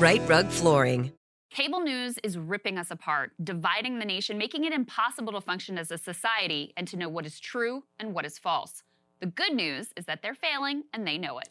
Right Rug Flooring. Cable news is ripping us apart, dividing the nation, making it impossible to function as a society and to know what is true and what is false. The good news is that they're failing and they know it.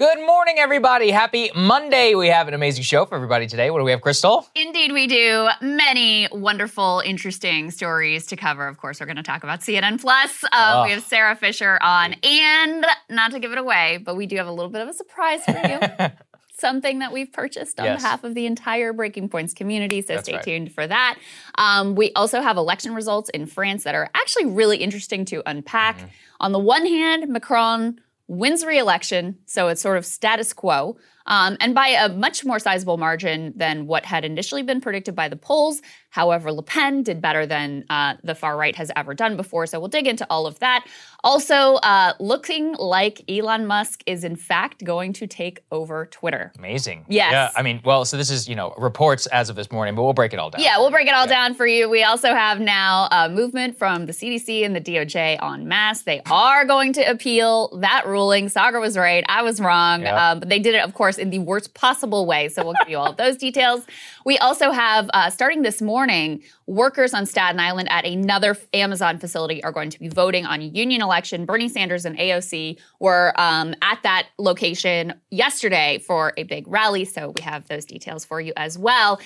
Good morning, everybody. Happy Monday. We have an amazing show for everybody today. What do we have, Krystal? Indeed, we do. Many wonderful, interesting stories to cover. Of course, we're going to talk about CNN Plus. Uh, Oh. We have Sara Fischer on, and not to give it away, but we do have a little bit of a surprise for you. Something that we've purchased on Yes. behalf of the entire Breaking Points community. So That's stay right. tuned for that. Um, we also have election results in France that are actually really interesting to unpack. Mm-hmm. On the one hand, Macron wins re-election, so it's sort of status quo, um, and by a much more sizable margin than what had initially been predicted by the polls. However, Le Pen did better than uh, the far right has ever done before, so we'll dig into all of that. Also, uh, looking like Elon Musk is in fact going to take over Twitter. Amazing. Yes. Yeah. I mean, well, so this is, you know, reports as of this morning, but we'll break it all down. Yeah, we'll break it all down for you. We also have now a movement from the CDC and the DOJ on mass. They are going to appeal that ruling. Saagar was right. I was wrong. Um, but they did it, of course, in the worst possible way. So we'll give you all of those details. We also have, uh, starting this morning, workers on Staten Island at another Amazon facility are going to be voting on union election. Bernie Sanders and AOC were um, at that location yesterday for a big rally. So we have those details for you as well.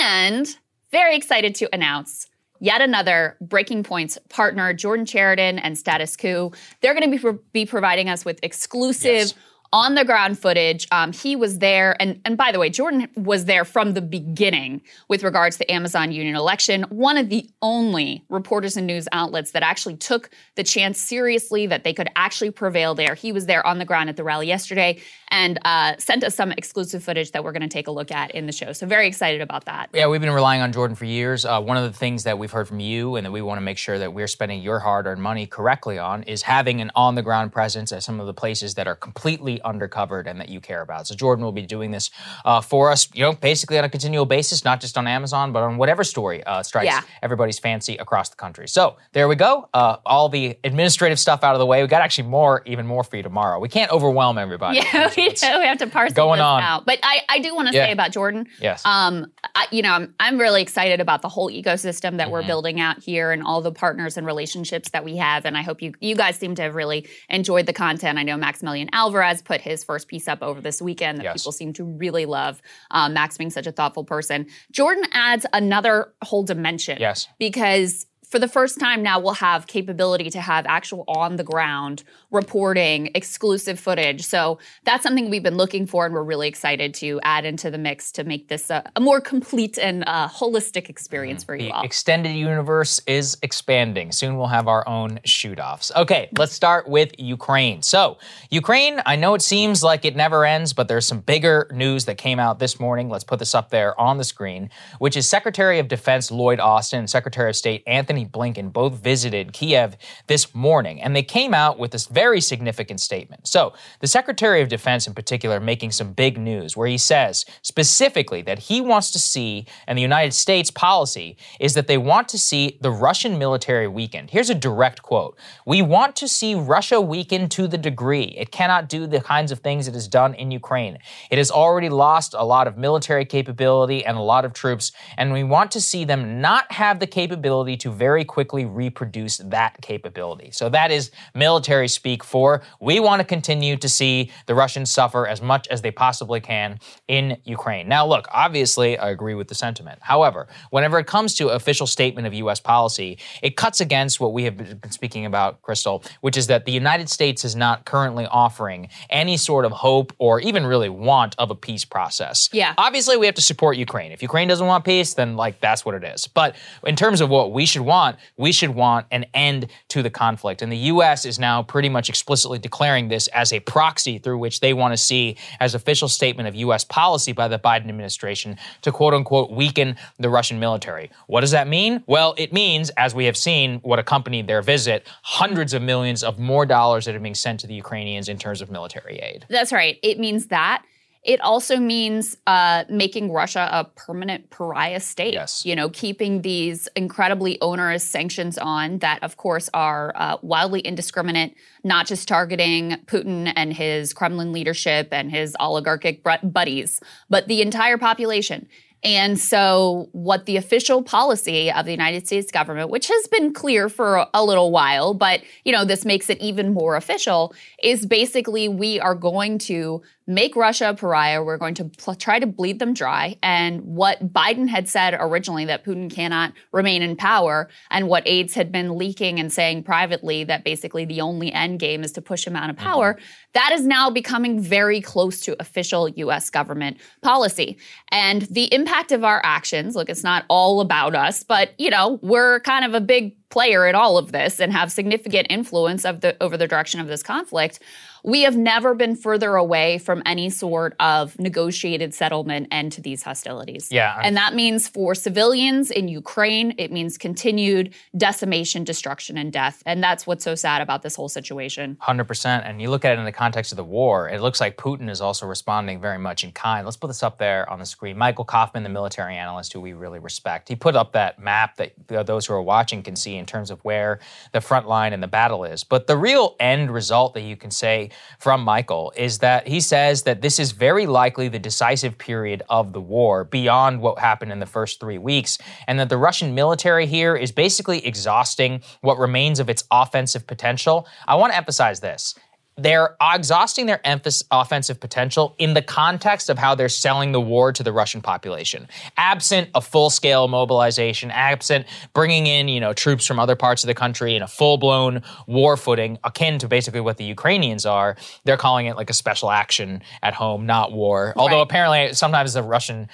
And very excited to announce yet another Breaking Points partner, Jordan Chariton and Status Coup. They're going to be, pro- be providing us with exclusive. Yes. On the ground footage, um, he was there, and and by the way, Jordan was there from the beginning with regards to the Amazon union election. One of the only reporters and news outlets that actually took the chance seriously that they could actually prevail there. He was there on the ground at the rally yesterday and uh, sent us some exclusive footage that we're going to take a look at in the show. So very excited about that. Yeah, we've been relying on Jordan for years. Uh, one of the things that we've heard from you and that we want to make sure that we're spending your hard earned money correctly on is having an on the ground presence at some of the places that are completely undercovered and that you care about. So, Jordan will be doing this uh, for us, you know, basically on a continual basis, not just on Amazon, but on whatever story uh, strikes Yeah. everybody's fancy across the country. So, there we go. Uh, all the administrative stuff out of the way. We got actually more, even more for you tomorrow. We can't overwhelm everybody. Yeah, we, do. we have to parse going on. out. But I, I do want to Yeah. say about Jordan. Yes. Um, I, you know, I'm, I'm really excited about the whole ecosystem that Mm-hmm. we're building out here and all the partners and relationships that we have. And I hope you you guys seem to have really enjoyed the content. I know Maximilian Alvarez put his first piece up over this weekend that Yes. people seem to really love. Um, Max being such a thoughtful person. Jordan adds another whole dimension. Yes. Because for the first time now we'll have capability to have actual on the ground reporting, exclusive footage. So that's something we've been looking for, and we're really excited to add into the mix to make this a, a more complete and uh, holistic experience for you The all. extended universe is expanding. Soon we'll have our own shoot offs. Okay, let's start with Ukraine. So, Ukraine, I know it seems like it never ends, but there's some bigger news that came out this morning. Let's put this up there on the screen, which is Secretary of Defense Lloyd Austin Secretary of State Anthony Blinken both visited Kiev this morning, and they came out with this very significant statement. So, the Secretary of Defense in particular making some big news where he says specifically that he wants to see, and the United States policy is that they want to see the Russian military weakened. Here's a direct quote We want to see Russia weakened to the degree it cannot do the kinds of things it has done in Ukraine. It has already lost a lot of military capability and a lot of troops, and we want to see them not have the capability to very quickly reproduce that capability. So that is military speak for we want to continue to see the Russians suffer as much as they possibly can in Ukraine. Now, look, obviously, I agree with the sentiment. However, whenever it comes to official statement of U.S. policy, it cuts against what we have been speaking about, Krystal, which is that the United States is not currently offering any sort of hope or even really want of a peace process. Yeah. Obviously, we have to support Ukraine. If Ukraine doesn't want peace, then like that's what it is. But in terms of what we should want, we should want an end to the conflict. And the U.S. is now pretty much explicitly declaring this as a proxy through which they want to see as official statement of U.S. policy by the Biden administration to quote unquote weaken the Russian military. What does that mean? Well, it means, as we have seen, what accompanied their visit, hundreds of millions of more dollars that are being sent to the Ukrainians in terms of military aid. That's right. It means that. It also means uh, making Russia a permanent pariah state. Yes. You know, keeping these incredibly onerous sanctions on that, of course, are uh, wildly indiscriminate, not just targeting Putin and his Kremlin leadership and his oligarchic buddies, but the entire population. And so, what the official policy of the United States government, which has been clear for a little while, but you know, this makes it even more official, is basically we are going to make Russia a pariah. We're going to pl- try to bleed them dry. And what Biden had said originally that Putin cannot remain in power, and what aides had been leaking and saying privately that basically the only end game is to push him out of power, mm-hmm. that is now becoming very close to official US government policy. And the impact of our actions, look, it's not all about us, but you know, we're kind of a big player in all of this and have significant influence of the over the direction of this conflict. We have never been further away from any sort of negotiated settlement end to these hostilities. Yeah. And that means for civilians in Ukraine, it means continued decimation, destruction, and death. And that's what's so sad about this whole situation. 100%. And you look at it in the context of the war, it looks like Putin is also responding very much in kind. Let's put this up there on the screen. Michael Kofman, the military analyst who we really respect, he put up that map that those who are watching can see in terms of where the front line and the battle is. But the real end result that you can say from Michael is that he says that this is very likely the decisive period of the war beyond what happened in the first three weeks, and that the Russian military here is basically exhausting what remains of its offensive potential. I want to emphasize this they're exhausting their emphasis, offensive potential in the context of how they're selling the war to the Russian population. Absent a full-scale mobilization, absent bringing in, you know, troops from other parts of the country in a full-blown war footing, akin to basically what the Ukrainians are, they're calling it like a special action at home, not war. Although apparently sometimes the Russian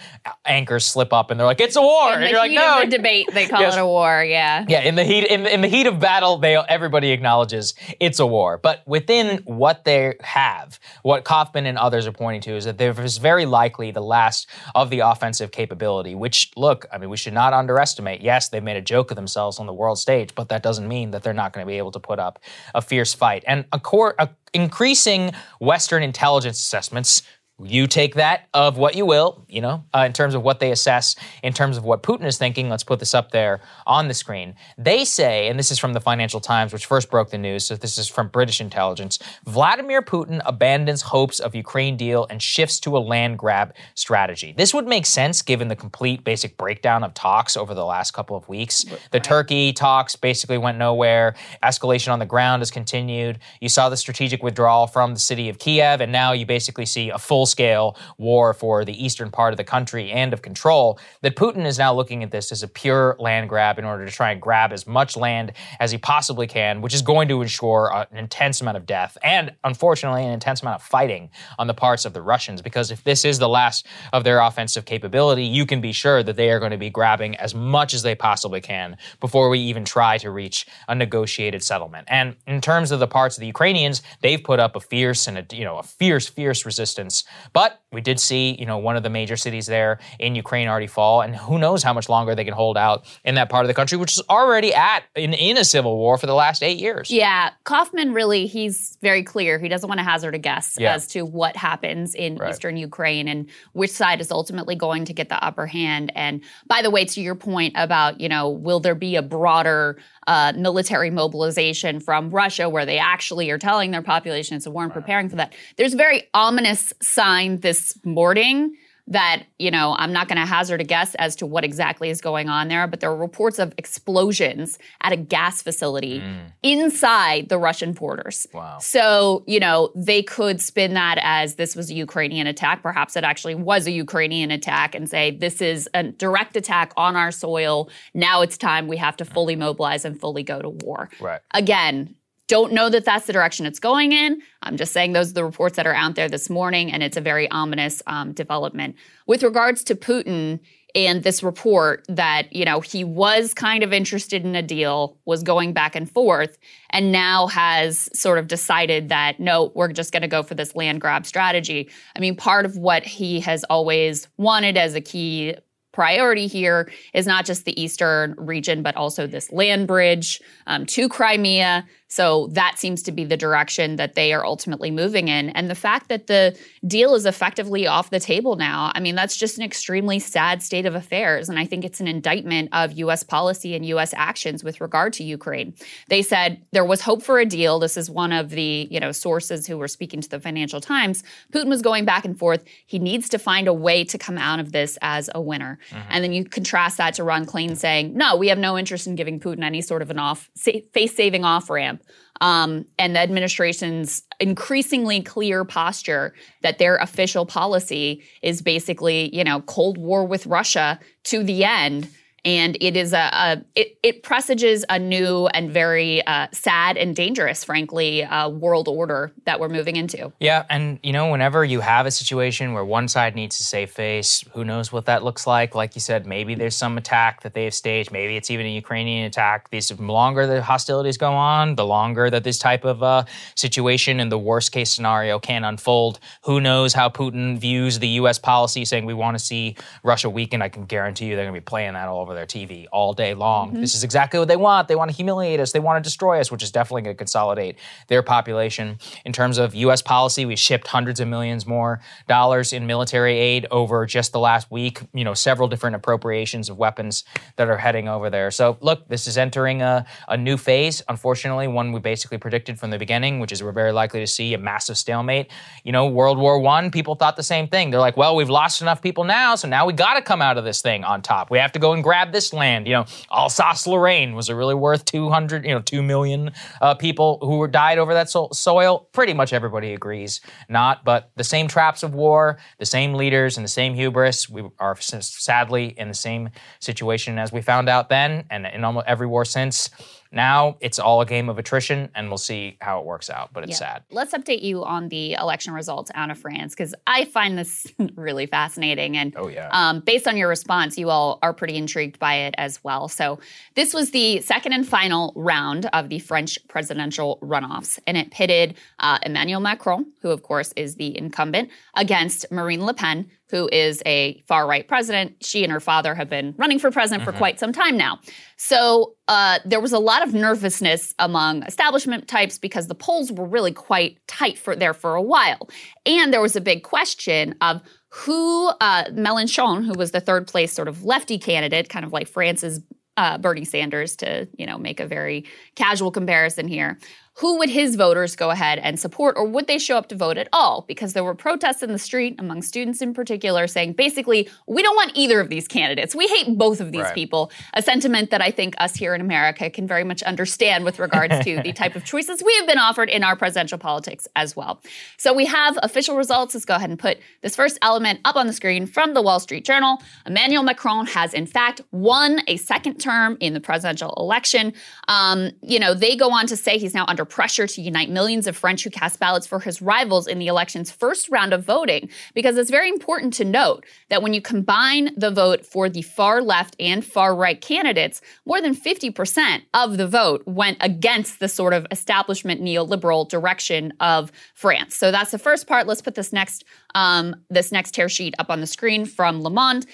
anchors slip up and they're like, "It's a war," In and you're like, "No, the debate, they call Yes. it a war. Yeah. yeah, in the heat in, in the heat of battle, they everybody acknowledges it's a war. But within what they have, what Kofman and others are pointing to is that there is very likely the last of the offensive capability. Which, look, I mean, we should not underestimate. Yes, they've made a joke of themselves on the world stage, but that doesn't mean that they're not going to be able to put up a fierce fight. And a a, increasing Western intelligence assessments you take that of what you will, you know, uh, in terms of what they assess, in terms of what Putin is thinking. Let's put this up there on the screen. They say, and this is from the Financial Times, which first broke the news, so this is from British intelligence Vladimir Putin abandons hopes of Ukraine deal and shifts to a land grab strategy. This would make sense given the complete basic breakdown of talks over the last couple of weeks. The Turkey talks basically went nowhere. Escalation on the ground has continued. You saw the strategic withdrawal from the city of Kiev, and now you basically see a full full scale war for the eastern part of the country and of control, that Putin is now looking at this as a pure land grab in order to try and grab as much land as he possibly can, which is going to ensure uh, an intense amount of death and, unfortunately, an intense amount of fighting on the parts of the Russians. Because if this is the last of their offensive capability, you can be sure that they are going to be grabbing as much as they possibly can before we even try to reach a negotiated settlement. And in terms of the parts of the Ukrainians, they've put up a fierce and a you know a fierce, fierce resistance. But we did see you know one of the major cities there in Ukraine already fall, and who knows how much longer they can hold out in that part of the country, which is already at in, in a civil war for the last eight years. Yeah, Kofman really he's very clear. He doesn't want to hazard a guess yeah. as to what happens in right. eastern Ukraine and which side is ultimately going to get the upper hand. And by the way, to your point about you know will there be a broader uh, military mobilization from Russia, where they actually are telling their population it's a war and preparing for that. There's a very ominous sign this morning that, you know, I'm not going to hazard a guess as to what exactly is going on there, but there are reports of explosions at a gas facility mm. inside the Russian borders. Wow. So, you know, they could spin that as this was a Ukrainian attack. Perhaps it actually was a Ukrainian attack and say this is a direct attack on our soil. Now it's time we have to fully mobilize and fully go to war. Right. Again, don't know that that's the direction it's going in. I'm just saying those are the reports that are out there this morning, and it's a very ominous um, development. With regards to Putin and this report that, you know, he was kind of interested in a deal, was going back and forth, and now has sort of decided that, no, we're just going to go for this land grab strategy. I mean, part of what he has always wanted as a key priority here is not just the eastern region, but also this land bridge um, to Crimea. So that seems to be the direction that they are ultimately moving in. And the fact that the deal is effectively off the table now, I mean, that's just an extremely sad state of affairs. And I think it's an indictment of US policy and US actions with regard to Ukraine. They said there was hope for a deal. This is one of the, you know, sources who were speaking to the Financial Times. Putin was going back and forth. He needs to find a way to come out of this as a winner. Mm-hmm. And then you contrast that to Ron Klain saying, no, we have no interest in giving Putin any sort of an off face saving off ramp um, and the administration's increasingly clear posture that their official policy is basically, you know, Cold War with Russia to the end and it is a, a it, it, presages a new and very uh, sad and dangerous, frankly, uh, world order that we're moving into. Yeah, and you know, whenever you have a situation where one side needs to save face, who knows what that looks like? Like you said, maybe there's some attack that they have staged. Maybe it's even a Ukrainian attack. These the longer the hostilities go on, the longer that this type of uh, situation and the worst case scenario can unfold. Who knows how Putin views the U.S. policy, saying we want to see Russia weaken? I can guarantee you they're going to be playing that all over their TV all day long. Mm-hmm. This is exactly what they want. They want to humiliate us. They want to destroy us, which is definitely going to consolidate their population. In terms of U.S. policy, we shipped hundreds of millions more dollars in military aid over just the last week. You know, several different appropriations of weapons that are heading over there. So, look, this is entering a, a new phase. Unfortunately, one we basically predicted from the beginning, which is we're very likely to see a massive stalemate. You know, World War One, people thought the same thing. They're like, well, we've lost enough people now, so now we got to come out of this thing on top. We have to go and grab this land. You know, Alsace-Lorraine was it really worth 200, you know, 2 million uh, people who were died over that so- soil? Pretty much everybody agrees not, but the same traps of war, the same leaders and the same hubris, we are sadly in the same situation as we found out then and in almost every war since. Now it's all a game of attrition, and we'll see how it works out. But it's yeah. sad. Let's update you on the election results out of France because I find this really fascinating. And oh yeah, um, based on your response, you all are pretty intrigued by it as well. So this was the second and final round of the French presidential runoffs, and it pitted uh, Emmanuel Macron, who of course is the incumbent, against Marine Le Pen, who is a far right president. She and her father have been running for president mm-hmm. for quite some time now. So uh, there was a lot of nervousness among establishment types because the polls were really quite tight for there for a while, and there was a big question of who uh, Mélenchon, who was the third place sort of lefty candidate, kind of like France's uh, Bernie Sanders, to you know make a very casual comparison here who would his voters go ahead and support, or would they show up to vote at all? Because there were protests in the street among students in particular saying basically, we don't want either of these candidates. We hate both of these Right. people. A sentiment that I think us here in America can very much understand with regards to the type of choices we have been offered in our presidential politics as well. So we have official results. Let's go ahead and put this first element up on the screen from the Wall Street Journal. Emmanuel Macron has, in fact, won a second term in the presidential election. Um, you know, they go on to say he's now under pressure to unite millions of French who cast ballots for his rivals in the election's first round of voting, because it's very important to note that when you combine the vote for the far left and far right candidates, more than 50% of the vote went against the sort of establishment neoliberal direction of France. So that's the first part. Let's put this next um, this next tear sheet up on the screen from Le Monde.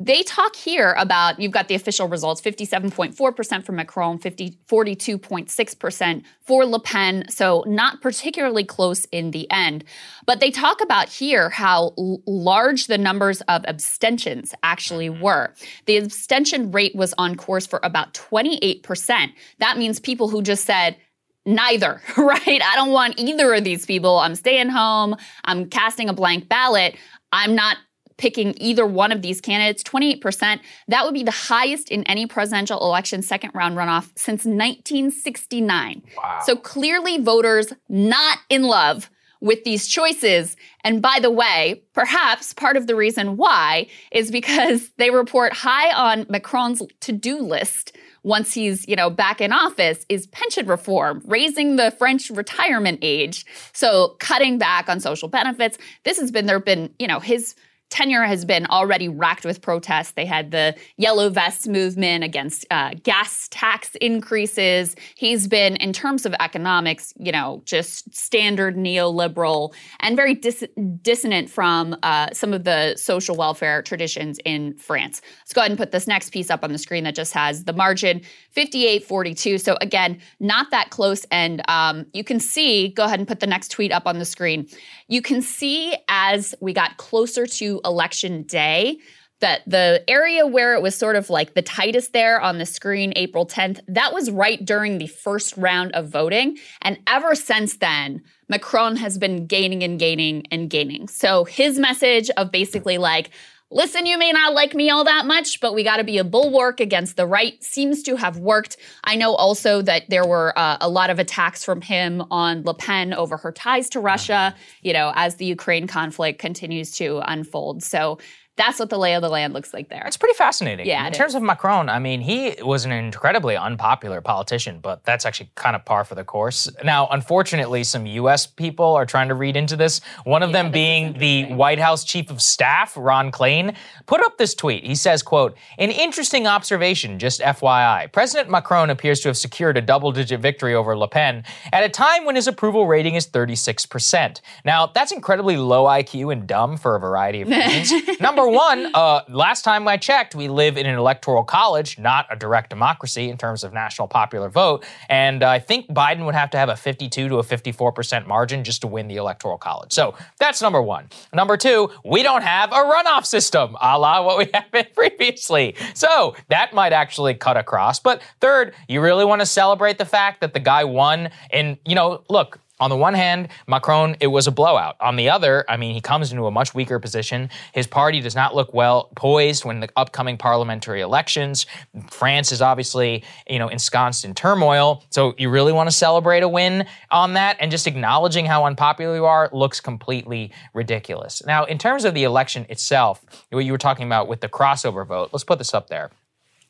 They talk here about you've got the official results 57.4% for Macron, 50, 42.6% for Le Pen. So, not particularly close in the end. But they talk about here how l- large the numbers of abstentions actually mm-hmm. were. The abstention rate was on course for about 28%. That means people who just said, neither, right? I don't want either of these people. I'm staying home. I'm casting a blank ballot. I'm not picking either one of these candidates. 28%. That would be the highest in any presidential election second round runoff since 1969. Wow. So clearly, voters not in love with these choices. And by the way, perhaps part of the reason why is because they report high on Macron's to-do list once he's, you know, back in office is pension reform, raising the French retirement age. So cutting back on social benefits. This has been there have been, you know, his tenure has been already racked with protests. They had the yellow vest movement against uh, gas tax increases. He's been, in terms of economics, you know, just standard neoliberal and very dis- dissonant from uh, some of the social welfare traditions in France. Let's go ahead and put this next piece up on the screen that just has the margin 58 42. So, again, not that close. And um, you can see, go ahead and put the next tweet up on the screen. You can see as we got closer to election day that the area where it was sort of like the tightest there on the screen, April 10th, that was right during the first round of voting. And ever since then, Macron has been gaining and gaining and gaining. So his message of basically like, listen, you may not like me all that much, but we got to be a bulwark against the right seems to have worked. I know also that there were uh, a lot of attacks from him on Le Pen over her ties to Russia, you know, as the Ukraine conflict continues to unfold. So that's what the lay of the land looks like there. It's pretty fascinating. Yeah, In terms is. of Macron, I mean, he was an incredibly unpopular politician, but that's actually kind of par for the course. Now, unfortunately, some U.S. people are trying to read into this. One of them being the White House Chief of Staff, Ron Klain, put up this tweet. He says, "quote An interesting observation, just FYI. President Macron appears to have secured a double-digit victory over Le Pen at a time when his approval rating is 36 percent. Now, that's incredibly low IQ and dumb for a variety of reasons. Number one, uh, last time I checked, we live in an electoral college, not a direct democracy in terms of national popular vote. And I think Biden would have to have a 52 to a 54% margin just to win the electoral college. So that's number one. Number two, we don't have a runoff system, a la what we have been previously. So that might actually cut across. But third, you really want to celebrate the fact that the guy won. And, you know, look, on the one hand, Macron, it was a blowout. On the other, I mean, he comes into a much weaker position. His party does not look well poised when the upcoming parliamentary elections. France is obviously, you know, ensconced in turmoil. So you really want to celebrate a win on that and just acknowledging how unpopular you are looks completely ridiculous. Now, in terms of the election itself, what you were talking about with the crossover vote, let's put this up there.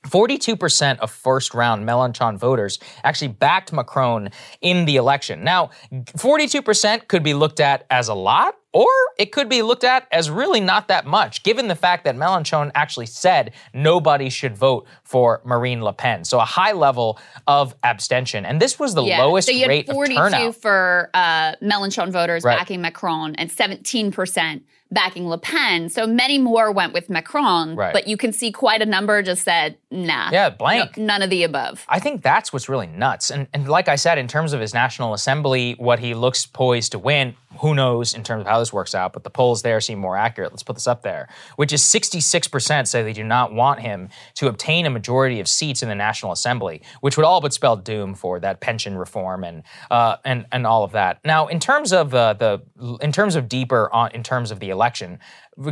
42% of first round Mélenchon voters actually backed Macron in the election. Now, 42% could be looked at as a lot, or it could be looked at as really not that much, given the fact that Mélenchon actually said nobody should vote for Marine Le Pen. So a high level of abstention. And this was the lowest so you had rate 42 of turnout. for uh, Mélenchon voters Right. backing Macron and 17% backing Le Pen. So many more went with Macron, Right. but you can see quite a number just said, nah. Yeah, blank. no- none of the above. I think that's what's really nuts. And, and like I said, in terms of his National Assembly, what he looks poised to win, who knows in terms of how this works out, but the polls there seem more accurate. Let's put this up there, which is 66% say they do not want him to obtain a majority of seats in the National Assembly, which would all but spell doom for that pension reform and uh, and and all of that. Now, in terms of uh, the in terms of deeper on in terms of the election,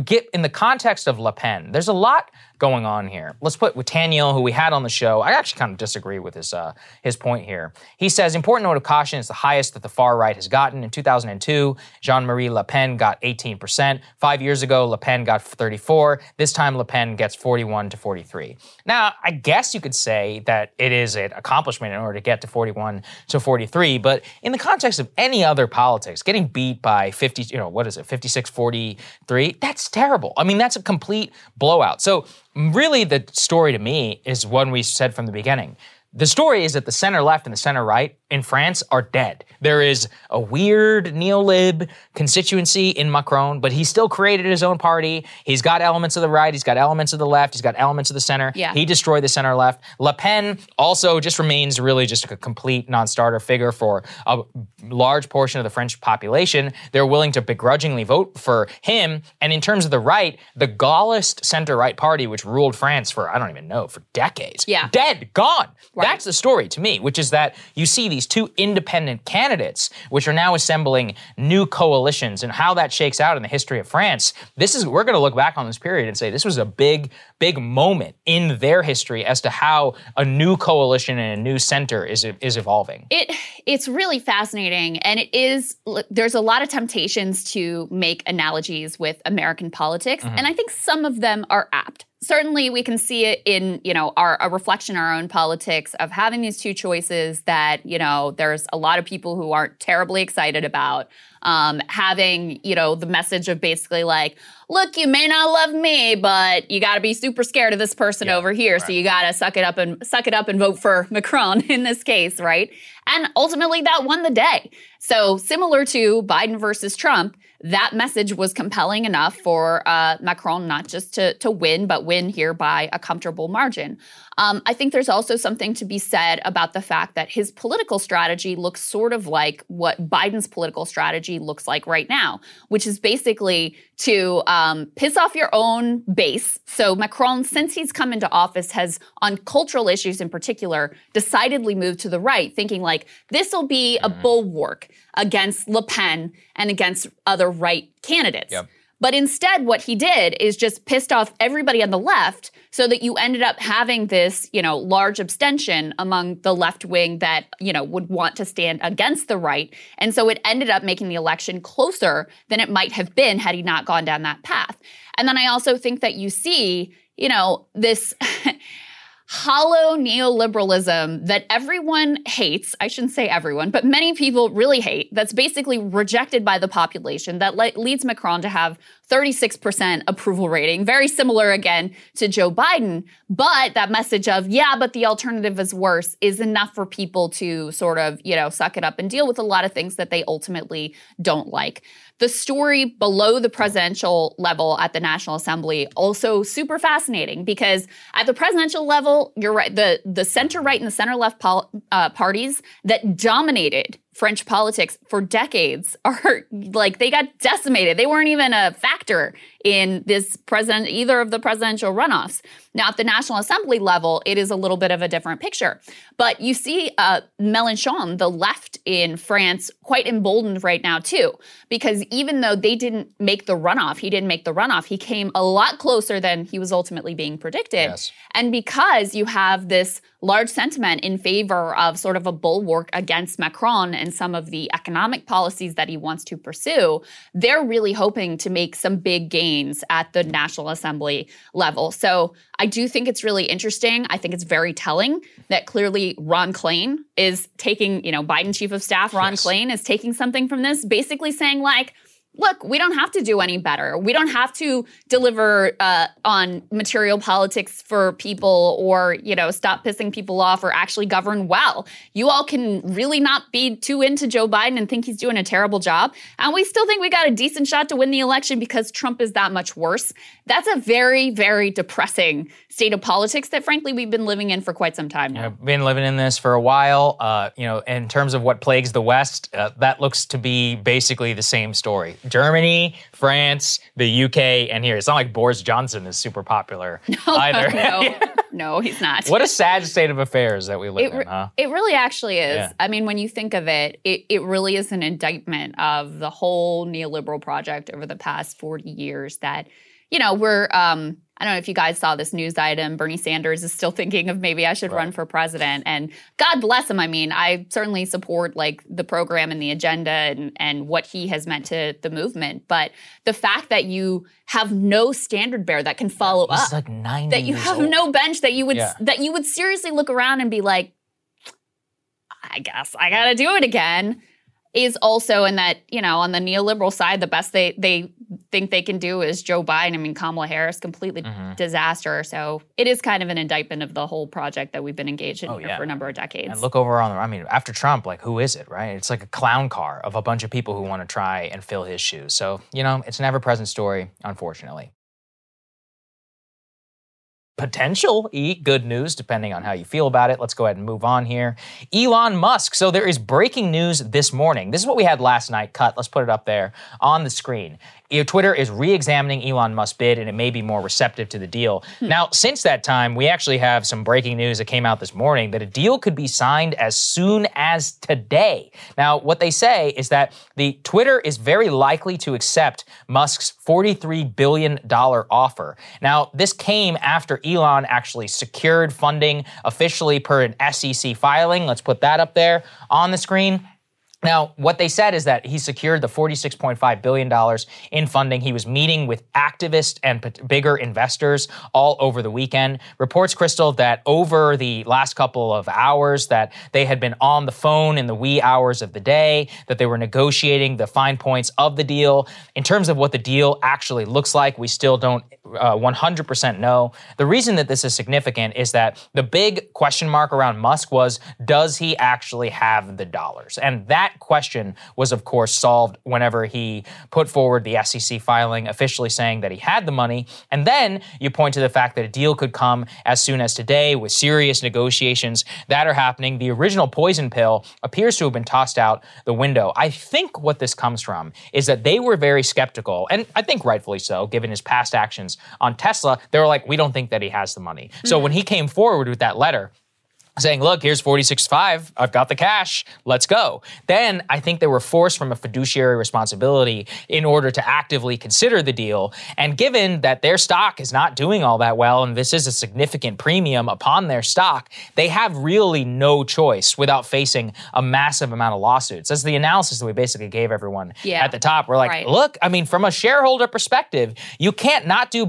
get in the context of Le Pen, there's a lot going on here. Let's put with Taniel, who we had on the show. I actually kind of disagree with his uh, his point here. He says important note of caution is the highest that the far right has gotten. In 2002, Jean-Marie Le Pen got 18 percent. Five years ago, Le Pen got 34. This time, Le Pen gets 41 to 43. Now, I guess you could say that it is an accomplishment in order to get to 41 to 43, but in the context of any other politics, getting beat by 50, you know, what is it, 56 43, that's terrible. I mean, that's a complete blowout. So, really, the story to me is one we said from the beginning. The story is that the center left and the center right in France are dead. There is a weird neo-lib constituency in Macron, but he still created his own party. He's got elements of the right, he's got elements of the left, he's got elements of the center. Yeah. He destroyed the center left. Le Pen also just remains really just a complete non-starter figure for a large portion of the French population. They're willing to begrudgingly vote for him. And in terms of the right, the Gaullist center-right party, which ruled France for I don't even know for decades, Yeah. dead, gone. That's the story to me, which is that you see these two independent candidates, which are now assembling new coalitions, and how that shakes out in the history of France. This is we're going to look back on this period and say this was a big, big moment in their history as to how a new coalition and a new center is is evolving. It it's really fascinating, and it is. There's a lot of temptations to make analogies with American politics, Mm-hmm. and I think some of them are apt. Certainly, we can see it in you know our a reflection in our own politics of having these two choices that you know there's a lot of people who aren't terribly excited about. Um, having you know the message of basically like, look, you may not love me, but you got to be super scared of this person over here, so you got to suck it up and suck it up and vote for Macron in this case, right? And ultimately, that won the day. So similar to Biden versus Trump, that message was compelling enough for uh, Macron not just to to win, but win here by a comfortable margin. Um, I think there's also something to be said about the fact that his political strategy looks sort of like what Biden's political strategy looks like right now, which is basically to um, piss off your own base. So Macron, since he's come into office, has on cultural issues in particular decidedly moved to the right, thinking like this will be a bulwark against Le Pen and against other right candidates. Yep. But instead, what he did is just pissed off everybody on the left so that you ended up having this, you know, large abstention among the left wing that, you know, would want to stand against the right. And so it ended up making the election closer than it might have been had he not gone down that path. And then I also think that you see, you know, this hollow neoliberalism that everyone hates. I shouldn't say everyone, but many people really hate. That's basically rejected by the population that le- leads Macron to have 36% approval rating, very similar again to Joe Biden. But that message of, yeah, but the alternative is worse is enough for people to sort of, you know, suck it up and deal with a lot of things that they ultimately don't like. The story below the presidential level at the National Assembly also super fascinating because at the presidential level, you're right, the the center right and the center left pol- uh, parties that dominated French politics for decades are like they got decimated. They weren't even a factor in this president either of the presidential runoffs. Now at the National Assembly level, it is a little bit of a different picture. But you see uh, Mélenchon, the left in France, quite emboldened right now too, because even though they didn't make the runoff, he didn't make the runoff. He came a lot closer than he was ultimately being predicted. Yes. And because you have this large sentiment in favor of sort of a bulwark against Macron and some of the economic policies that he wants to pursue, they're really hoping to make some big gains at the National Assembly level. So I do think it's really interesting. I think it's very telling that clearly Ron Klain is taking, you know, Biden chief of staff Ron Yes. Klain is taking something from this, basically saying like, look, we don't have to do any better. We don't have to deliver uh, on material politics for people or, you know, stop pissing people off or actually govern well. You all can really not be too into Joe Biden and think he's doing a terrible job. And we still think we got a decent shot to win the election because Trump is that much worse. That's a very, very depressing state of politics that, frankly, we've been living in for quite some time now. I've been living in this for a while. Uh, you know, in terms of what plagues the West, uh, that looks to be basically the same story. Germany, France, the UK, and here. It's not like Boris Johnson is super popular either. no, no, he's not. what a sad state of affairs that we live It, in, huh? it really actually is. Yeah. I mean, when you think of it, it, it really is an indictment of the whole neoliberal project over the past 40 years that, you know, we're, um, I don't know if you guys saw this news item. Bernie Sanders is still thinking of maybe I should run for president. And God bless him. I mean, I certainly support like the program and the agenda and, and what he has meant to the movement. But the fact that you have no standard bearer that can follow He's up, like 90 that you have old. no bench that you would Yeah. that you would seriously look around and be like i guess i gotta do it again is also in that you know on the neoliberal side the best they they think they can do is joe biden i mean kamala harris completely Mm-hmm. disaster so it is kind of an indictment of the whole project that we've been engaged in Oh, yeah. for a number of decades And look over on the, I mean, after Trump, like, who is it, right? It's like a clown car of a bunch of people who want to try and fill his shoes. So, you know, it's an ever present story, unfortunately. Potential e good news, depending on how you feel about it. Let's go ahead and move on here. Elon Musk. So, there is breaking news this morning. This is what we had last night. Cut. Let's put it up there on the screen. Twitter is re-examining Elon Musk's bid, and it may be more receptive to the deal. Hmm. Now, since that time, we actually have some breaking news that came out this morning that a deal could be signed as soon as today. Now, what they say is that the Twitter is very likely to accept Musk's $43 billion offer. Now, this came after Elon actually secured funding officially per an SEC filing. Let's put that up there on the screen. Now, what they said is that he secured the $46.5 billion in funding. He was meeting with activists and pot- bigger investors all over the weekend. Reports, Krystal, that over the last couple of hours that they had been on the phone in the wee hours of the day, that they were negotiating the fine points of the deal. In terms of what the deal actually looks like, we still don't uh, 100% know. The reason that this is significant is that the big question mark around Musk was does he actually have the dollars? And that question was, of course, solved whenever he put forward the SEC filing officially saying that he had the money. And then you point to the fact that a deal could come as soon as today with serious negotiations that are happening. The original poison pill appears to have been tossed out the window. I think what this comes from is that they were very skeptical, and I think rightfully so, given his past actions on Tesla. They were like, we don't think that he has the money. So when he came forward with that letter, saying, look, here's 46.5, I've got the cash, let's go. Then I think they were forced from a fiduciary responsibility in order to actively consider the deal. And given that their stock is not doing all that well, and this is a significant premium upon their stock, they have really no choice without facing a massive amount of lawsuits. That's the analysis that we basically gave everyone Yeah. at the top. We're like, Right. look, I mean, from a shareholder perspective, you can't not do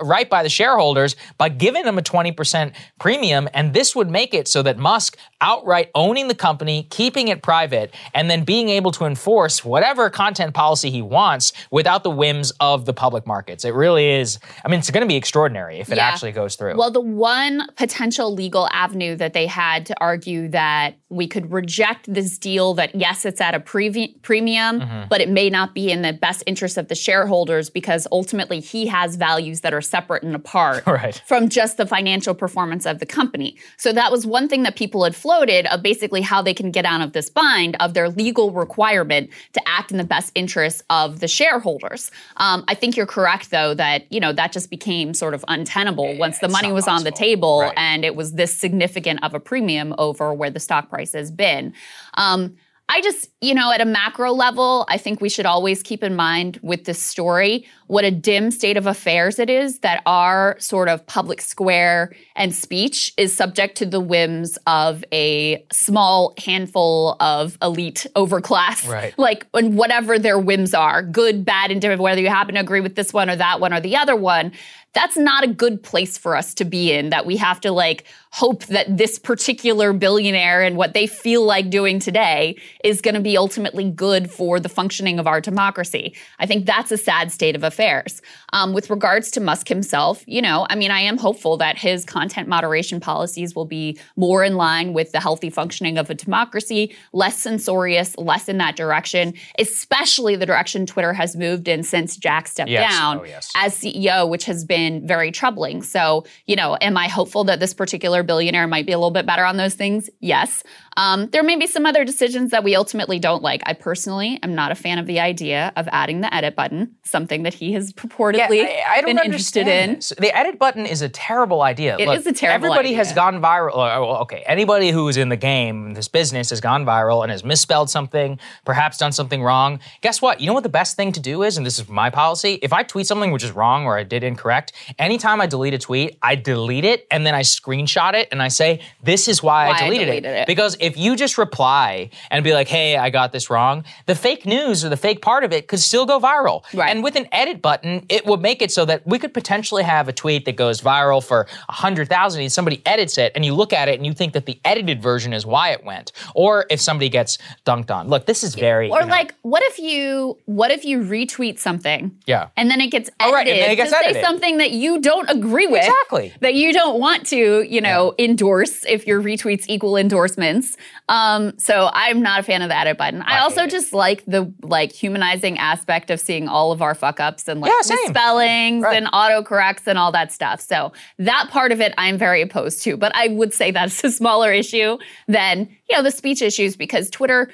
right by the shareholders by giving them a 20% premium. And this would make it so that Musk outright owning the company, keeping it private, and then being able to enforce whatever content policy he wants without the whims of the public markets. It really is, I mean, it's going to be extraordinary if it Yeah. actually goes through. Well, the one potential legal avenue that they had to argue that we could reject this deal, that yes, it's at a previ- premium, Mm-hmm. but it may not be in the best interest of the shareholders because ultimately he has values that are separate and apart Right. from just the financial performance of the company. So that was one thing that people had floated of basically how they can get out of this bind of their legal requirement to act in the best interests of the shareholders. Um, I think you're correct, though, that you know that just became sort of untenable once the money was on the table Right. and it was this significant of a premium over where the stock price has been. Um, I just, you know, at a macro level, I think we should always keep in mind with this story what a dim state of affairs it is that our sort of public square and speech is subject to the whims of a small handful of elite overclass. Right. Like, and whatever their whims are, good, bad, indifferent, whether you happen to agree with this one or that one or the other one, that's not a good place for us to be in, that we have to like hope that this particular billionaire and what they feel like doing today is going to be ultimately good for the functioning of our democracy. I think that's a sad state of affairs. Um, with regards to Musk himself, you know, I mean, I am hopeful that his content moderation policies will be more in line with the healthy functioning of a democracy, less censorious, less in that direction, especially the direction Twitter has moved in since Jack stepped Yes. down Oh, yes. as CEO, which has been very troubling. So, you know, am I hopeful that this particular billionaire might be a little bit better on those things? Yes. Um, there may be some other decisions that we ultimately don't like. I personally am not a fan of the idea of adding the edit button, something that he has purportedly I, I don't been interested understand in. this. The edit button is a terrible idea. It Look, is a terrible idea. Everybody has gone viral. Okay, anybody who is in the game, this business has gone viral and has misspelled something, perhaps done something wrong. Guess what? You know what the best thing to do is, and this is my policy. If I tweet something which is wrong or I did incorrect, anytime I delete a tweet, I delete it and then I screenshot it and I say, "This is why, Why I I deleted, deleted it. Because if you just reply and be like, "Hey, I got this wrong," the fake news or the fake part of it could still go viral. Right. And with an edit button, it would make it so that we could potentially have a tweet that goes viral for 100,000 and somebody edits it and you look at it and you think that the edited version is why it went. Or if somebody gets dunked on. Look, this is very Or you know, like, what if you what if you retweet something? Yeah. And then it gets Oh, edited right, and then it gets to say edited. something that you don't agree with. Exactly. That you don't want to, you know, endorse if your retweets equal endorsements. Um, so I'm not a fan of the edit button. I I also it. just like the like humanizing aspect of seeing all of our fuck ups and like Yeah, misspellings Right. and autocorrects and all that stuff. So that part of it I'm very opposed to. But I would say that's a smaller issue than, you know, the speech issues because Twitter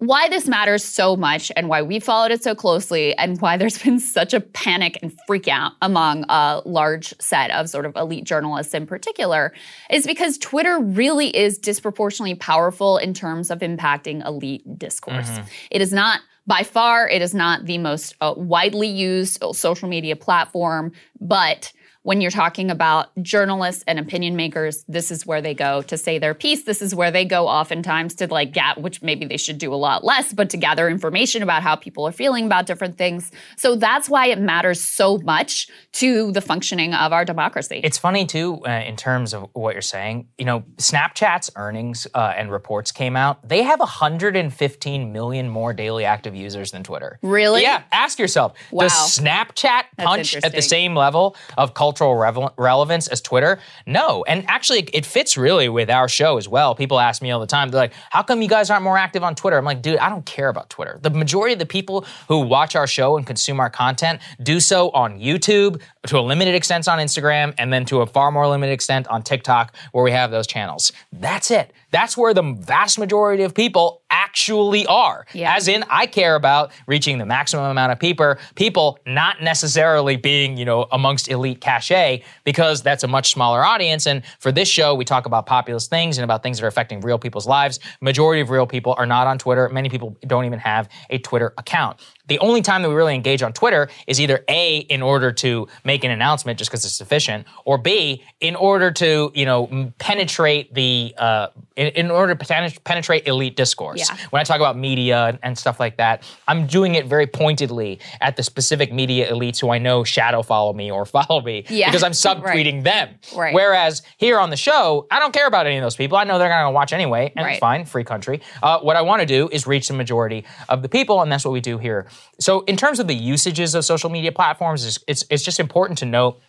why this matters so much and why we followed it so closely and why there's been such a panic and freak out among a large set of sort of elite journalists in particular is because Twitter really is disproportionately powerful in terms of impacting elite discourse. It is not by far it is not the most uh, widely used social media platform, but when you're talking about journalists and opinion makers, this is where they go to say their piece. This is where they go oftentimes to like get, which maybe they should do a lot less, but to gather information about how people are feeling about different things. So that's why it matters so much to the functioning of our democracy. It's funny too, uh, in terms of what you're saying. You know, Snapchat's earnings uh, and reports came out. They have 115 million more daily active users than Twitter. Really? Yeah. Ask yourself: Wow. Does Snapchat punch at the same level of cultural revel- relevance as Twitter? No. And actually, it fits really with our show as well. People ask me all the time. They're like, "How come you guys aren't more active on Twitter?" I'm like, "Dude, I don't care about Twitter. The majority of the people who watch our show and consume our content do so on YouTube, to a limited extent on Instagram, and then to a far more limited extent on TikTok, where we have those channels. That's it. That's where the vast majority of people actually are. Yeah. As in, I care about reaching the maximum amount of people, people not necessarily being, you know, amongst elite cachet, because that's a much smaller audience. And for this show, we talk about populist things and about things that are affecting real people's lives. Majority of real people are not on Twitter. Many people don't even have a Twitter account. The only time that we really engage on Twitter is either A, in order to make an announcement just because it's sufficient, or B, in order to, you know, penetrate the, uh, in, in order to penetrate elite discourse. Yeah. When I talk about media and, and stuff like that, I'm doing it very pointedly at the specific media elites who I know shadow follow me or follow me Yeah. because I'm subtweeting them. Right. Whereas here on the show, I don't care about any of those people. I know they're going to watch anyway, and Right. it's fine, free country. Uh, what I want to do is reach the majority of the people, and that's what we do here. So, in terms of the usages of social media platforms, it's, it's, it's just important to note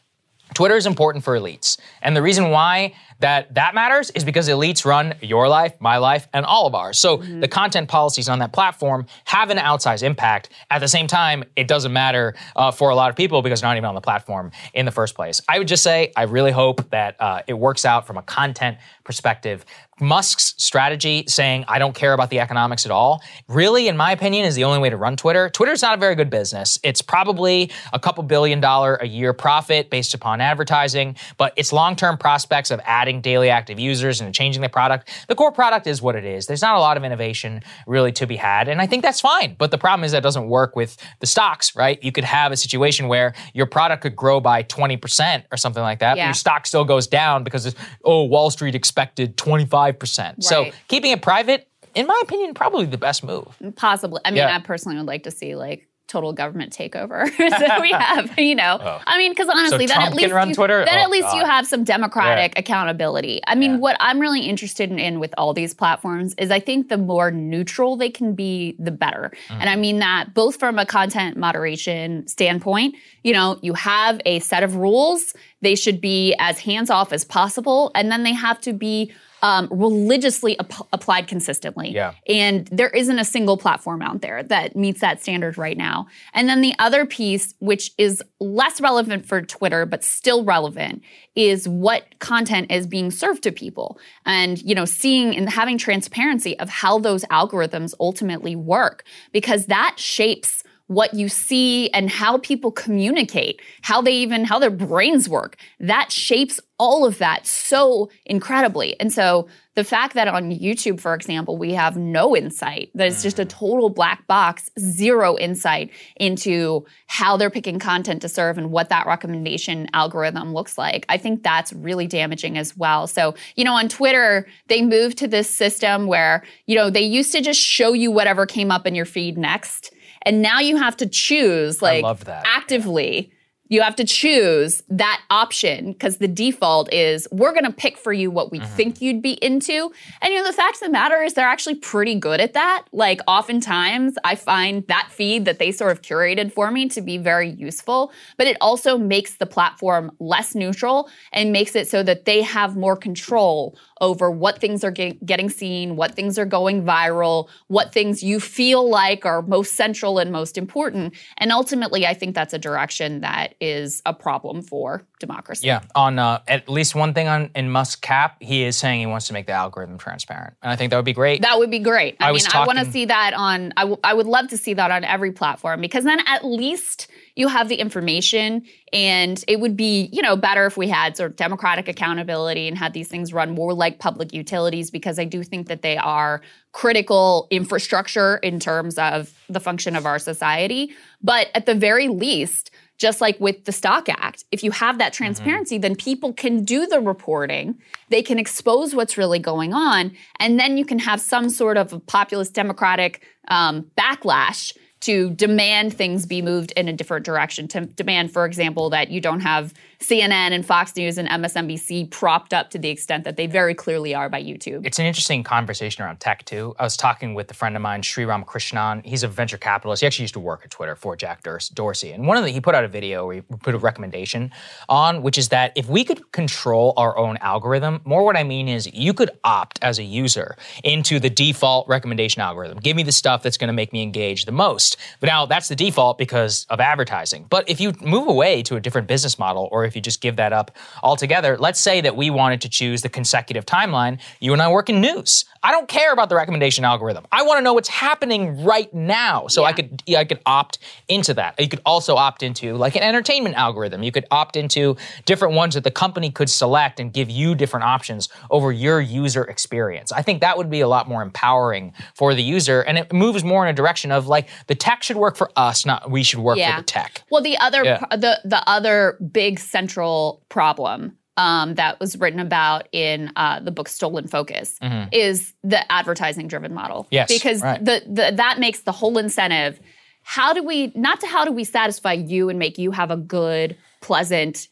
Twitter is important for elites. And the reason why that that matters is because elites run your life, my life, and all of ours. So the content policies on that platform have an outsized impact. At the same time, it doesn't matter uh, for a lot of people because they're not even on the platform in the first place. I would just say I really hope that uh, it works out from a content perspective. Musk's strategy saying, I don't care about the economics at all, really, in my opinion, is the only way to run Twitter. Twitter's not a very good business. It's probably a couple billion dollar a year profit based upon advertising, but its long term prospects of adding daily active users and changing the product, the core product is what it is. There's not a lot of innovation really to be had, and I think that's fine. But the problem is that doesn't work with the stocks, right? You could have a situation where your product could grow by 20% or something like that, but Yeah. your stock still goes down because, it's, oh, Wall Street expected 25%. So keeping it private, in my opinion, probably the best move. Possibly. I mean, Yeah. I personally would like to see like total government takeover. so we have, you know, Oh. I mean, because honestly, then Trump at least you, Twitter? then Oh, at least you have some democratic accountability. I mean, Yeah. what I'm really interested in, in with all these platforms is I think the more neutral they can be, the better. And I mm. mean that both from a content moderation standpoint. You know, you have a set of rules. They should be as hands off as possible, and then they have to be um, religiously ap- applied consistently. Yeah. And there isn't a single platform out there that meets that standard right now. And then the other piece, which is less relevant for Twitter, but still relevant, is what content is being served to people. And, you know, seeing and having transparency of how those algorithms ultimately work, because that shapes what you see and how people communicate, how they even, how their brains work. That shapes all of that so incredibly. And so the fact that on YouTube, for example, we have no insight, that it's just a mm. total black box, zero insight into how they're picking content to serve and what that recommendation algorithm looks like. I think that's really damaging as well. So, you know, on Twitter, they moved to this system where, you know, they used to just show you whatever came up in your feed next. And now you have to choose, like, actively you have to choose that option because the default is we're going to pick for you what we Mm-hmm. think you'd be into. And you know, the fact of the matter is they're actually pretty good at that. Like, oftentimes I find that feed that they sort of curated for me to be very useful, but it also makes the platform less neutral and makes it so that they have more control over what things are get- getting seen, what things are going viral, what things you feel like are most central and most important. And ultimately, I think that's a direction that is a problem for democracy. Yeah, on uh, at least one thing on in Musk cap, he is saying he wants to make the algorithm transparent, and I think that would be great. That would be great. I, I mean, was I want to see that on. I, w- I would love to see that on every platform because then at least you have the information, and it would be you know better if we had sort of democratic accountability and had these things run more like public utilities because I do think that they are critical infrastructure in terms of the function of our society. But at the very least. Just like with the Stock Act, if you have that transparency, then people can do the reporting, they can expose what's really going on, and then you can have some sort of a populist democratic um, backlash to demand things be moved in a different direction. To demand, for example, that you don't have CNN and Fox News and MSNBC propped up to the extent that they very clearly are by YouTube. It's an interesting conversation around tech too. I was talking with a friend of mine, Sriram Krishnan. He's a venture capitalist. He actually used to work at Twitter for Jack Dors- Dorsey. And one of the he put out a video where he put a recommendation on, which is that if we could control our own algorithm, more what I mean is you could opt as a user into the default recommendation algorithm. Give me the stuff that's going to make me engage the most. But now that's the default because of advertising. But if you move away to a different business model, or if you just give that up altogether, let's say that we wanted to choose the consecutive timeline. You and I work in news. I don't care about the recommendation algorithm. I want to know what's happening right now. So I could I could opt into that. You could also opt into like an entertainment algorithm. You could opt into different ones that the company could select and give you different options over your user experience. I think that would be a lot more empowering for the user and it moves more in a direction of like the tech should work for us, not we should work for the tech. Well, the other Yeah. the the other big central problem um, that was written about in uh, the book Stolen Focus is the advertising driven model. Mm-hmm. Yes, because right. the, the that makes the whole incentive. How do we not to how do we satisfy you and make you have a good, pleasant,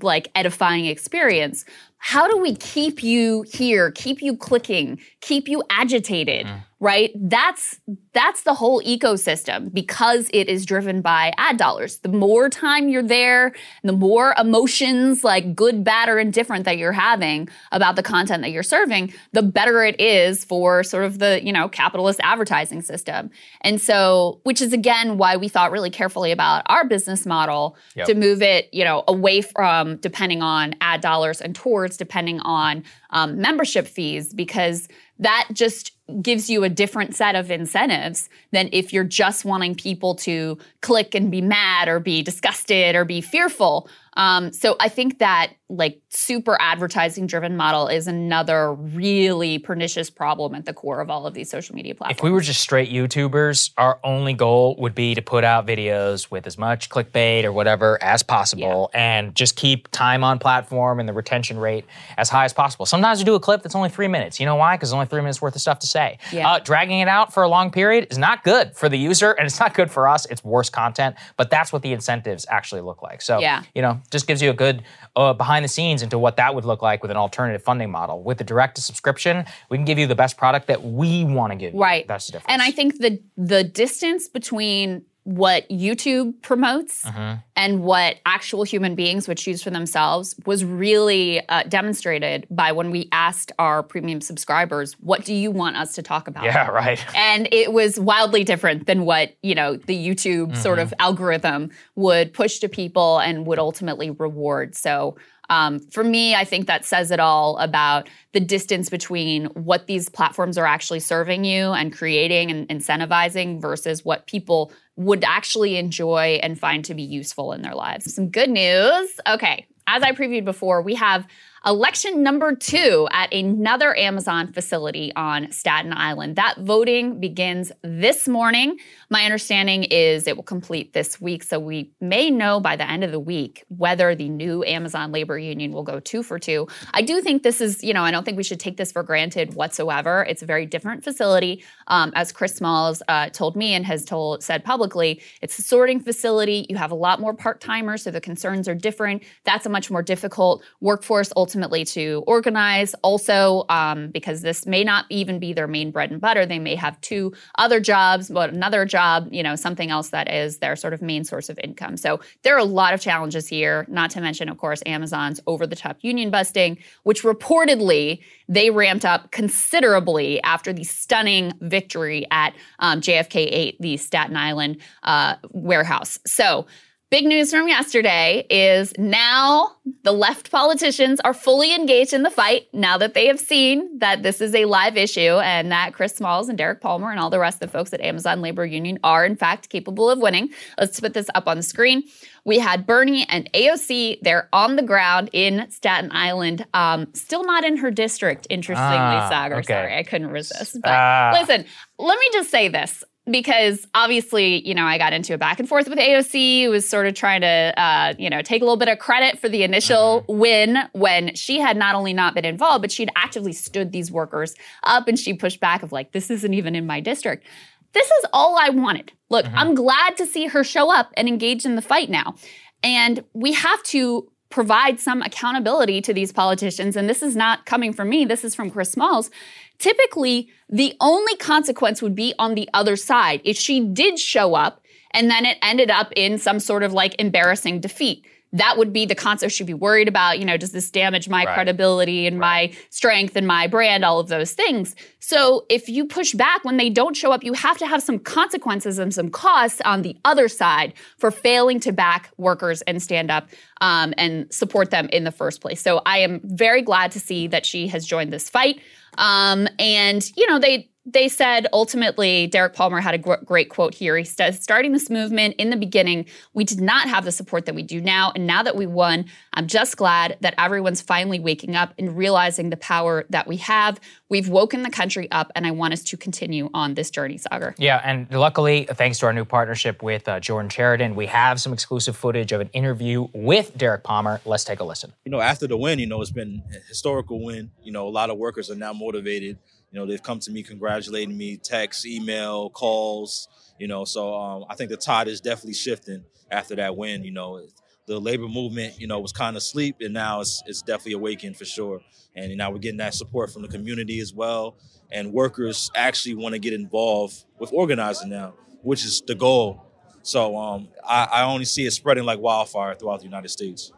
like edifying experience? How do we keep you here, keep you clicking, keep you agitated? Mm. Right? That's that's the whole ecosystem because it is driven by ad dollars. The more time you're there, the more emotions, like good, bad, or indifferent that you're having about the content that you're serving, the better it is for sort of the, you know, capitalist advertising system. And so, which is again why we thought really carefully about our business model Yep. to move it, you know, away from depending on ad dollars and towards depending on um, membership fees because that just gives you a different set of incentives than if you're just wanting people to click and be mad or be disgusted or be fearful. Um, so I think that like super advertising driven model is another really pernicious problem at the core of all of these social media platforms. If we were just straight YouTubers, our only goal would be to put out videos with as much clickbait or whatever as possible and just keep time on platform and the retention rate as high as possible. Sometimes we do a clip that's only three minutes. You know why? Because there's only only three minutes worth of stuff to say. Yeah. Uh, dragging it out for a long period is not good for the user, and it's not good for us. It's worse content, but that's what the incentives actually look like. So, Yeah. you know, just gives you a good uh, behind the scenes into what that would look like with an alternative funding model. With the direct to subscription, we can give you the best product that we want to give you. Right. That's the difference. And I think the the distance between what YouTube promotes Mm-hmm. and what actual human beings would choose for themselves was really uh, demonstrated by when we asked our premium subscribers, "What do you want us to talk about?" yeah, right. and it was wildly different than what you know the youtube sort of algorithm would push to people and would ultimately reward so um, for me i think that says it all about the distance between what these platforms are actually serving you and creating and incentivizing versus what people would actually enjoy and find to be useful in their lives. Some good news. Okay as i previewed before we have election number two at another Amazon facility on Staten Island. That voting begins this morning. My understanding is it will complete this week, so we may know by the end of the week whether the new Amazon labor union will go two for two. I do think this is, you know, I don't think we should take this for granted whatsoever. It's a very different facility, um, as Chris Smalls uh, told me and has told said publicly. It's a sorting facility. You have a lot more part timers, so the concerns are different. That's a much more difficult workforce ultimately to organize. Also, um, because this may not even be their main bread and butter, they may have two other jobs, but another job, you know, something else that is their sort of main source of income. So there are a lot of challenges here, not to mention, of course, Amazon's over the top union busting, which reportedly they ramped up considerably after the stunning victory at um, JFK 8, the Staten Island uh, warehouse. So, Big news from yesterday is now the left politicians are fully engaged in the fight now that they have seen that this is a live issue and that Chris Smalls and Derek Palmer and all the rest of the folks at Amazon Labor Union are, in fact, capable of winning. Let's put this up on the screen. We had Bernie and AOC. They're on the ground in Staten Island, um, still not in her district, interestingly, Ah, Saagar. okay. Sorry, I couldn't resist. But Ah. listen, let me just say this because obviously, you know, I got into a back and forth with AOC, who was sort of trying to, uh, you know, take a little bit of credit for the initial win when she had not only not been involved, but she'd actively stood these workers up and she pushed back of like, this isn't even in my district. This is all I wanted. Look, I'm glad to see her show up and engage in the fight now. And we have to provide some accountability to these politicians. And this is not coming from me, this is from Chris Smalls. Typically, the only consequence would be on the other side. If she did show up and then it ended up in some sort of like embarrassing defeat, that would be the consequence she'd be worried about. You know, does this damage my Right. credibility and my strength and my brand, all of those things. So if you push back when they don't show up, you have to have some consequences and some costs on the other side for failing to back workers and stand up um, and support them in the first place. So I am very glad to see that she has joined this fight. Um, and you know, they they said ultimately, Derek Palmer had a gr- great quote here. He says, starting this movement in the beginning, we did not have the support that we do now. And now that we won, I'm just glad that everyone's finally waking up and realizing the power that we have. We've woken the country up, and I want us to continue on this journey, Saagar. Yeah, and luckily, thanks to our new partnership with uh, Jordan Chariton, we have some exclusive footage of an interview with Derek Palmer. Let's take a listen. you know, after the win, you know, it's been a historical win. You know, a lot of workers are now motivated. You know, they've come to me congratulating me, text, email, calls. You know, so um, I think the tide is definitely shifting after that win. You know, the labor movement, you know, was kind of asleep, and now it's it's definitely awakened for sure. And now we're getting that support from the community as well, and workers actually want to get involved with organizing now, which is the goal. So um, I, I only see it spreading like wildfire throughout the United States.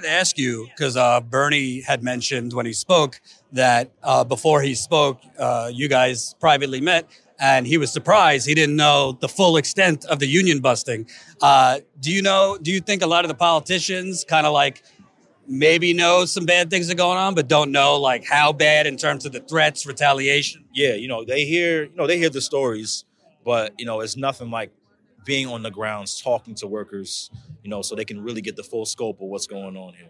Wanted to ask you because uh, Bernie had mentioned when he spoke that uh, before he spoke, uh, you guys privately met, and he was surprised he didn't know the full extent of the union busting. Uh, do you know? Do you think a lot of the politicians kind of like maybe know some bad things are going on, but don't know like how bad in terms of the threats, retaliation? yeah, you know, they hear, you know, they hear the stories, but you know, it's nothing like being on the grounds, talking to workers, you know, so they can really get the full scope of what's going on here.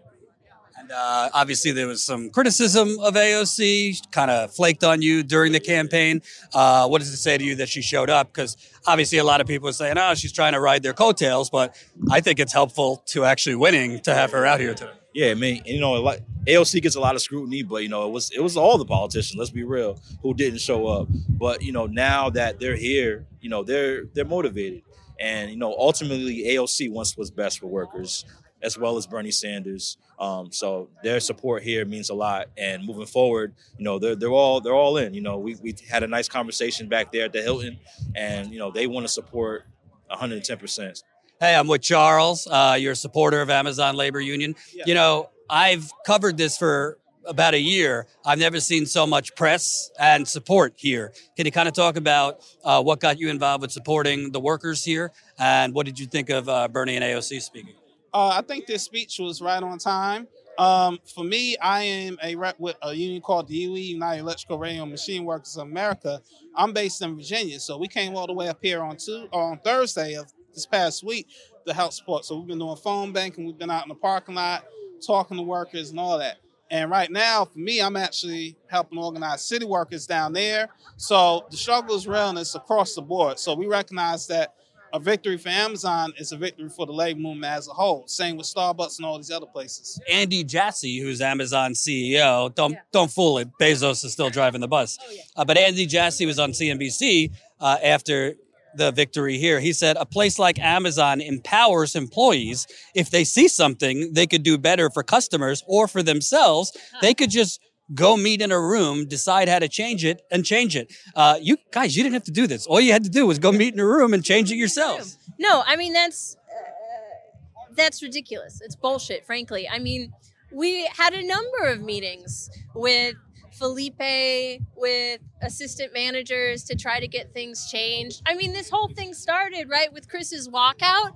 And uh, obviously, there was some criticism of AOC, kind of flaked on you during the campaign. Uh, what does it say to you that she showed up? Because obviously, a lot of people are saying, oh, she's trying to ride their coattails, but I think it's helpful to actually winning to have her out here today. Yeah, I mean, you know, like AOC gets a lot of scrutiny, but you know, it was it was all the politicians, let's be real, who didn't show up. But you know, now that they're here, you know, they're they're motivated. And you know, ultimately AOC wants what's best for workers, as well as Bernie Sanders. Um, so their support here means a lot. And moving forward, you know, they're they're all they're all in. You know, we we had a nice conversation back there at the Hilton, and you know, they want to support 110 percent. Hey, I'm with Charles. Uh, you're a supporter of Amazon Labor Union. Yeah. You know, I've covered this for about a year. I've never seen so much press and support here. Can you kind of talk about uh, what got you involved with supporting the workers here, and what did you think of uh, Bernie and AOC speaking? Uh, I think this speech was right on time. Um, for me, I am a rep with a union called the UE, United Electrical Radio Machine Workers of America. I'm based in Virginia, so we came all the way up here on two on Thursday of this past week to help support. So we've been doing phone banking, we've been out in the parking lot talking to workers and all that. And right now, for me, I'm actually helping organize city workers down there. So the struggle is real and it's across the board. So we recognize that a victory for Amazon is a victory for the labor movement as a whole. Same with Starbucks and all these other places. Andy Jassy, who's Amazon CEO, don't don't fool it. Bezos is still driving the bus. Uh, but Andy Jassy was on CNBC uh, after the victory here. He said a place like Amazon empowers employees. If they see something they could do better for customers or for themselves, they could just go meet in a room, decide how to change it, and change it. Uh, you guys, you didn't have to do this. All you had to do was go meet in a room and change it yourselves. No, I mean that's uh, that's ridiculous. It's bullshit, frankly. I mean, we had a number of meetings with Felipe, with assistant managers to try to get things changed. I mean, this whole thing started right with Chris's walkout.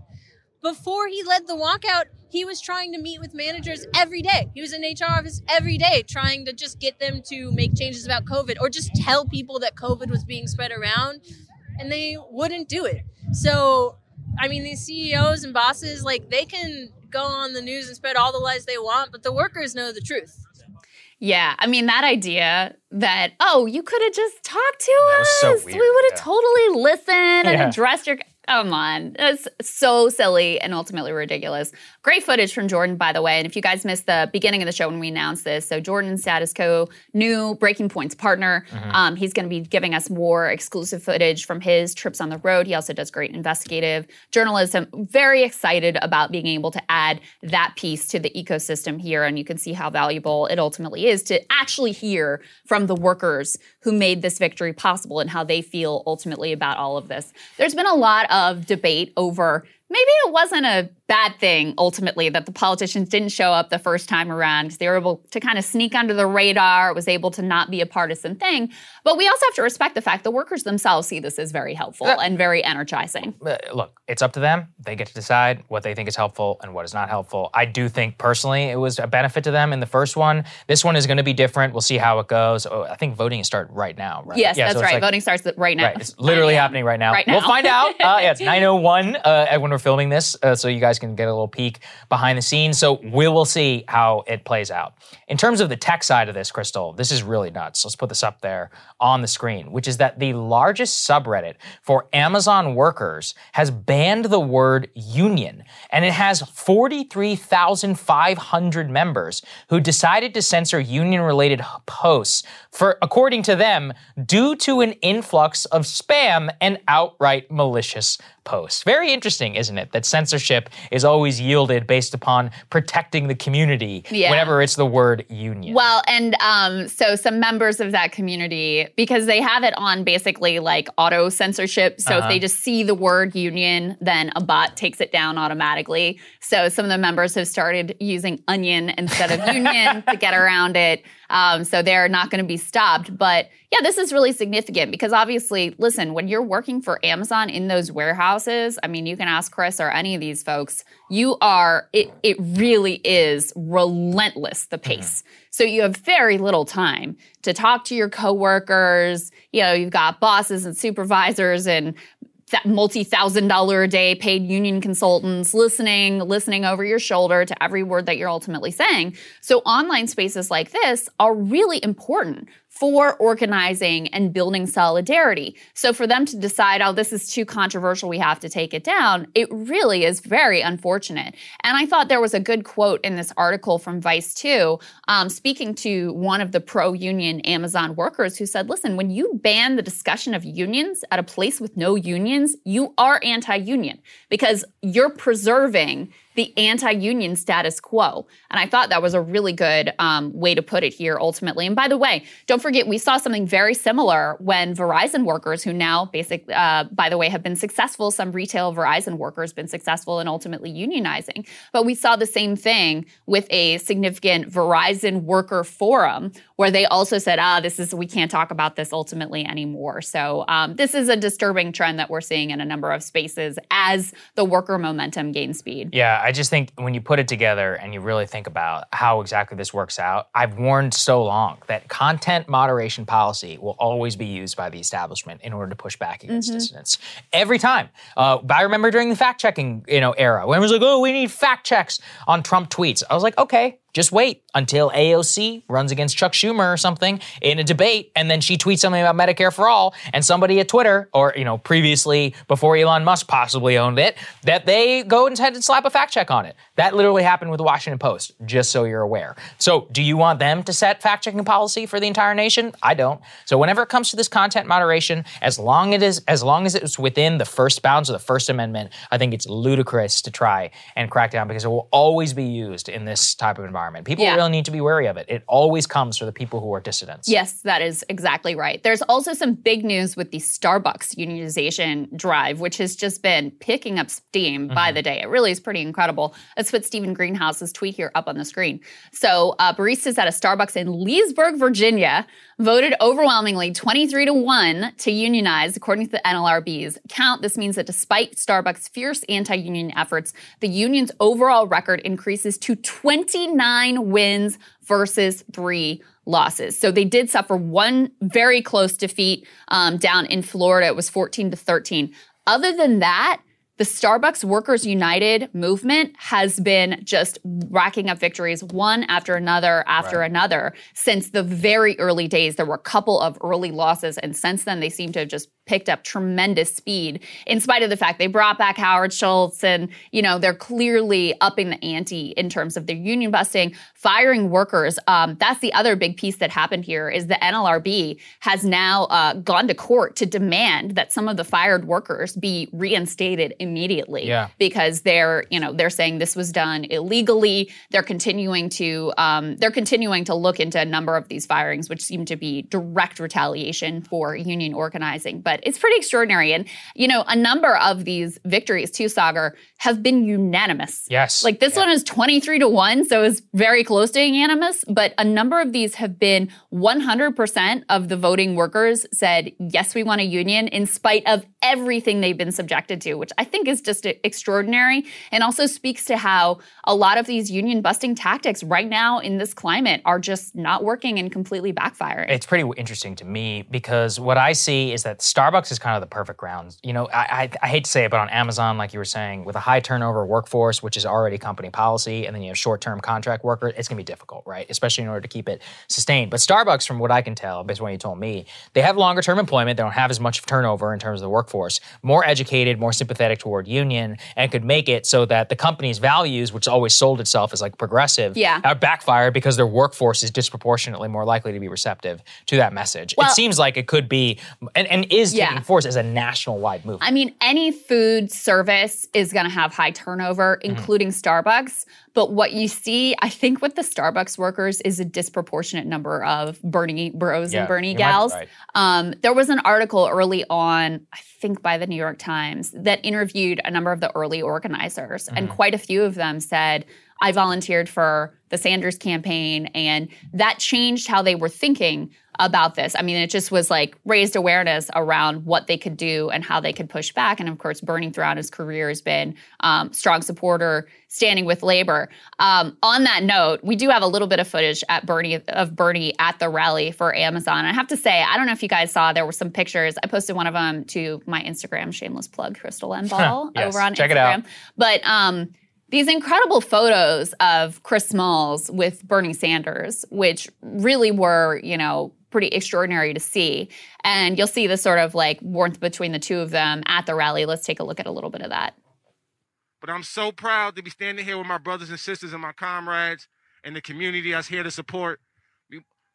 Before he led the walkout, he was trying to meet with managers every day. He was in HR office every day trying to just get them to make changes about COVID or just tell people that COVID was being spread around and they wouldn't do it. So, I mean, these CEOs and bosses, like, they can go on the news and spread all the lies they want, but the workers know the truth. Yeah, I mean that idea that oh you could have just talked to That was us, so we would have yeah. totally listened and Yeah. addressed your. Come on, That's so silly and ultimately ridiculous. Great footage from Jordan, by the way. And if you guys missed the beginning of the show when we announced this, so Jordan Status Coup, new Breaking Points partner. Mm-hmm. Um, he's going to be giving us more exclusive footage from his trips on the road. He also does great investigative journalism. Very excited about being able to add that piece to the ecosystem here, and you can see how valuable it ultimately is to actually hear from the workers who made this victory possible and how they feel ultimately about all of this. There's been a lot of debate over maybe it wasn't a bad thing ultimately that the politicians didn't show up the first time around because they were able to kind of sneak under the radar. It was able to not be a partisan thing. But we also have to respect the fact the workers themselves see this as very helpful and very energizing. Uh, look, it's up to them. They get to decide what they think is helpful and what is not helpful. I do think personally it was a benefit to them in the first one. This one is going to be different. We'll see how it goes. Oh, I think voting is start right now, right? Yes, Yeah, that's so right. like- Voting starts right now. Right, it's literally happening right now. Right now. We'll find out. Uh, yeah, it's 9:01 uh, when we're filming this, uh, so you guys can get a little peek behind the scenes. So we will see how it plays out. In terms of the tech side of this, Krystal, this is really nuts. Let's put this up there on the screen, which is that the largest subreddit for Amazon workers has banned the word union, and it has 43,500 members who decided to censor union-related posts for, according to them, due to an influx of spam and outright malicious posts. Very interesting, isn't it? That censorship is always yielded based upon protecting the community Yeah. whenever it's the word union. Well, and um, so some members of that community, because they have it on basically like auto censorship. So if they just see the word union, then a bot takes it down automatically. So some of the members have started using onion instead of union to get around it. Um, so they're not going to be stopped. But yeah, this is really significant because obviously, listen, when you're working for Amazon in those warehouses, I mean, you can ask Chris or any of these folks, you are, it, it really is relentless, the mm-hmm. pace. So you have very little time to talk to your coworkers. You know, you've got bosses and supervisors and th- multi-thousand dollar a day paid union consultants listening listening over your shoulder to every word that you're ultimately saying so online spaces like this are really important for organizing and building solidarity. So for them to decide, oh, this is too controversial, we have to take it down, it really is very unfortunate. And I thought there was a good quote in this article from Vice too, um, speaking to one of the pro union Amazon workers who said, listen, when you ban the discussion of unions at a place with no unions, you are anti union because you're preserving the anti-union status quo. And I thought that was a really good um, way to put it here ultimately. And by the way, don't forget we saw something very similar when Verizon workers, who now basically, uh, by the way, have been successful. Some retail Verizon workers been successful in ultimately unionizing. But we saw the same thing with a significant Verizon worker forum where they also said, ah, this is we can't talk about this ultimately anymore. So um, this is a disturbing trend that we're seeing in a number of spaces as the worker momentum gains speed. Yeah, I just think when you put it together and you really think about how exactly this works out, I've warned so long that content moderation policy will always be used by the establishment in order to push back against Mm-hmm. dissidents. Every time. Uh, I remember during the fact checking, you know, era when it was like, oh, we need fact checks on Trump tweets. I was like, okay, just wait until AOC runs against Chuck Schumer or something in a debate, and then she tweets something about Medicare for all, and somebody at Twitter, or you know, previously before Elon Musk possibly owned it, that they go and and slap a fact check on it. That literally happened with the Washington Post, just so you're aware. So, do you want them to set fact checking policy for the entire nation? I don't. So, whenever it comes to this content moderation, as long it is, as long as it's within the first bounds of the First Amendment, I think it's ludicrous to try and crack down because it will always be used in this type of environment. People Yeah. really need to be wary of it. It always comes for the people who are dissidents. Yes, that is exactly right. There's also some big news with the Starbucks unionization drive, which has just been picking up steam by the day. It really is pretty incredible. Let's put Steven Greenhouse's tweet here up on the screen. So, uh, baristas at a Starbucks in Leesburg, Virginia, voted overwhelmingly 23 to 1 to unionize, according to the NLRB's count. This means that despite Starbucks' fierce anti union efforts, the union's overall record increases to 29 wins versus three losses. So they did suffer one very close defeat um, down in Florida. It was 14 to 13. Other than that, the Starbucks Workers United movement has been just racking up victories one after another after another since the very early days. There were a couple of early losses, and since then they seem to have just picked up tremendous speed in spite of the fact they brought back Howard Schultz and, you know, they're clearly upping the ante in terms of their union busting, firing workers. Um, that's the other big piece that happened here is the NLRB has now uh, gone to court to demand that some of the fired workers be reinstated immediately Yeah. because they're, you know, they're saying this was done illegally. They're continuing to, um, they're continuing to look into a number of these firings, which seem to be direct retaliation for union organizing. But it's pretty extraordinary. And, you know, a number of these victories, too, Saagar, have been unanimous. Yes. Like this one is 23 to 1, so it's very close to unanimous. But a number of these have been 100% of the voting workers said, yes, we want a union, in spite of everything they've been subjected to, which I think is just extraordinary and also speaks to how a lot of these union busting tactics right now in this climate are just not working and completely backfiring. It's pretty interesting to me because what I see is that Starbucks is kind of the perfect ground. You know, I, I, I hate to say it, but on Amazon, like you were saying, with a high turnover workforce, which is already company policy, and then you have short term contract workers, it's going to be difficult, right? Especially in order to keep it sustained. But Starbucks, from what I can tell, based on what you told me, they have longer term employment. They don't have as much turnover in terms of the workforce, more educated, more sympathetic toward union, and could make it so that the company's values, which always sold itself as like progressive, Yeah. are backfired because their workforce is disproportionately more likely to be receptive to that message. Well- it seems like it could be and, and is Yeah. taking force as a national wide movement. I mean, any food service is going to have high turnover, Mm-hmm. including Starbucks. But what you see, I think, with the Starbucks workers is a disproportionate number of Bernie bros Yeah, and Bernie you might be gals. right. Um, there was an article early on, I think by the New York Times, that interviewed a number of the early organizers, and Mm-hmm. quite a few of them said, I volunteered for the Sanders campaign, and that changed how they were thinking about this. I mean, it just was like raised awareness around what they could do and how they could push back. And of course, Bernie throughout his career has been um, strong supporter, standing with labor. Um, on that note, we do have a little bit of footage at Bernie of Bernie at the rally for Amazon. And I have to say, I don't know if you guys saw, there were some pictures. I posted one of them to my Instagram, shameless plug, Krystal M. Ball Yes, over on check it Instagram. out. But um, these incredible photos of Chris Smalls with Bernie Sanders, which really were, you know, pretty extraordinary to see. And you'll see the sort of like warmth between the two of them at the rally. Let's take a look at a little bit of that. But I'm so proud to be standing here with my brothers and sisters and my comrades and the community that's here to support.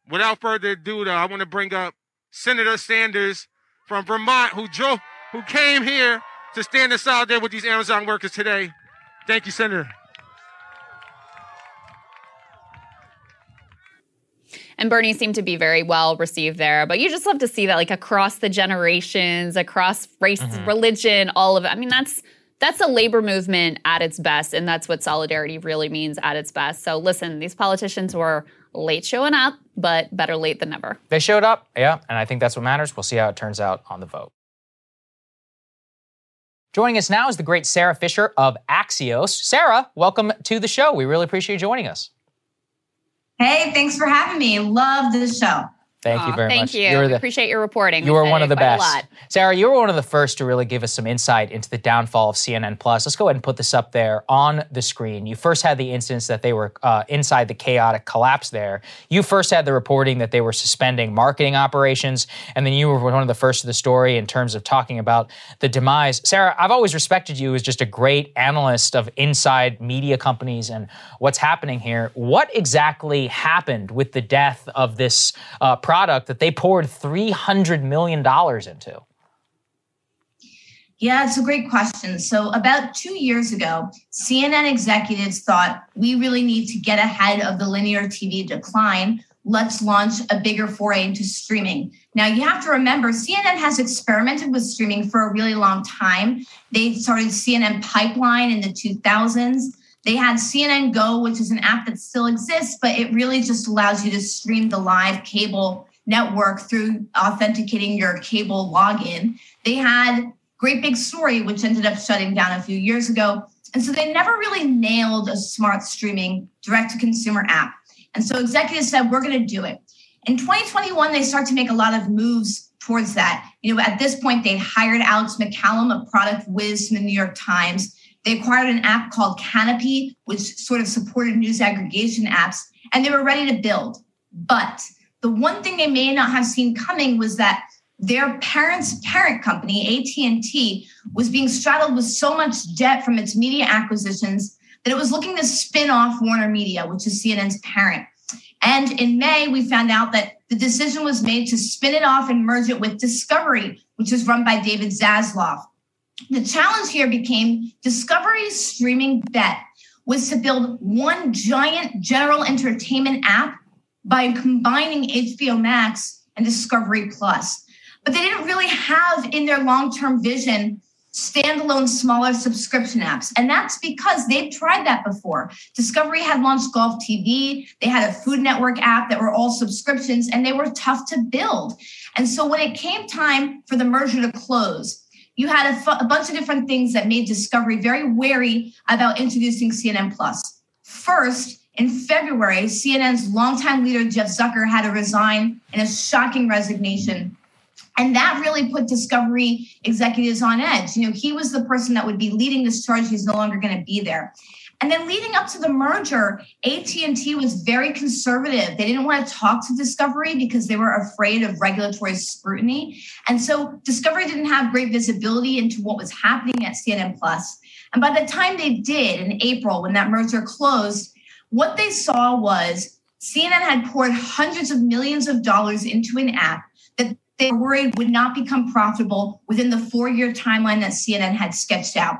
Without further ado, though, I want to bring up Senator Sanders from Vermont, who drove, who came here to stand aside there with these Amazon workers today. Thank you, Senator. and Bernie seemed to be very well received there. But you just love to see that, like across the generations, across race, mm-hmm. religion, all of it. I mean, that's that's a labor movement at its best, and that's what solidarity really means at its best. So listen, these politicians were late showing up, but better late than never. They showed up, yeah, and I think that's what matters. We'll see how it turns out on the vote. Joining us now is the great Sara Fischer of Axios. Sara, welcome to the show. We really appreciate you joining us. Hey, thanks for having me. Love this show. Thank you very thank much. Thank you. The, Appreciate your reporting. You were one of the best. Sara, you were one of the first to really give us some insight into the downfall of CNN Plus. Let's go ahead and put this up there on the screen. You first had the instance that they were uh, inside the chaotic collapse there. You first had the reporting that they were suspending marketing operations, and then you were one of the first to the story in terms of talking about the demise. Sara, I've always respected you as just a great analyst of inside media companies and what's happening here. What exactly happened with the death of this uh, product that they poured $300 million into? Yeah, it's a great question. So, about two years ago, CNN executives thought we really need to get ahead of the linear TV decline. Let's launch a bigger foray into streaming. Now, you have to remember, CNN has experimented with streaming for a really long time. They started CNN Pipeline in the 2000s. They had CNN Go, which is an app that still exists, but it really just allows you to stream the live cable network through authenticating your cable login. They had Great Big Story, which ended up shutting down a few years ago. And so they never really nailed a smart streaming direct to consumer app. And so executives said, we're going to do it. In 2021, they start to make a lot of moves towards that. You know, at this point, they hired Alex MacCallum, a product whiz from the New York Times. They acquired an app called Canopy, which sort of supported news aggregation apps, and they were ready to build. But the one thing they may not have seen coming was that their parents' parent company, AT&T, was being straddled with so much debt from its media acquisitions that it was looking to spin off Warner Media, which is CNN's parent. And in May, we found out that the decision was made to spin it off and merge it with Discovery, which is run by David Zaslav. The challenge here became Discovery's streaming bet was to build one giant general entertainment app by combining HBO Max and Discovery Plus. But they didn't really have in their long term vision standalone smaller subscription apps. And that's because they've tried that before. Discovery had launched Golf TV, they had a Food Network app that were all subscriptions, and they were tough to build. And so when it came time for the merger to close, you had a, bunch of different things that made Discovery very wary about introducing CNN Plus. First, in February, CNN's longtime leader, Jeff Zucker, had to resign in a shocking resignation. And that really put Discovery executives on edge. You know, he was the person that would be leading this charge. He's no longer going to be there. And then leading up to the merger, AT&T was very conservative. They didn't want to talk to Discovery because they were afraid of regulatory scrutiny. And so Discovery didn't have great visibility into what was happening at CNN Plus. And by the time they did in April, when that merger closed, what they saw was CNN had poured hundreds of millions of dollars into an app that they were worried would not become profitable within the four year timeline that CNN had sketched out.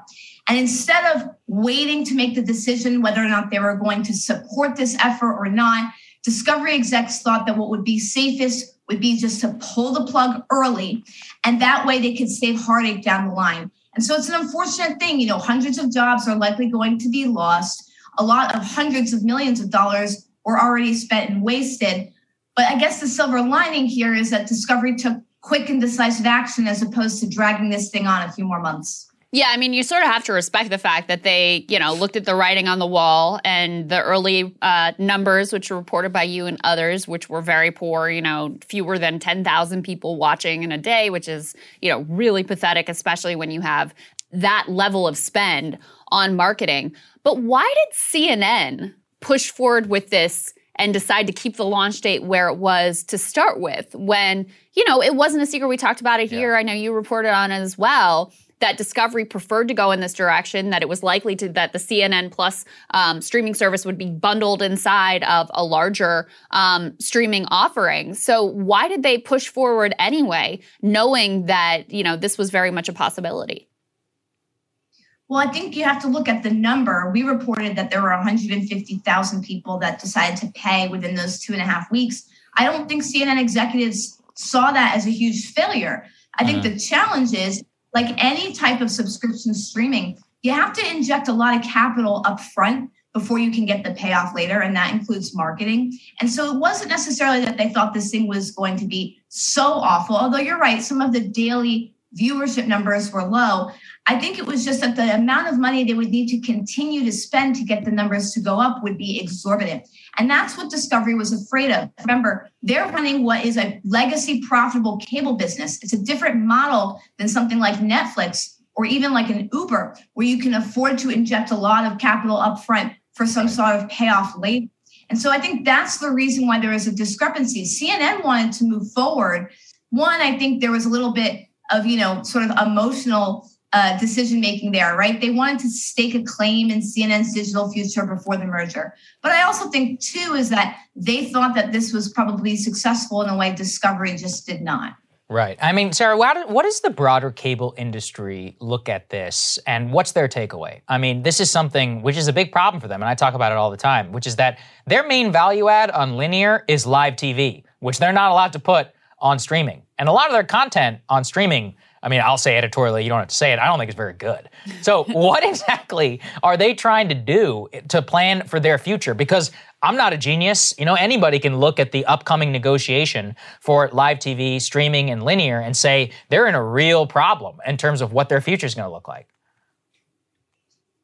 And instead of waiting to make the decision whether or not they were going to support this effort or not, Discovery execs thought that what would be safest would be just to pull the plug early. And that way they could save heartache down the line. And so it's an unfortunate thing. You know, hundreds of jobs are likely going to be lost a lot of hundreds of millions of dollars were already spent and wasted. But I guess the silver lining here is that Discovery took quick and decisive action as opposed to dragging this thing on a few more months. Yeah, I mean, you sort of have to respect the fact that they, you know, looked at the writing on the wall and the early uh, numbers, which were reported by you and others, which were very poor. You know, fewer than ten thousand people watching in a day, which is, you know, really pathetic, especially when you have that level of spend on marketing. But why did CNN push forward with this and decide to keep the launch date where it was to start with when, you know, it wasn't a secret. We talked about it here. Yeah. I know you reported on it as well that Discovery preferred to go in this direction, that it was likely to that the CNN Plus um, streaming service would be bundled inside of a larger um, streaming offering. So why did they push forward anyway, knowing that you know this was very much a possibility? Well, I think you have to look at the number. We reported that there were 150,000 people that decided to pay within those two and a half weeks. I don't think CNN executives saw that as a huge failure. I think mm-hmm. the challenge is like any type of subscription streaming, you have to inject a lot of capital up front before you can get the payoff later, and that includes marketing. And so it wasn't necessarily that they thought this thing was going to be so awful, although you're right, some of the daily viewership numbers were low. I think it was just that the amount of money they would need to continue to spend to get the numbers to go up would be exorbitant. And that's what Discovery was afraid of. Remember, they're running what is a legacy profitable cable business. It's a different model than something like Netflix or even like an Uber, where you can afford to inject a lot of capital upfront for some sort of payoff later. And so I think that's the reason why there is a discrepancy. CNN wanted to move forward. One, I think there was a little bit of, you know, sort of emotional uh, decision making there, right? They wanted to stake a claim in CNN's digital future before the merger. But I also think, too, is that they thought that this was probably successful in a way Discovery just did not. Right. I mean, Sara, what, what does the broader cable industry look at this and what's their takeaway? I mean, this is something which is a big problem for them, and I talk about it all the time, which is that their main value add on linear is live TV, which they're not allowed to put on streaming. And a lot of their content on streaming I mean, I'll say editorially, you don't have to say it. I don't think it's very good. So, what exactly are they trying to do to plan for their future? Because I'm not a genius. You know, anybody can look at the upcoming negotiation for live TV, streaming, and linear and say they're in a real problem in terms of what their future is going to look like.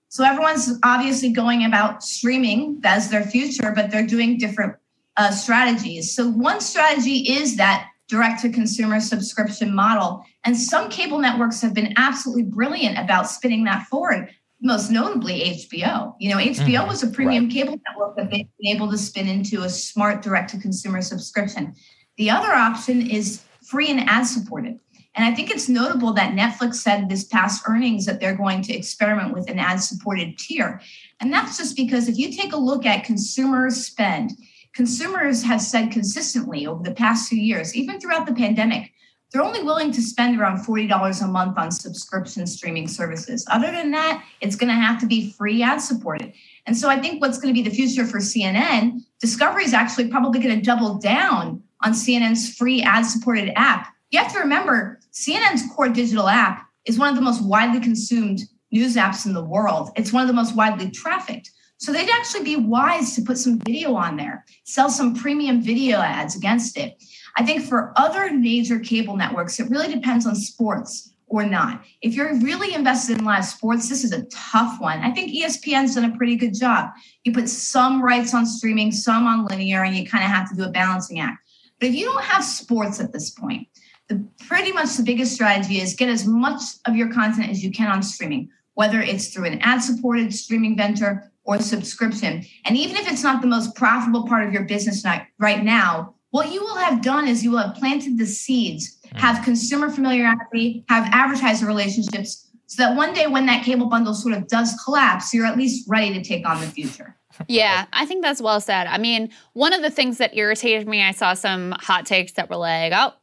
So, everyone's obviously going about streaming as their future, but they're doing different uh, strategies. So, one strategy is that direct to consumer subscription model. And some cable networks have been absolutely brilliant about spinning that forward, most notably HBO. You know, HBO mm-hmm. was a premium right. cable network that they've been able to spin into a smart direct to consumer subscription. The other option is free and ad supported. And I think it's notable that Netflix said this past earnings that they're going to experiment with an ad supported tier. And that's just because if you take a look at consumer spend, consumers have said consistently over the past few years, even throughout the pandemic, they're only willing to spend around $40 a month on subscription streaming services. Other than that, it's going to have to be free ad supported. And so I think what's going to be the future for CNN, Discovery is actually probably going to double down on CNN's free ad supported app. You have to remember, CNN's core digital app is one of the most widely consumed news apps in the world. It's one of the most widely trafficked. So they'd actually be wise to put some video on there, sell some premium video ads against it. I think for other major cable networks, it really depends on sports or not. If you're really invested in live sports, this is a tough one. I think ESPN's done a pretty good job. You put some rights on streaming, some on linear, and you kind of have to do a balancing act. But if you don't have sports at this point, the pretty much the biggest strategy is get as much of your content as you can on streaming, whether it's through an ad-supported streaming vendor or subscription. And even if it's not the most profitable part of your business right now, what you will have done is you will have planted the seeds, mm. have consumer familiarity, have advertiser relationships, so that one day when that cable bundle sort of does collapse, you're at least ready to take on the future. Yeah, I think that's well said. I mean, one of the things that irritated me, I saw some hot takes that were like, oh,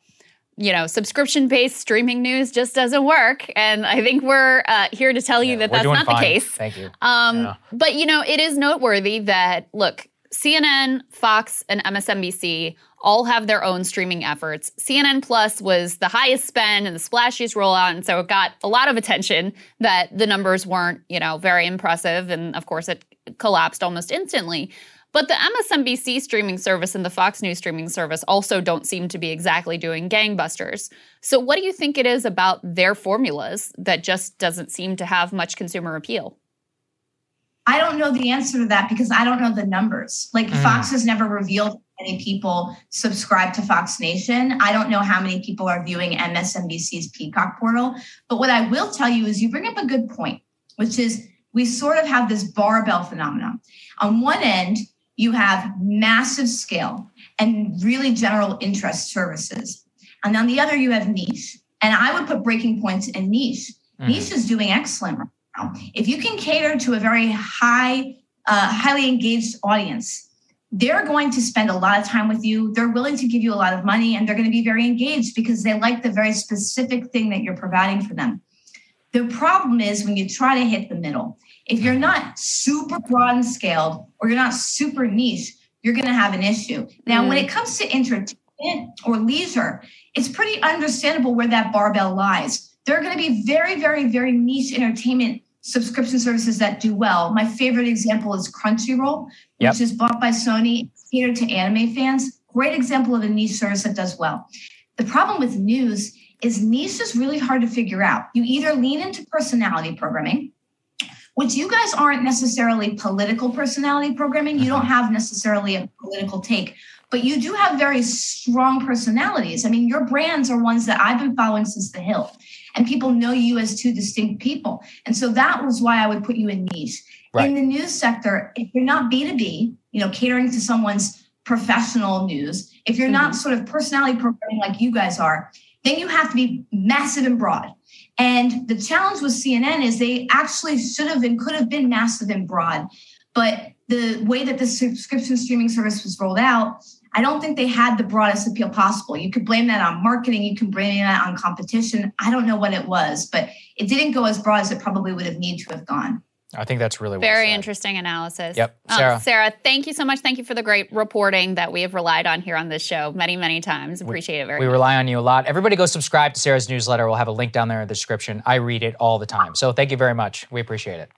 you know, subscription based streaming news just doesn't work. And I think we're uh, here to tell you that that's not fine. the case. Thank you. Um, yeah. But, you know, it is noteworthy that, look, CNN, Fox, and MSNBC all have their own streaming efforts. CNN Plus was the highest spend and the splashiest rollout, and so it got a lot of attention that the numbers weren't, you know, very impressive. And of course, it collapsed almost instantly. But the MSNBC streaming service and the Fox News streaming service also don't seem to be exactly doing gangbusters. So, what do you think it is about their formulas that just doesn't seem to have much consumer appeal? I don't know the answer to that because I don't know the numbers. Like, mm. Fox has never revealed how many people subscribe to Fox Nation. I don't know how many people are viewing MSNBC's Peacock portal. But what I will tell you is you bring up a good point, which is we sort of have this barbell phenomenon. On one end, you have massive scale and really general interest services. And on the other, you have niche. And I would put breaking points in niche. Mm. Niche is doing excellent right now. If you can cater to a very high, uh, highly engaged audience, they're going to spend a lot of time with you. They're willing to give you a lot of money and they're going to be very engaged because they like the very specific thing that you're providing for them. The problem is when you try to hit the middle. If you're not super broad and scaled or you're not super niche, you're going to have an issue. Now, mm. when it comes to entertainment or leisure, it's pretty understandable where that barbell lies. There are going to be very, very, very niche entertainment subscription services that do well. My favorite example is Crunchyroll, yep. which is bought by Sony, catered to anime fans. Great example of a niche service that does well. The problem with news is niche is really hard to figure out. You either lean into personality programming, which you guys aren't necessarily political personality programming. You don't mm-hmm. have necessarily a political take, but you do have very strong personalities. I mean, your brands are ones that I've been following since the Hill and people know you as two distinct people. And so that was why I would put you in niche. Right. In the news sector, if you're not B2B, you know, catering to someone's professional news, if you're mm-hmm. not sort of personality programming like you guys are, then you have to be massive and broad. And the challenge with CNN is they actually should have and could have been massive and broad. But the way that the subscription streaming service was rolled out, I don't think they had the broadest appeal possible. You could blame that on marketing, you can blame that on competition. I don't know what it was, but it didn't go as broad as it probably would have needed to have gone. I think that's really very well interesting analysis. Yep, um, Sara. Sara, thank you so much. Thank you for the great reporting that we have relied on here on this show many, many times. Appreciate we, it very. We much. rely on you a lot. Everybody, go subscribe to Sara's newsletter. We'll have a link down there in the description. I read it all the time, so thank you very much. We appreciate it.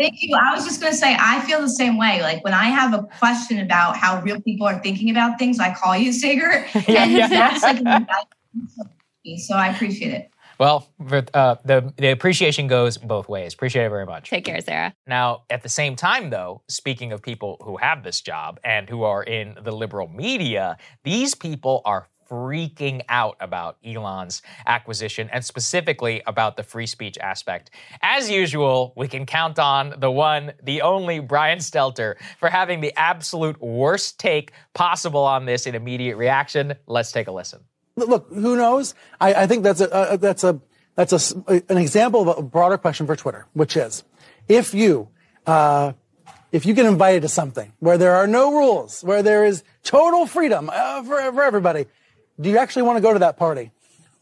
Thank you. I was just going to say, I feel the same way. Like when I have a question about how real people are thinking about things, I call you, Saagar. yeah, and yeah. that's like, so I appreciate it. Well, uh, the the appreciation goes both ways. Appreciate it very much. Take care, Sara. Now, at the same time, though, speaking of people who have this job and who are in the liberal media, these people are freaking out about Elon's acquisition and specifically about the free speech aspect. As usual, we can count on the one, the only Brian Stelter for having the absolute worst take possible on this in immediate reaction. Let's take a listen. Look, who knows? I, I think that's a, that's a that's a, an example of a broader question for Twitter, which is if you uh, if you get invited to something where there are no rules, where there is total freedom uh, for, for everybody, do you actually want to go to that party?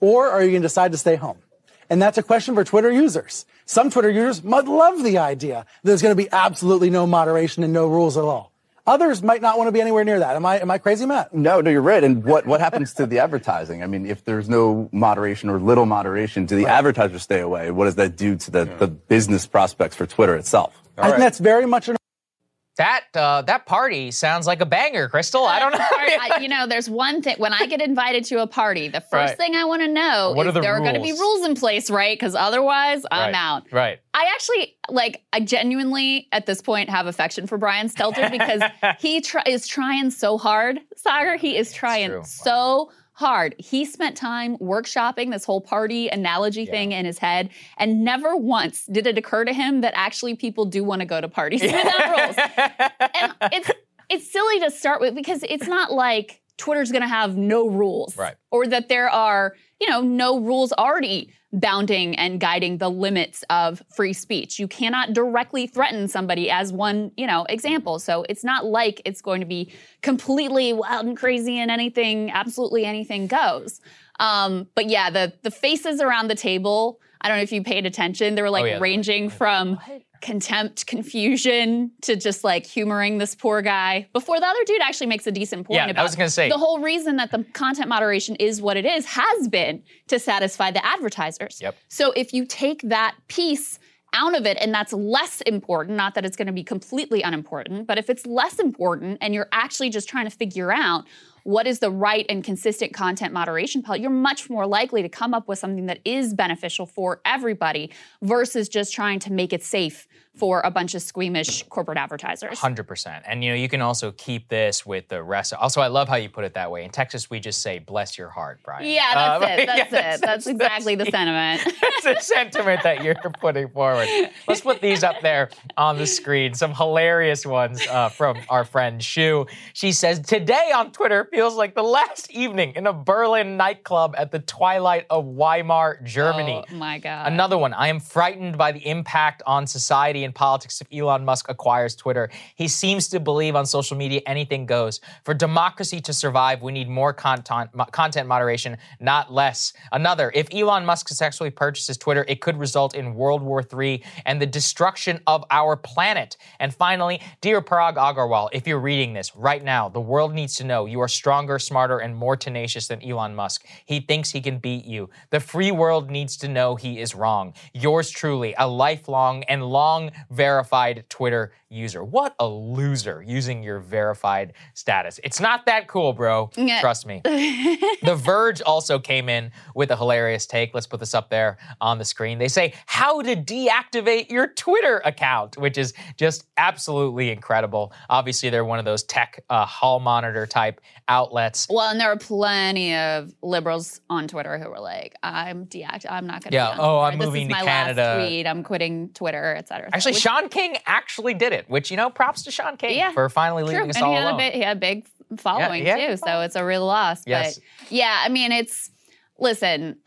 Or are you going to decide to stay home? And that's a question for Twitter users. Some Twitter users might love the idea that there's going to be absolutely no moderation and no rules at all. Others might not want to be anywhere near that. Am I am I crazy, Matt? No, no, you're right. And what what happens to the advertising? I mean, if there's no moderation or little moderation, do the right. advertisers stay away? What does that do to the, yeah. the business prospects for Twitter itself? All I right. think that's very much an that uh, that party sounds like a banger, Krystal. I don't know. I, you know, there's one thing when I get invited to a party, the first right. thing I want to know what is the there rules? are going to be rules in place, right? Because otherwise, I'm right. out. Right. I actually like. I genuinely, at this point, have affection for Brian Stelter because he try, is trying so hard. Saagar, he is trying so hard. He spent time workshopping this whole party analogy yeah. thing in his head, and never once did it occur to him that actually people do want to go to parties without rules. And it's it's silly to start with because it's not like Twitter's going to have no rules, right? Or that there are you know no rules already bounding and guiding the limits of free speech. You cannot directly threaten somebody as one, you know, example. So it's not like it's going to be completely wild and crazy and anything, absolutely anything goes. Um, but yeah, the the faces around the table, I don't know if you paid attention, they were like oh, yeah. ranging from what? contempt, confusion to just like humoring this poor guy. Before the other dude actually makes a decent point yeah, about I was gonna say the whole reason that the content moderation is what it is has been to satisfy the advertisers. Yep. So if you take that piece out of it and that's less important, not that it's going to be completely unimportant, but if it's less important and you're actually just trying to figure out what is the right and consistent content moderation policy, you're much more likely to come up with something that is beneficial for everybody versus just trying to make it safe for a bunch of squeamish corporate advertisers. Hundred percent, and you know you can also keep this with the rest. Also, I love how you put it that way. In Texas, we just say "bless your heart," Brian. Yeah, that's Uh, it. That's yeah, it. That's exactly the sentiment. That's the sentiment that you're putting forward. Let's put these up there on the screen. Some hilarious ones uh, from our friend Shu. She says, Today on Twitter feels like the last evening in a Berlin nightclub at the twilight of Weimar, Germany. Oh my god. Another one. I am frightened by the impact on society and politics if Elon Musk acquires Twitter. He seems to believe on social media anything goes. For democracy to survive, we need more content, content moderation, not less. Another. If Elon Musk successfully purchases Twitter, it could result in World War III and the destruction of our planet. And finally, dear Parag Agrawal, if you're reading this right now, the world needs to know you are stronger, smarter, and more tenacious than Elon Musk. He thinks he can beat you. The free world needs to know he is wrong. Yours truly, a lifelong and long verified Twitter user. What a loser using your verified status. It's not that cool, bro. Trust me. The Verge also came in with a hilarious take. Let's put this up there on the screen. They say how to deactivate your Twitter account, which is just absolutely incredible. Obviously, they're one of those tech uh, hall monitor type outlets. Well, and there are plenty of liberals on Twitter who were like, "I'm deact. I'm not going to." Yeah, oh, I'm this moving is to my Canada." Last tweet. I'm quitting Twitter, et cetera. Actually, Which- Shaun King actually did it, which, you know, props to Shaun King Yeah, for finally True. leaving us and all he had, alone. a big, he had a big following yeah. too, so it's a real loss. Yes. But yeah, I mean, it's listen.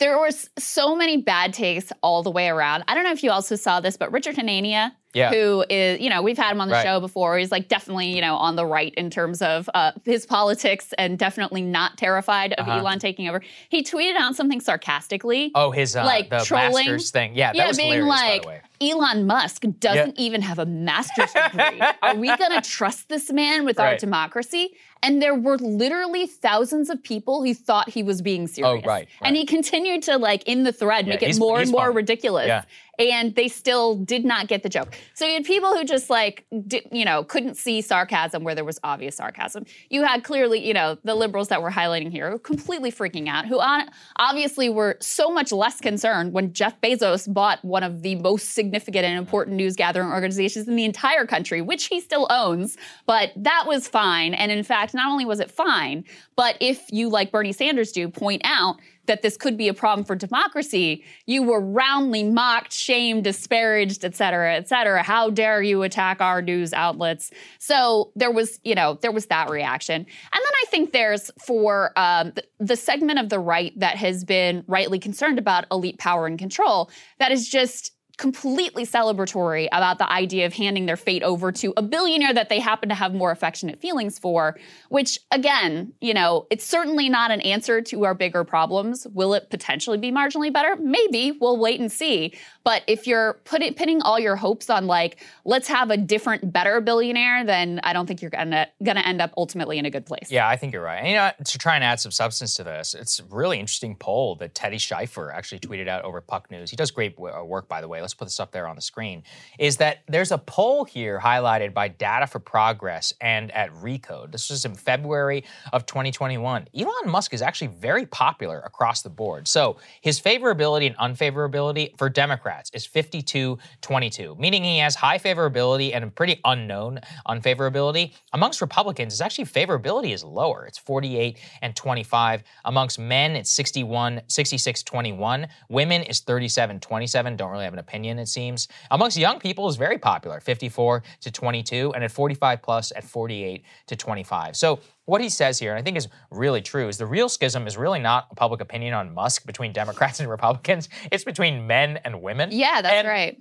there was so many bad takes all the way around. I don't know if you also saw this, but Richard Hanania, Yeah. who is, you know, we've had him on the Right. show before. He's like definitely, you know, on the right in terms of uh, his politics and definitely not terrified of Uh-huh. Elon taking over. He tweeted out something sarcastically. Oh, his uh, like the trolling. Masters thing. Yeah, that yeah, was being like. Elon Musk doesn't even have a master's degree. Are we going to trust this man with our democracy? And there were literally thousands of people who thought he was being serious. Oh, right, And he continued to like in the thread Yeah, make it more and more ridiculous. Yeah. And they still did not get the joke. So you had people who just like, di- you know, couldn't see sarcasm where there was obvious sarcasm. You had clearly, you know, the liberals that we're highlighting here, completely freaking out, who on, obviously were so much less concerned when Jeff Bezos bought one of the most significant and important news gathering organizations in the entire country, which he still owns. But that was fine. And in fact, not only was it fine, but if you, like Bernie Sanders do, point out that this could be a problem for democracy, you were roundly mocked, shamed, disparaged, et cetera, et cetera. How dare you attack our news outlets? So there was, you know, there was that reaction. And then I think there's for um, the, the segment of the right that has been rightly concerned about elite power and control, that is just completely celebratory about the idea of handing their fate over to a billionaire that they happen to have more affectionate feelings for, which again, you know, it's certainly not an answer to our bigger problems. Will it potentially be marginally better? Maybe. We'll wait and see. But if you're put it, pinning all your hopes on like, let's have a different, better billionaire, then I don't think you're gonna gonna end up ultimately in a good place. Yeah, I think you're right. And, you know, to try and add some substance to this, it's a really interesting poll that Teddy Schleifer actually tweeted out over Puck News. He does great uh, work, by the way. Put this up there on the screen. Is that there's a poll here highlighted by Data for Progress and at Recode. This was in February of 2021. Elon Musk is actually very popular across the board. So his favorability and unfavorability for Democrats is 52 22, meaning he has high favorability and a pretty unknown unfavorability. Amongst Republicans, his actually favorability is lower. It's 48 and 25. Amongst men, it's 61, 66 21. Women is 37 27. Don't really have an opinion, it seems. Amongst young people is very popular, 54 to 22, and at 45 plus at 48 to 25. So what he says here, and I think is really true, is the real schism is really not a public opinion on Musk between Democrats and Republicans. It's between men and women. Yeah, that's And right.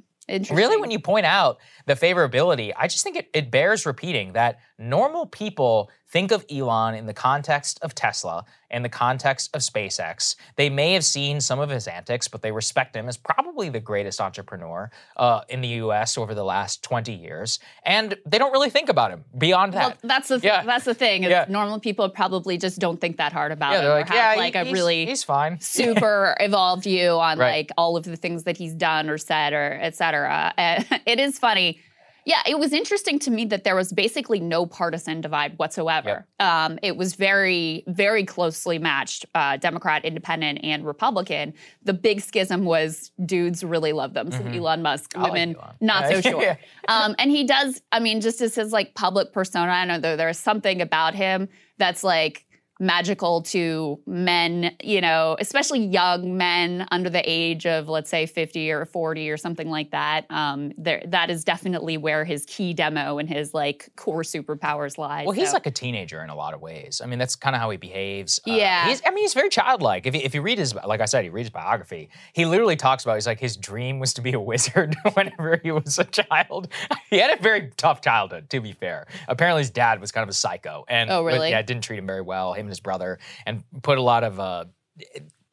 Really, when you point out the favorability, I just think it, it bears repeating that normal people think of Elon in the context of Tesla, and the context of SpaceX. They may have seen some of his antics, but they respect him as probably the greatest entrepreneur uh, in the US over the last 20 years. And they don't really think about him beyond Well, that. that's the Yeah. that's the thing. Yeah. normal people probably just don't think that hard about Yeah, him. like, have yeah, like a really he's fine. super evolved view on Right. like all of the things that he's done or said or et cetera. Uh, it is funny. Yeah, it was interesting to me that there was basically no partisan divide whatsoever. Um, it was very, very closely matched uh, Democrat, Independent, and Republican. The big schism was dudes really love them. So Mhm. Elon Musk, like women Elon. not so Yeah. sure. um, and he does, I mean, just as his like public persona, I know there, there's something about him that's like magical to men, you know, especially young men under the age of, let's say, 50 or 40 or something like that. Um, there, that is definitely where his key demo and his like core superpowers lie. Well, he's So- like a teenager in a lot of ways. I mean, that's kind of how he behaves. Uh, Yeah. he's, I mean, he's very childlike. If you, if you read his, like I said, he reads biography, he literally talks about, he's like, his dream was to be a wizard whenever he was a child. he had a very tough childhood, to be fair. Apparently, his dad was kind of a psycho. And Oh, really? yeah, didn't treat him very well, him and his brother, and put a lot of, uh,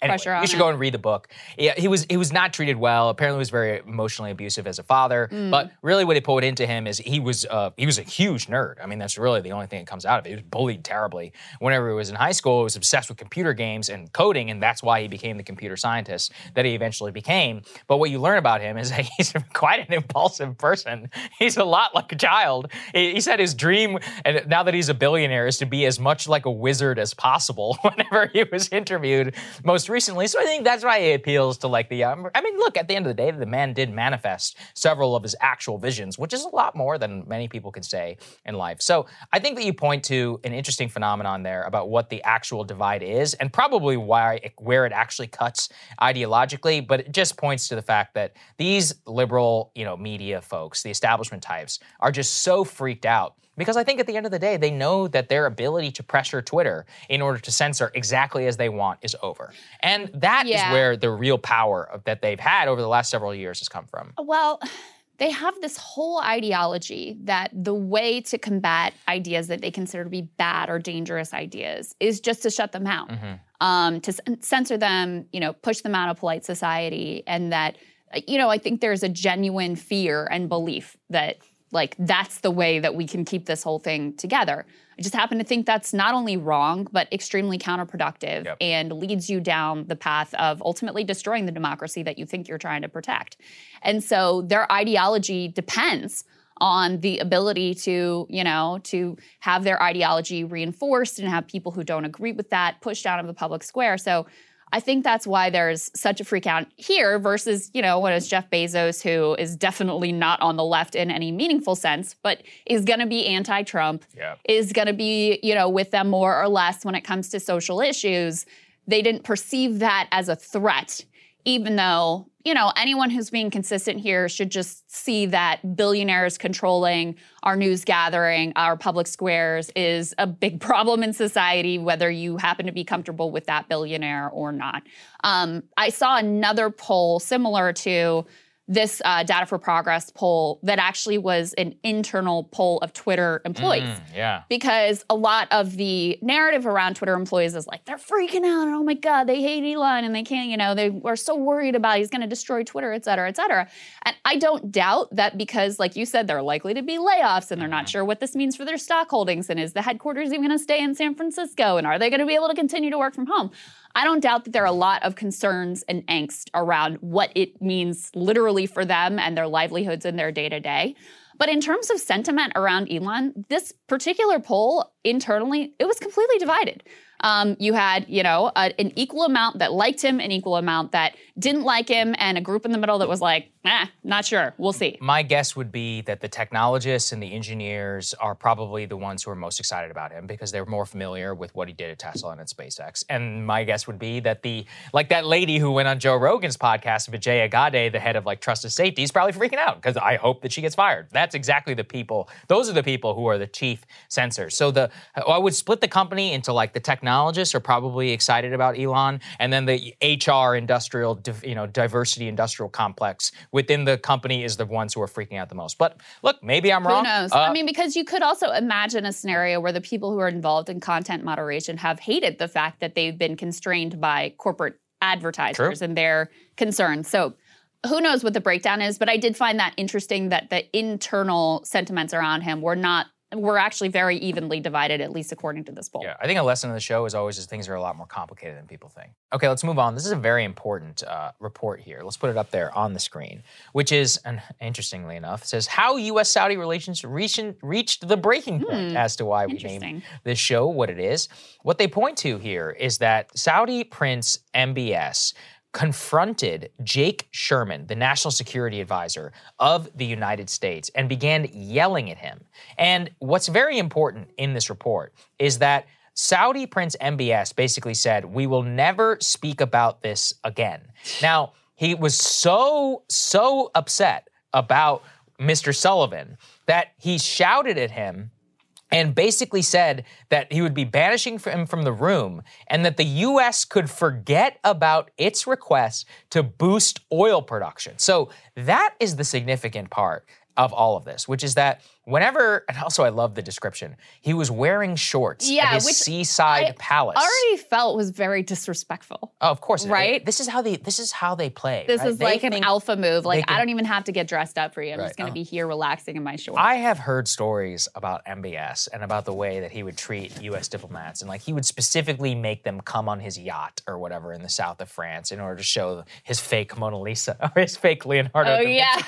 Anyway, Pressure on you should him. go and read the book. Yeah, he was he was not treated well. Apparently, was very emotionally abusive as a father. Mm. But really, what he put into him is he was uh, he was a huge nerd. I mean, that's really the only thing that comes out of it. He was bullied terribly. Whenever he was in high school, he was obsessed with computer games and coding, and that's why he became the computer scientist that he eventually became. But what you learn about him is that he's quite an impulsive person. He's a lot like a child. He, he said his dream, and now that he's a billionaire, is to be as much like a wizard as possible. Whenever he was interviewed most recently, so I think that's why he appeals to like the. Um, I mean, look, at the end of the day, the man did manifest several of his actual visions, which is a lot more than many people can say in life. So I think that you point to an interesting phenomenon there about what the actual divide is, and probably why it, where it actually cuts ideologically. But it just points to the fact that these liberal, you know, media folks, the establishment types, are just so freaked out because I think at the end of the day, they know that their ability to pressure Twitter in order to censor exactly as they want is over. And that is Yeah. where the real power of, that they've had over the last several years has come from. Well, they have this whole ideology that the way to combat ideas that they consider to be bad or dangerous ideas is just to shut them out, um, to censor them, you know, push them out of polite society, and that, you know, I think there's a genuine fear and belief that like that's the way that we can keep this whole thing together. I just happen to think that's not only wrong, but extremely counterproductive and leads you down the path of ultimately destroying the democracy that you think you're trying to protect. And so their ideology depends on the ability to, you know, to have their ideology reinforced and have people who don't agree with that pushed out of the public square. So I think that's why there's such a freak out here versus, you know, what is Jeff Bezos, who is definitely not on the left in any meaningful sense, but is going to be anti Trump, Yeah. is going to be, you know, with them more or less when it comes to social issues. They didn't perceive that as a threat, even though, you know, anyone who's being consistent here should just see that billionaires controlling our news gathering, our public squares is a big problem in society, whether you happen to be comfortable with that billionaire or not. Um, I saw another poll similar to this uh, Data for Progress poll that actually was an internal poll of Twitter employees. Mm, yeah. because a lot of the narrative around Twitter employees is like they're freaking out. And oh my god they hate Elon and they can't you know they are so worried about he's going to destroy Twitter et cetera et cetera. And I don't doubt that because like you said there are likely to be layoffs and they're not sure what this means for their stock holdings and is the headquarters even going to stay in San Francisco and are they going to be able to continue to work from home I don't doubt that there are a lot of concerns and angst around what it means literally for them and their livelihoods in their day to day. But in terms of sentiment around Elon, this particular poll internally, it was completely divided. Um, you had, you know, a, an equal amount that liked him, an equal amount that didn't like him, and a group in the middle that was like, eh, not sure. We'll see. My guess would be that the technologists and the engineers are probably the ones who are most excited about him because they're more familiar with what he did at Tesla and at SpaceX. And my guess would be that the like that lady who went on Joe Rogan's podcast, Vijaya Gade, the head of like trusted safety, is probably freaking out because I hope that she gets fired. That's exactly the people. Those are the people who are the chief censors. So the I would split the company into like the technologists are probably excited about Elon, and then the HR industrial, you know, diversity industrial complex within the company is the ones who are freaking out the most. But look, maybe I'm wrong. Who knows? Uh, I mean, because you could also imagine a scenario where the people who are involved in content moderation have hated the fact that they've been constrained by corporate advertisers and their concerns. So who knows what the breakdown is, but I did find that interesting that the internal sentiments around him were not we're actually very evenly divided, at least according to this poll. Yeah, I think a lesson of the show is always is things are a lot more complicated than people think. Okay, let's move on. This is a very important uh, report here. Let's put it up there on the screen, which is, and interestingly enough, it says how U.S.-Saudi relations reached, reached the breaking point Hmm, as to why we named this show what it is. What they point to here is that Saudi Prince MBS confronted Jake Sherman, the national security advisor of the United States, and began yelling at him. And what's very important in this report is that Saudi Prince MBS basically said, We will never speak about this again. Now, he was so, so upset about Mr. Sullivan that he shouted at him and basically said that he would be banishing him from the room and that the US could forget about its request to boost oil production. So that is the significant part of all of this, which is that whenever, and also I love the description, he was wearing shorts Yeah, at his which seaside palace. Already felt was very disrespectful. Oh, of course, it- Right? This is how they. This is how they play. This right? is They like an alpha move. Like can- I don't even have to get dressed up for you. I'm Right. just going to Oh. be here relaxing in my shorts. I have heard stories about MBS and about the way that he would treat U.S. diplomats, and like he would specifically make them come on his yacht or whatever in the south of France in order to show his fake Mona Lisa or his fake Leonardo. Oh, yeah.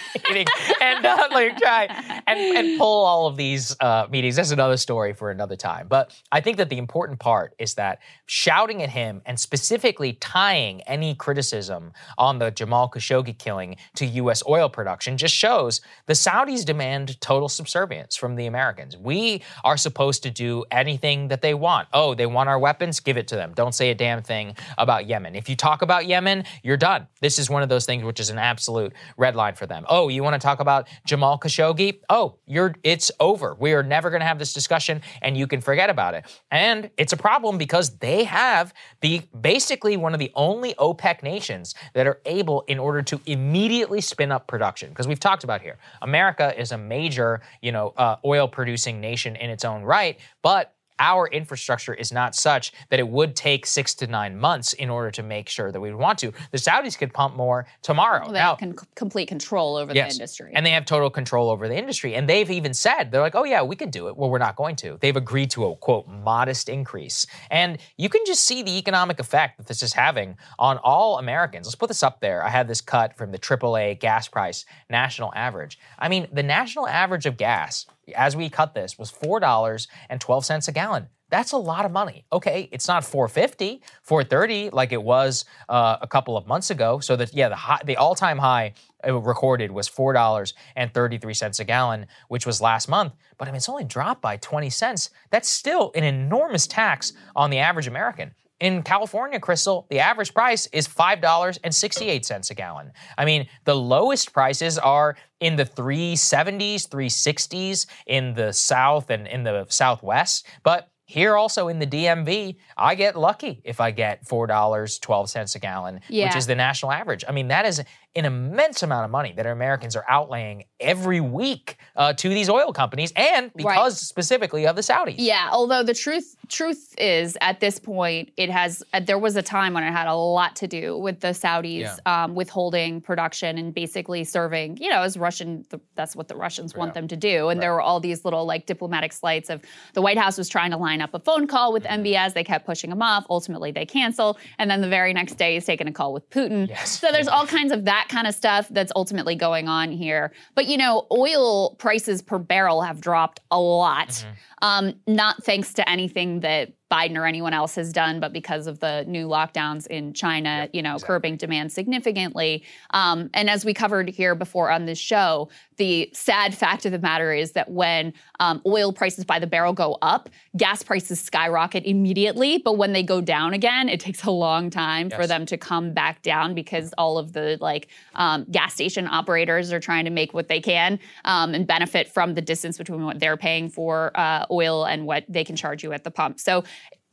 and uh, like try and, and pull all of these uh, meetings. That's another story for another time. But I think that the important part is that shouting at him and specifically tying any criticism on the Jamal Khashoggi killing to U.S. oil production just shows the Saudis demand total subservience from the Americans. We are supposed to do anything that they want. Oh, they want our weapons? Give it to them. Don't say a damn thing about Yemen. If you talk about Yemen, you're done. This is one of those things which is an absolute red line for them. Oh, you want to talk about Jamal Khashoggi? Oh, you're it's over. We are never going to have this discussion and you can forget about it. And it's a problem because they have the basically one of the only OPEC nations that are able in order to immediately spin up production because we've talked about here. America is a major, you know, uh, oil producing nation in its own right, but our infrastructure is not such that it would take six to nine months in order to make sure that we would want to. The Saudis could pump more tomorrow. Well, they now, have con- complete control over Yes. the industry. And they have total control over the industry. And they've even said, they're like, oh, yeah, we could do it. Well, we're not going to. They've agreed to a quote, modest increase. And you can just see the economic effect that this is having on all Americans. Let's put this up there. I had this cut from the AAA gas price national average. I mean, the national average of gas, as we cut this, was $4.12 a gallon. That's a lot of money. Okay, it's not 450, 430 like it was uh, a couple of months ago. So that yeah, the high, the all-time high uh, recorded was four dollars and thirty-three cents a gallon, which was last month. But I mean, it's only dropped by 20 cents. That's still an enormous tax on the average American. In California, Krystal, the average price is $5.68 a gallon. I mean, the lowest prices are in the 370s, 360s in the South and in the Southwest. But here also in the DMV, I get lucky if I get $4.12 a gallon, which is the national average. I mean, that is an immense amount of money that Americans are outlaying every week uh, to these oil companies and because specifically of the Saudis. Yeah, although the truth truth is at this point it has uh, there was a time when it had a lot to do with the Saudis um, withholding production and basically serving, you know, as Russian the, that's what the Russians want them to do. And there were all these little like diplomatic slights of the White House was trying to line up a phone call with Mm-hmm. MBS, they kept pushing him off. Ultimately they cancel and then the very next day he's taking a call with Putin. So there's all kinds of that kind of stuff that's ultimately going on here. But you know, oil prices per barrel have dropped a lot. Mm-hmm. Um, not thanks to anything that Biden or anyone else has done, but because of the new lockdowns in China, you know, curbing demand significantly. Um, and as we covered here before on this show, the sad fact of the matter is that when um, oil prices by the barrel go up, gas prices skyrocket immediately. But when they go down again, it takes a long time for them to come back down because all of the like um, gas station operators are trying to make what they can um, and benefit from the distance between what they're paying for uh, oil and what they can charge you at the pump. So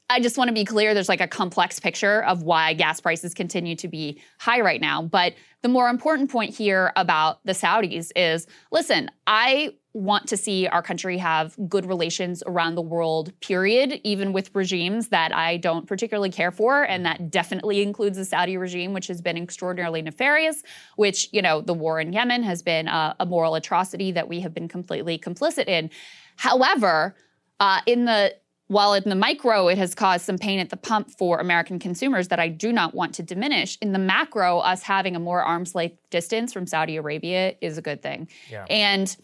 I just want to be clear there's like a complex picture of why gas prices continue to be high right now. But the more important point here about the Saudis is listen, I want to see our country have good relations around the world, period, even with regimes that I don't particularly care for. And that definitely includes the Saudi regime, which has been extraordinarily nefarious, which, you know, the war in Yemen has been a, a moral atrocity that we have been completely complicit in. However, uh, in the while in the micro it has caused some pain at the pump for American consumers that I do not want to diminish, in the macro, us having a more arm's length distance from Saudi Arabia is a good thing. Yeah. And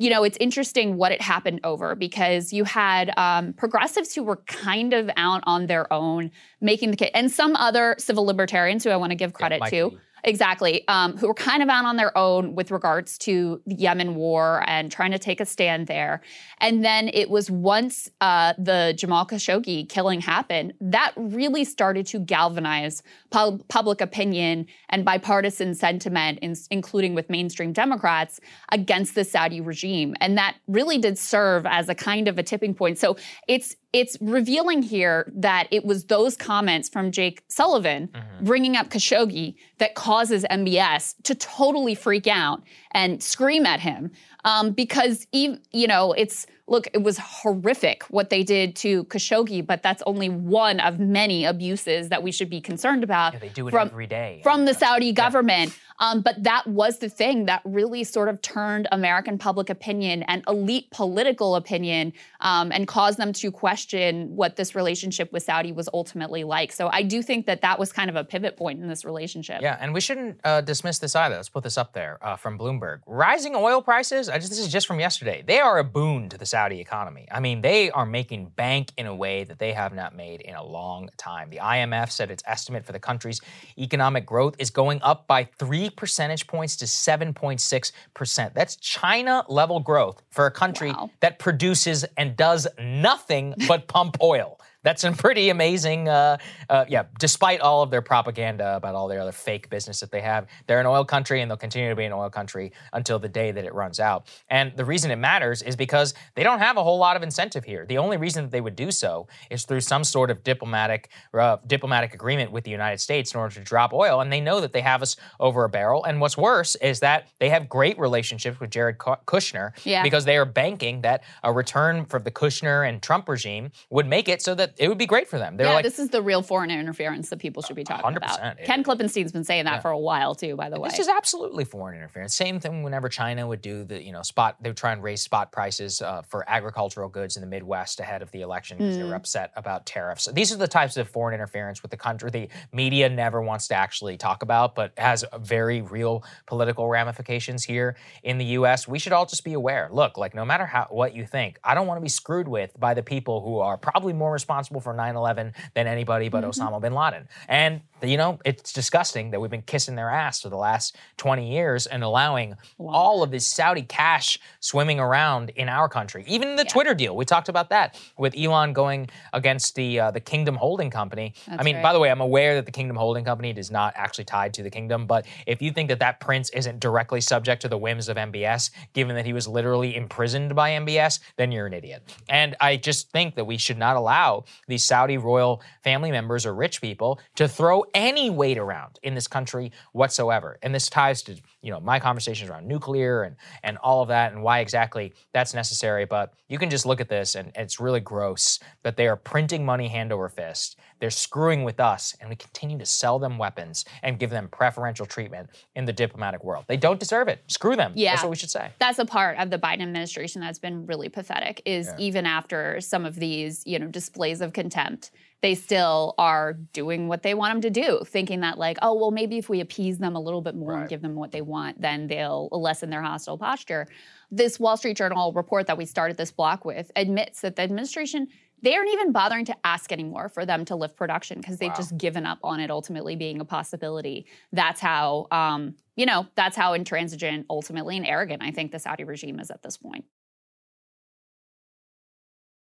you know, it's interesting what it happened over because you had um, progressives who were kind of out on their own making the case, and some other civil libertarians who I want to give credit Mike to. Exactly, um, who were kind of out on their own with regards to the Yemen war and trying to take a stand there. And then it was once uh, the Jamal Khashoggi killing happened that really started to galvanize pub- public opinion and bipartisan sentiment, in- including with mainstream Democrats, against the Saudi regime. And that really did serve as a kind of a tipping point. So it's it's revealing here that it was those comments from Jake Sullivan mm-hmm. bringing up Khashoggi that causes MBS to totally freak out and scream at him um, because even you know it's look it was horrific what they did to Khashoggi, but that's only one of many abuses that we should be concerned about. Yeah, they do it from, every day. from the Saudi government. Um, but that was the thing that really sort of turned American public opinion and elite political opinion um, and caused them to question what this relationship with Saudi was ultimately like. So I do think that that was kind of a pivot point in this relationship. Yeah, and we shouldn't uh, dismiss this either. Let's put this up there uh, from Bloomberg. Rising oil prices, I just, this is just from yesterday. They are a boon to the Saudi economy. I mean, they are making bank in a way that they have not made in a long time. The IMF said its estimate for the country's economic growth is going up by three percentage points to 7.6%. That's China level growth for a country that produces and does nothing but pump oil. That's a pretty amazing, uh, uh, yeah, despite all of their propaganda about all their other fake business that they have. They're an oil country and they'll continue to be an oil country until the day that it runs out. And the reason it matters is because they don't have a whole lot of incentive here. The only reason that they would do so is through some sort of diplomatic, uh, diplomatic agreement with the United States in order to drop oil. And they know that they have us over a barrel. And what's worse is that they have great relationships with Jared Kushner Yeah. because they are banking that a return from the Kushner and Trump regime would make it so that it would be great for them. They're yeah, like, this is the real foreign interference that people should be talking 100%, about. Ken Klippenstein's been saying that Yeah. for a while too, by the way. This is absolutely foreign interference. Same thing whenever China would do the, you know, spot, they would try and raise spot prices uh, for agricultural goods in the Midwest ahead of the election because they were Mm. upset about tariffs. These are the types of foreign interference with the country the media never wants to actually talk about, but has very real political ramifications here in the U.S. We should all just be aware. Look, like no matter how what you think, I don't want to be screwed with by the people who are probably more responsible for 9/11 than anybody but Mhm. Osama bin Laden. And you know, it's disgusting that we've been kissing their ass for the last 20 years and allowing all of this Saudi cash swimming around in our country. Even the Twitter deal, we talked about that with Elon going against the uh, the Kingdom Holding Company. I mean, right. by the way, I'm aware that the Kingdom Holding Company is not actually tied to the kingdom, but if you think that that prince isn't directly subject to the whims of MBS, given that he was literally imprisoned by MBS, then you're an idiot. And I just think that we should not allow these Saudi royal family members or rich people to throw any weight around in this country whatsoever. And this ties to, you know, my conversations around nuclear and and all of that and why exactly that's necessary. But you can just look at this and it's really gross that they are printing money hand over fist. They're screwing with us and we continue to sell them weapons and give them preferential treatment in the diplomatic world. They don't deserve it. Screw them. Yeah. That's what we should say. That's a part of the Biden administration that's been really pathetic is Yeah. even after some of these, you know, displays of contempt, they still are doing what they want them to do, thinking that like, oh, well, maybe if we appease them a little bit more and give them what they want, then they'll lessen their hostile posture. This Wall Street Journal report that we started this block with admits that the administration they aren't even bothering to ask anymore for them to lift production because they've Wow. just given up on it ultimately being a possibility. That's how, um, you know, that's how intransigent ultimately and arrogant I think the Saudi regime is at this point.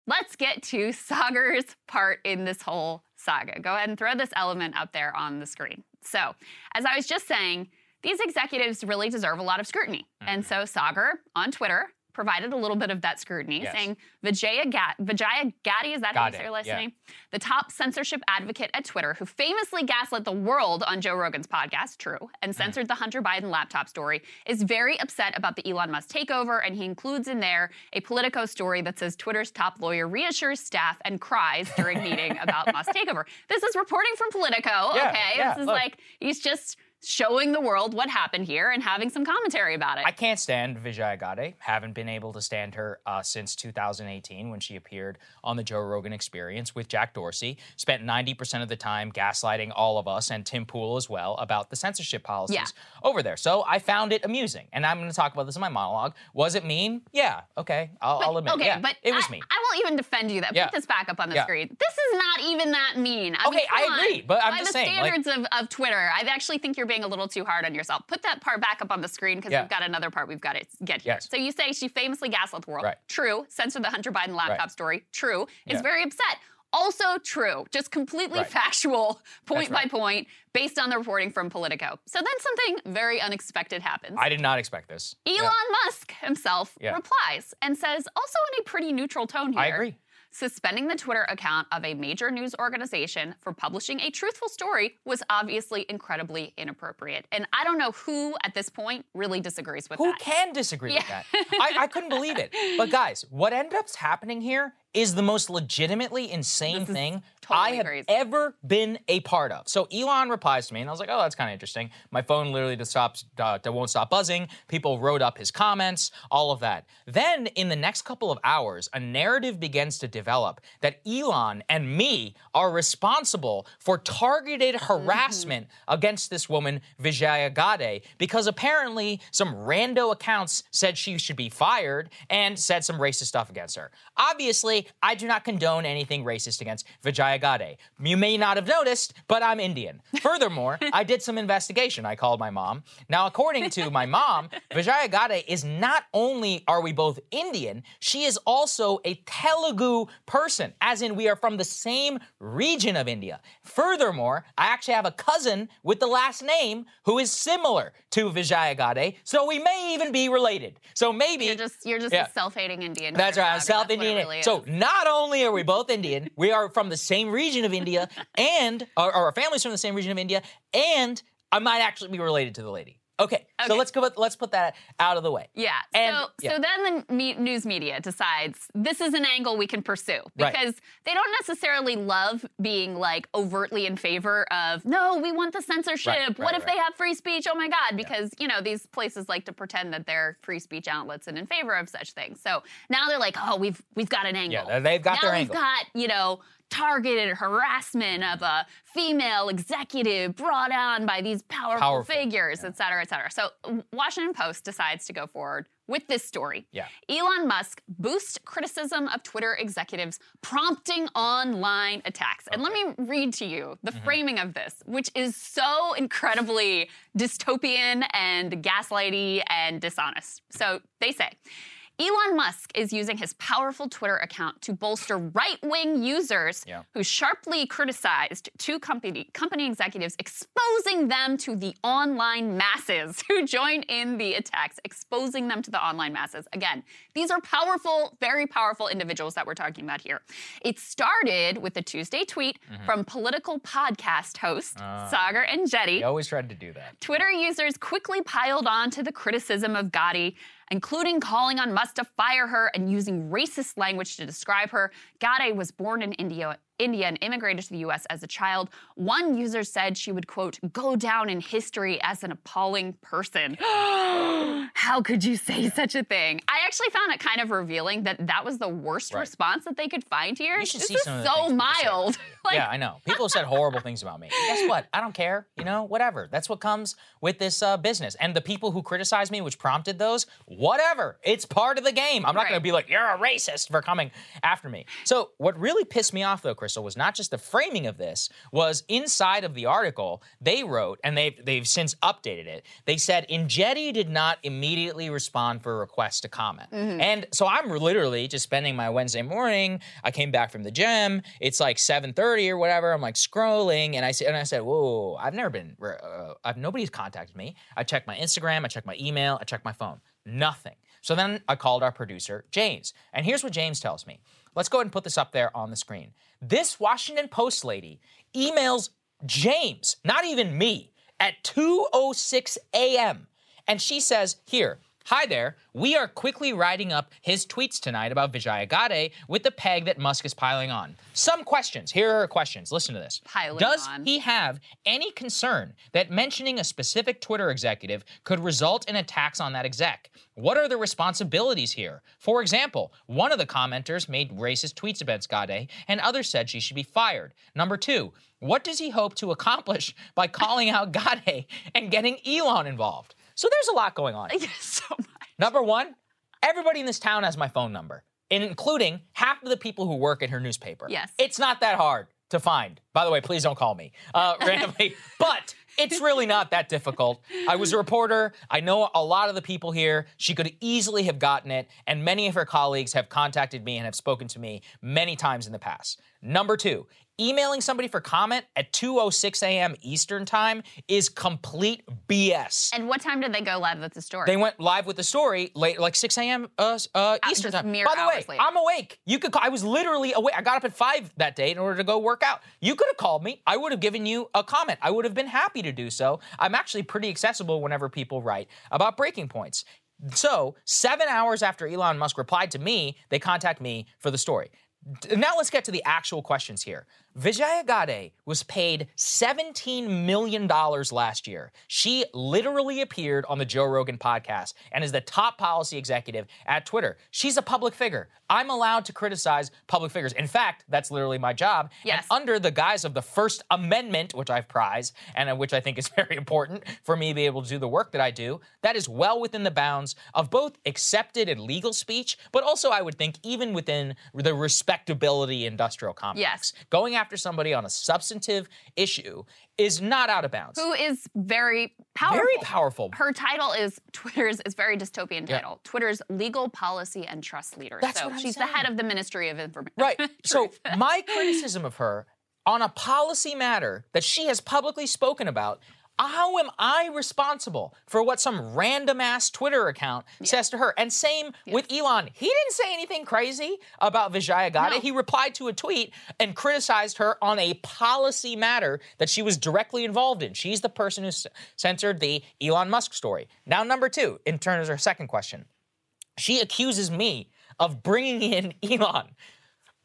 Let's get to Saagar's part in this whole saga. Go ahead and throw this element up there on the screen. So, as I was just saying, these executives really deserve a lot of scrutiny. And mm-hmm. so Saagar on Twitter provided a little bit of that scrutiny, Yes. saying Vijaya, Ga- Vijaya Gatti, is that how you say last yeah. The top censorship advocate at Twitter, who famously gaslit the world on Joe Rogan's podcast, true, and Mm-hmm. censored the Hunter Biden laptop story, is very upset about the Elon Musk takeover, and he includes in there a Politico story that says Twitter's top lawyer reassures staff and cries during meeting about Musk takeover. This is reporting from Politico. Yeah, okay, yeah, this is look. like he's just showing the world what happened here and having some commentary about it. I can't stand Vijaya Gade. Haven't been able to stand her uh, since 2018 when she appeared on the Joe Rogan Experience with Jack Dorsey. Spent 90% of the time gaslighting all of us and Tim Pool as well about the censorship policies Yeah. over there. So I found it amusing, and I'm going to talk about this in my monologue. Was it mean? Yeah. Okay. I'll, I'll admit. okay, yeah, but it was I, mean. I won't even defend you. That Yeah. put this back up on the Yeah. screen. This is not even that mean. I mean, Okay, I on. agree, but I'm by just the saying, like- standards of, of Twitter, I actually think you're being a little too hard on yourself. Put that part back up on the screen because Yeah. we've got another part we've got to get here. Yes. So you say she famously gaslit the world. Right. True. Censored the Hunter Biden laptop Right. story. True. Is Yeah. very upset. Also true. Just completely Right. factual, point right. by point, based on the reporting from Politico. So then something very unexpected happens. I did not expect this. Elon Yeah. Musk himself Yeah. replies and says, also in a pretty neutral tone here. I agree. Suspending the Twitter account of a major news organization for publishing a truthful story was obviously incredibly inappropriate. And I don't know who at this point really disagrees with Who that. can disagree with that? I, I couldn't believe it. But guys, what ended up happening here is the most legitimately insane thing totally I have crazy. ever been a part of. So Elon replies to me, and I was like, "Oh, that's kind of interesting." My phone literally just stops, uh, that won't stop buzzing. People wrote up his comments, all of that. Then in the next couple of hours, a narrative begins to develop that Elon and me are responsible for targeted harassment against this woman, Vijaya Gade, because apparently some rando accounts said she should be fired and said some racist stuff against her. Obviously, I do not condone anything racist against Vijaya Gade. You may not have noticed, but I'm Indian. Furthermore, I did some investigation. I called my mom. Now, according to my mom, Vijaya Gade is not only are we both Indian, she is also a Telugu person, as in we are from the same region of India. Furthermore, I actually have a cousin with the last name who is similar to Vijaya Gade, so we may even be related. So maybe You're just you're just Yeah. a self-hating Indian. that's right, I'm Roger. South That's what it Indian. really so. Not only are we both Indian, we are from the same region of India, and or our family's from the same region of India, and I might actually be related to the lady. Okay, so let's go. With, Let's put that out of the way. Yeah. And- so yeah. so then the me- news media decides this is an angle we can pursue Right. because they don't necessarily love being like overtly in favor of no, we want the censorship. Right, what right, if they have free speech? Oh my god, because you know these places like to pretend that they're free speech outlets and in favor of such things. So now they're like, "Oh, we've we've got an angle." Yeah, they've got now their we've angle. got, you know, targeted harassment of a female executive brought on by these powerful, Powerful, figures, et cetera, et cetera. So Washington Post decides to go forward with this story. Yeah. Elon Musk boosts criticism of Twitter executives, prompting online attacks. And let me read to you the mm-hmm. framing of this, which is so incredibly dystopian and gaslighty and dishonest. So they say, Elon Musk is using his powerful Twitter account to bolster right-wing users Yeah. who sharply criticized two company company executives, exposing them to the online masses who joined in the attacks, exposing them to the online masses. Again, these are powerful, very powerful individuals that we're talking about here. It started with a Tuesday tweet mm-hmm. from political podcast hosts ah. Saagar Enjeti. He always tried to do that. Twitter users quickly piled on to the criticism of Gade, including calling on Musk to fire her and using racist language to describe her. Gade was born in India. India and immigrated to the US as a child. One user said she would, quote, go down in history as an appalling person. How could you say such a thing? I actually found it kind of revealing that that was the worst Right. response that they could find here. You should this see is some so things people say about mild. like, yeah, I know. People have said horrible things about me. Guess what? I don't care. You know, whatever. That's what comes with this uh, business. And the people who criticize me, which prompted those, whatever. It's part of the game. I'm not Right. going to be like, you're a racist for coming after me. So, what really pissed me off, though, Krystal, was not just the framing of this, was inside of the article, they wrote, and they've, they've since updated it, they said, Enjeti did not immediately respond for a request to comment. And so I'm literally just spending my Wednesday morning. I came back from the gym. It's like 7:30 or whatever. I'm like scrolling, and I said, and I said, "Whoa! I've never been. Uh, I've nobody's contacted me. I checked my Instagram. I checked my email. I checked my phone. Nothing. So then I called our producer, James. And here's what James tells me. Let's go ahead and put this up there on the screen. This Washington Post lady emails James, not even me, at 2:06 a.m. And she says, "Here, Hi there. We are quickly writing up his tweets tonight about Vijay Gade with the peg that Musk is piling on. Some questions. Here are questions. Listen to this. Piling Does on. he have any concern that mentioning a specific Twitter executive could result in attacks on that exec? What are the responsibilities here? For example, one of the commenters made racist tweets about Gade, and others said she should be fired. Number two, what does he hope to accomplish by calling out Gade and getting Elon involved? So there's a lot going on. so much. Number one, everybody in this town has my phone number, including half of the people who work at her newspaper. Yes. It's not that hard to find. By the way, please don't call me uh, randomly. but it's really not that difficult. I was a reporter. I know a lot of the people here. She could easily have gotten it, and many of her colleagues have contacted me and have spoken to me many times in the past. Number two, emailing somebody for comment at 2:06 a.m. Eastern time is complete BS. And what time did they go live with the story? They went live with the story late, like 6 a.m. Uh, uh, Eastern time. By the way, later. I'm awake. You could. Call, I was literally awake. I got up at five that day in order to go work out. You could have called me. I would have given you a comment. I would have been happy to do so. I'm actually pretty accessible whenever people write about breaking points. So seven hours after Elon Musk replied to me, they contact me for the story. Now let's get to the actual questions here. Vijaya Gade was paid $17 million last year. She literally appeared on the Joe Rogan podcast and is the top policy executive at Twitter. She's a public figure. I'm allowed to criticize public figures. In fact, that's literally my job. Yes. And under the guise of the First Amendment, which I prize and uh, which I think is very important for me to be able to do the work that I do, that is well within the bounds of both accepted and legal speech, but also I would think even within the respectability industrial complex. Yes. Going after somebody on a substantive issue is not out of bounds. Who is very powerful. Very powerful. Her title is Twitter's is very dystopian Yeah. title. Twitter's legal policy and trust leader. That's so she's the head of the Ministry of Information. Right. so my criticism of her on a policy matter that she has publicly spoken about. How am I responsible for what some random ass Twitter account says to her? And same with Elon. He didn't say anything crazy about Vijaya Gade. He replied to a tweet and criticized her on a policy matter that she was directly involved in. She's the person who censored the Elon Musk story. Now, number two, in turn, of her second question, she accuses me of bringing in Elon.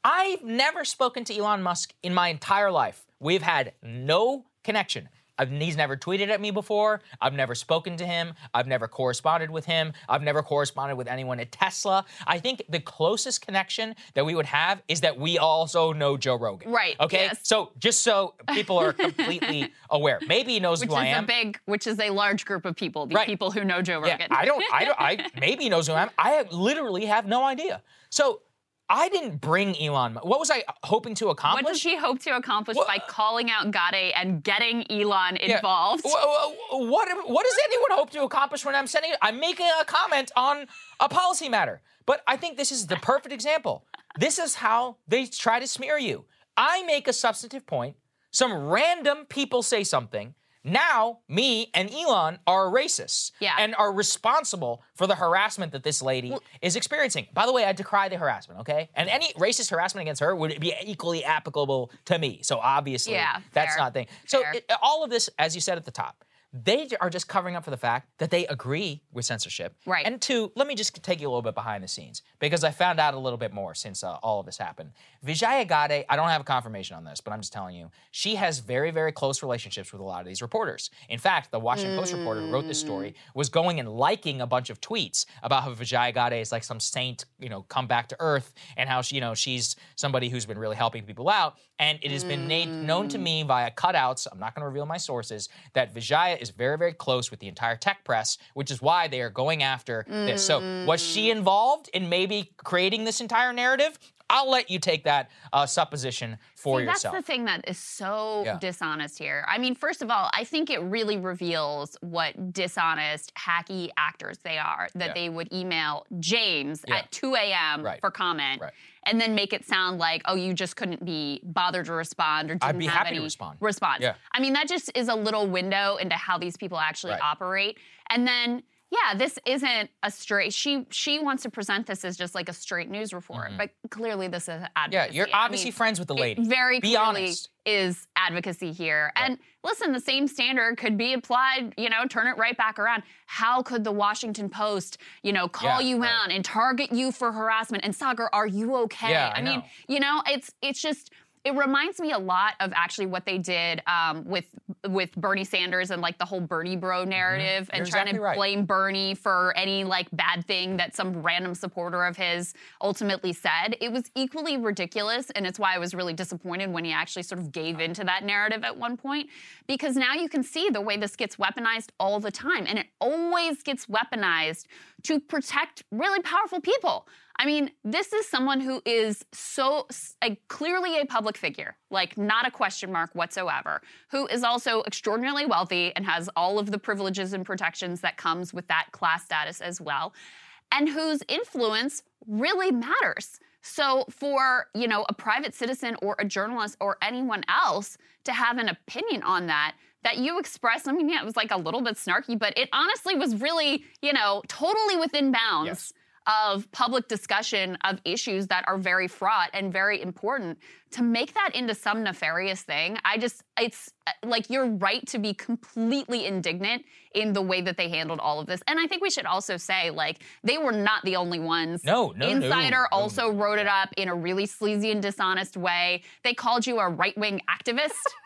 I've never spoken to Elon Musk in my entire life. We've had no connection. I've, he's never tweeted at me before. I've never spoken to him. I've never corresponded with him. I've never corresponded with anyone at Tesla. I think the closest connection that we would have is that we also know Joe Rogan. Right, Okay. yes. So just so people are completely aware, maybe he knows Which who I am. Which is a big, which is a large group of people, the Right. people who know Joe Rogan. Yeah, I don't, I don't, I maybe he knows who I am. I literally have no idea. So I didn't bring Elon. What was I hoping to accomplish? What does she hope to accomplish by calling out Gade and getting Elon Yeah. involved? Wh- wh- What, what does anyone hope to accomplish when I'm sending? I'm making a comment on a policy matter. But I think this is the perfect example. This is how they try to smear you. I make a substantive point. Some random people say something. Now, me and Elon are racists Yeah. and are responsible for the harassment that this lady is experiencing. By the way, I decry the harassment, okay? And any racist harassment against her would be equally applicable to me. So obviously, Yeah, that's fair. not thing. So it- all of this, as you said at the top, they are just covering up for the fact that they agree with censorship. Right. And two, let me just take you a little bit behind the scenes because I found out a little bit more since uh, all of this happened. Vijaya Gade, I don't have a confirmation on this, but I'm just telling you, she has very, very close relationships with a lot of these reporters. In fact, the Washington Post reporter who wrote this story was going and liking a bunch of tweets about how Vijaya Gade is like some saint, you know, come back to earth, and how she, you know, she's somebody who's been really helping people out. And it has been made known to me via cutouts. I'm not going to reveal my sources that Vijaya is very, very close with the entire tech press, which is why they are going after this. So, was she involved in maybe creating this entire narrative? I'll let you take that uh, supposition for See, yourself. That's the thing that is so Yeah. dishonest here. I mean, first of all, I think it really reveals what dishonest, hacky actors they are that Yeah. they would email James Yeah. at 2 a.m. Right. for comment. Right. And then make it sound like, oh, you just couldn't be bothered to respond or didn't I'd be have happy to any respond. response. Yeah. I mean, that just is a little window into how these people actually Right. operate. And then, yeah, this isn't a straight. She she wants to present this as just like a straight news report, but clearly this is advocacy. Mm-hmm. Yeah, you're I obviously mean, friends with the lady. very Be clearly honest. is advocacy here. And listen, the same standard could be applied. You know, turn it right back around. How could the Washington Post, you know, call Yeah, you right. out and target you for harassment? And Saagar, are you okay? Yeah, I mean, know. you know, it's it's just it reminds me a lot of actually what they did um, with with Bernie Sanders and like the whole Bernie Bro narrative and Mm-hmm. You're trying exactly to right. blame Bernie for any like bad thing that some random supporter of his ultimately said. It was equally ridiculous, and it's why I was really disappointed when he actually sort of gave into that narrative at one point. Because now you can see the way this gets weaponized all the time, and it always gets weaponized to protect really powerful people. I mean, this is someone who is so a, clearly a public figure, like not a question mark whatsoever, who is also extraordinarily wealthy and has all of the privileges and protections that comes with that class status as well, and whose influence really matters. So for, you know, a private citizen or a journalist or anyone else to have an opinion on that that you expressed, I mean, yeah, it was like a little bit snarky, but it honestly was really, you know, totally within bounds of public discussion of issues that are very fraught and very important. To make that into some nefarious thing i just it's uh, like you're right to be completely indignant in the way that they handled all of this. And i think we should also say like they were not the only ones. No, no, no, insider no, also wrote it up in a really sleazy and dishonest way. They called you a right-wing activist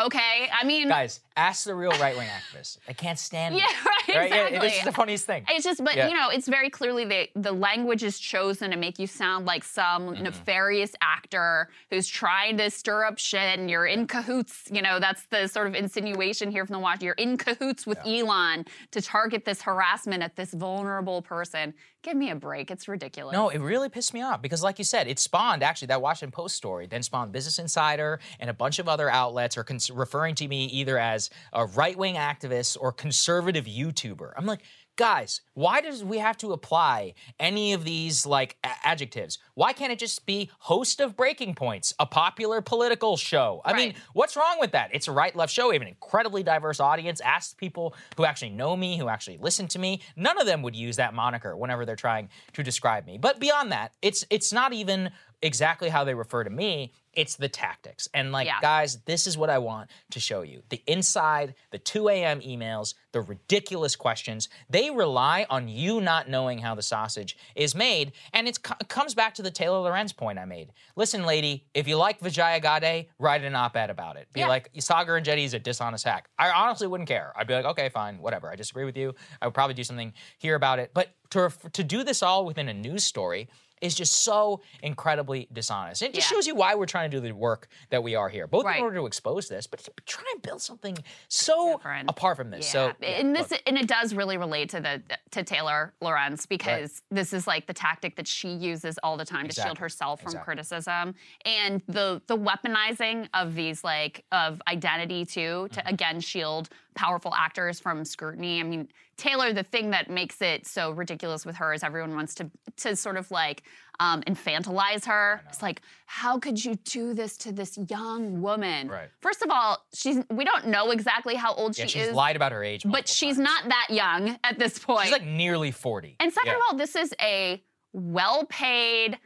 okay i mean Guys, ask the real right wing activists. I can't stand Yeah, right, Yeah, exactly. this is the funniest thing. It's just, but Yeah. you know, it's very clearly the the language is chosen to make you sound like some Mm-hmm. nefarious actor who's trying to stir up shit, and you're in cahoots. You know, that's the sort of insinuation here from the watch. You're in cahoots with Elon to target this harassment at this vulnerable person. Give me a break. It's ridiculous. No, it really pissed me off because, like you said, it spawned actually that Washington Post story, then spawned Business Insider and a bunch of other outlets are cons- referring to me either as a right wing activist or conservative YouTuber. I'm like, guys, why does we have to apply any of these like a- adjectives? Why can't it just be host of Breaking Points, a popular political show? I mean, what's wrong with that? It's a right left show. We have an incredibly diverse audience. Ask people who actually know me, who actually listen to me. None of them would use that moniker whenever they're trying to describe me. But beyond that, it's it's not even exactly how they refer to me. It's the tactics. And like, Yeah. guys, this is what I want to show you. The inside, the 2 a.m. emails, the ridiculous questions, they rely on you not knowing how the sausage is made. And it's, it comes back to the Taylor Lorenz point I made. Listen, lady, if you like Vijaya Gade, write an op-ed about it. Be Yeah. like, Saagar Enjeti is a dishonest hack. I honestly wouldn't care. I'd be like, okay, fine, whatever. I disagree with you. I would probably do something here about it. But to, to do this all within a news story is just so incredibly dishonest. It just Yeah. shows you why we're trying to do the work that we are here, both Right. in order to expose this, but to try and build something so apart from this. So, yeah, and this look. and it does really relate to the to Taylor Lorenz because this is like the tactic that she uses all the time to shield herself from Exactly. criticism and the the weaponizing of these like of identity too to Mm-hmm. again shield powerful actors from scrutiny. I mean, Taylor, the thing that makes it so ridiculous with her is everyone wants to to sort of like um, infantilize her. It's like, how could you do this to this young woman? Right. First of all, she's we don't know exactly how old yeah, she she's is. lied about her age. But she's times. not that young at this point. She's like nearly 40. and second Yeah. of all, this is a well paid,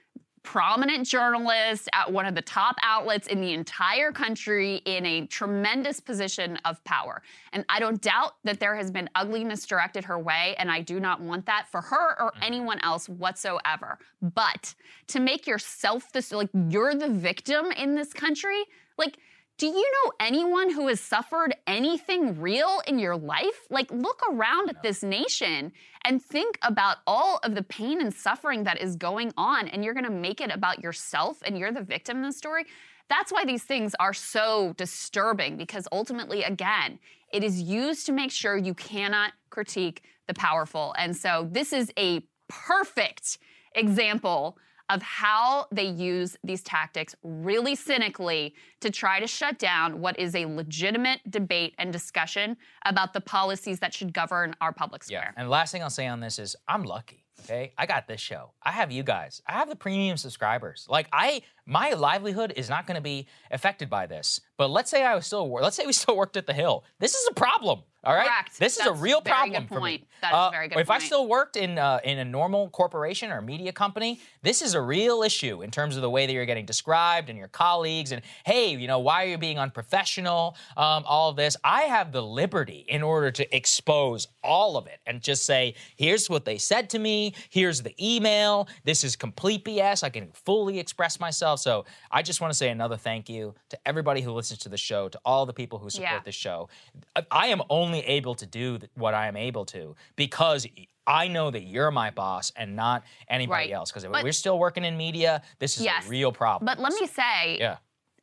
prominent journalist at one of the top outlets in the entire country in a tremendous position of power. And I don't doubt that there has been ugliness directed her way, and I do not want that for her or Mm-hmm. anyone else whatsoever. But to make yourself this, like, you're the victim in this country, like, do you know anyone who has suffered anything real in your life? Like, look around at this nation and think about all of the pain and suffering that is going on, and you're gonna make it about yourself and you're the victim in the story. That's why these things are so disturbing because ultimately, again, it is used to make sure you cannot critique the powerful. And so, this is a perfect example of how they use these tactics really cynically to try to shut down what is a legitimate debate and discussion about the policies that should govern our public square. Yeah. And the last thing I'll say on this is I'm lucky. Okay. I got this show. I have you guys. I have the premium subscribers. Like I my livelihood is not going to be affected by this. But let's say I was still let's say we still worked at the Hill. This is a problem. All right, Correct. this is a real problem for point. me. That is a Uh, very good If I still worked in uh, in a normal corporation or media company, this is a real issue in terms of the way that you're getting described and your colleagues. And hey, you know, why are you being unprofessional? Um, all of this. I have the liberty in order to expose all of it and just say, here's what they said to me. Here's the email. This is complete BS. I can fully express myself. So I just want to say another thank you to everybody who listens to the show, to all the people who support Yeah. the show. I- I am only able to do what I am able to because I know that you're my boss and not anybody Right. else. Because we're still working in media, this is Yes. a real problem. But let me say, yeah.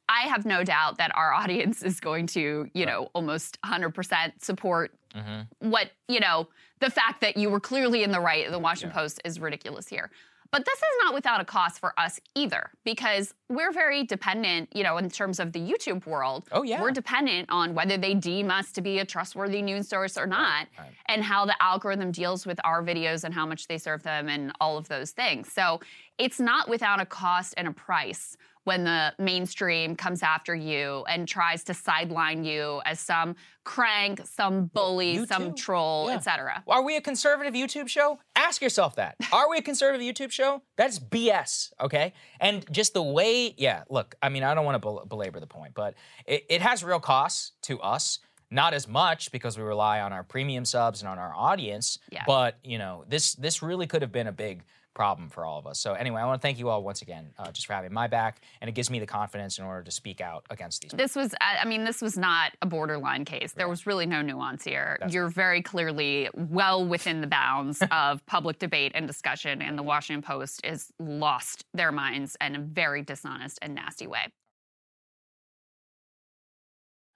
I have no doubt that our audience is going to, you know, almost 100% support Mm-hmm. what, you know, the fact that you were clearly in the right. The Washington Post is ridiculous here. But this is not without a cost for us either, because we're very dependent, you know, in terms of the YouTube world. Oh, yeah. We're dependent on whether they deem us to be a trustworthy news source or not, and how the algorithm deals with our videos and how much they serve them and all of those things. So it's not without a cost and a price when the mainstream comes after you and tries to sideline you as some crank, some bully, some troll, Yeah. etc. Are we a conservative YouTube show? Ask yourself that. Are we a conservative YouTube show? That's BS, okay? And just the way, yeah, look, I mean, I don't want to bel- belabor the point, but it, it has real costs to us. Not as much because we rely on our premium subs and on our audience, Yeah. but you know, this this really could have been a big problem for all of us. So anyway, I want to thank you all once again uh, just for having my back, and it gives me the confidence in order to speak out against these. This was, I I mean, this was not a borderline case. There was really no nuance here. You're very clearly well within the bounds of public debate and discussion, and the Washington Post has lost their minds in a very dishonest and nasty way.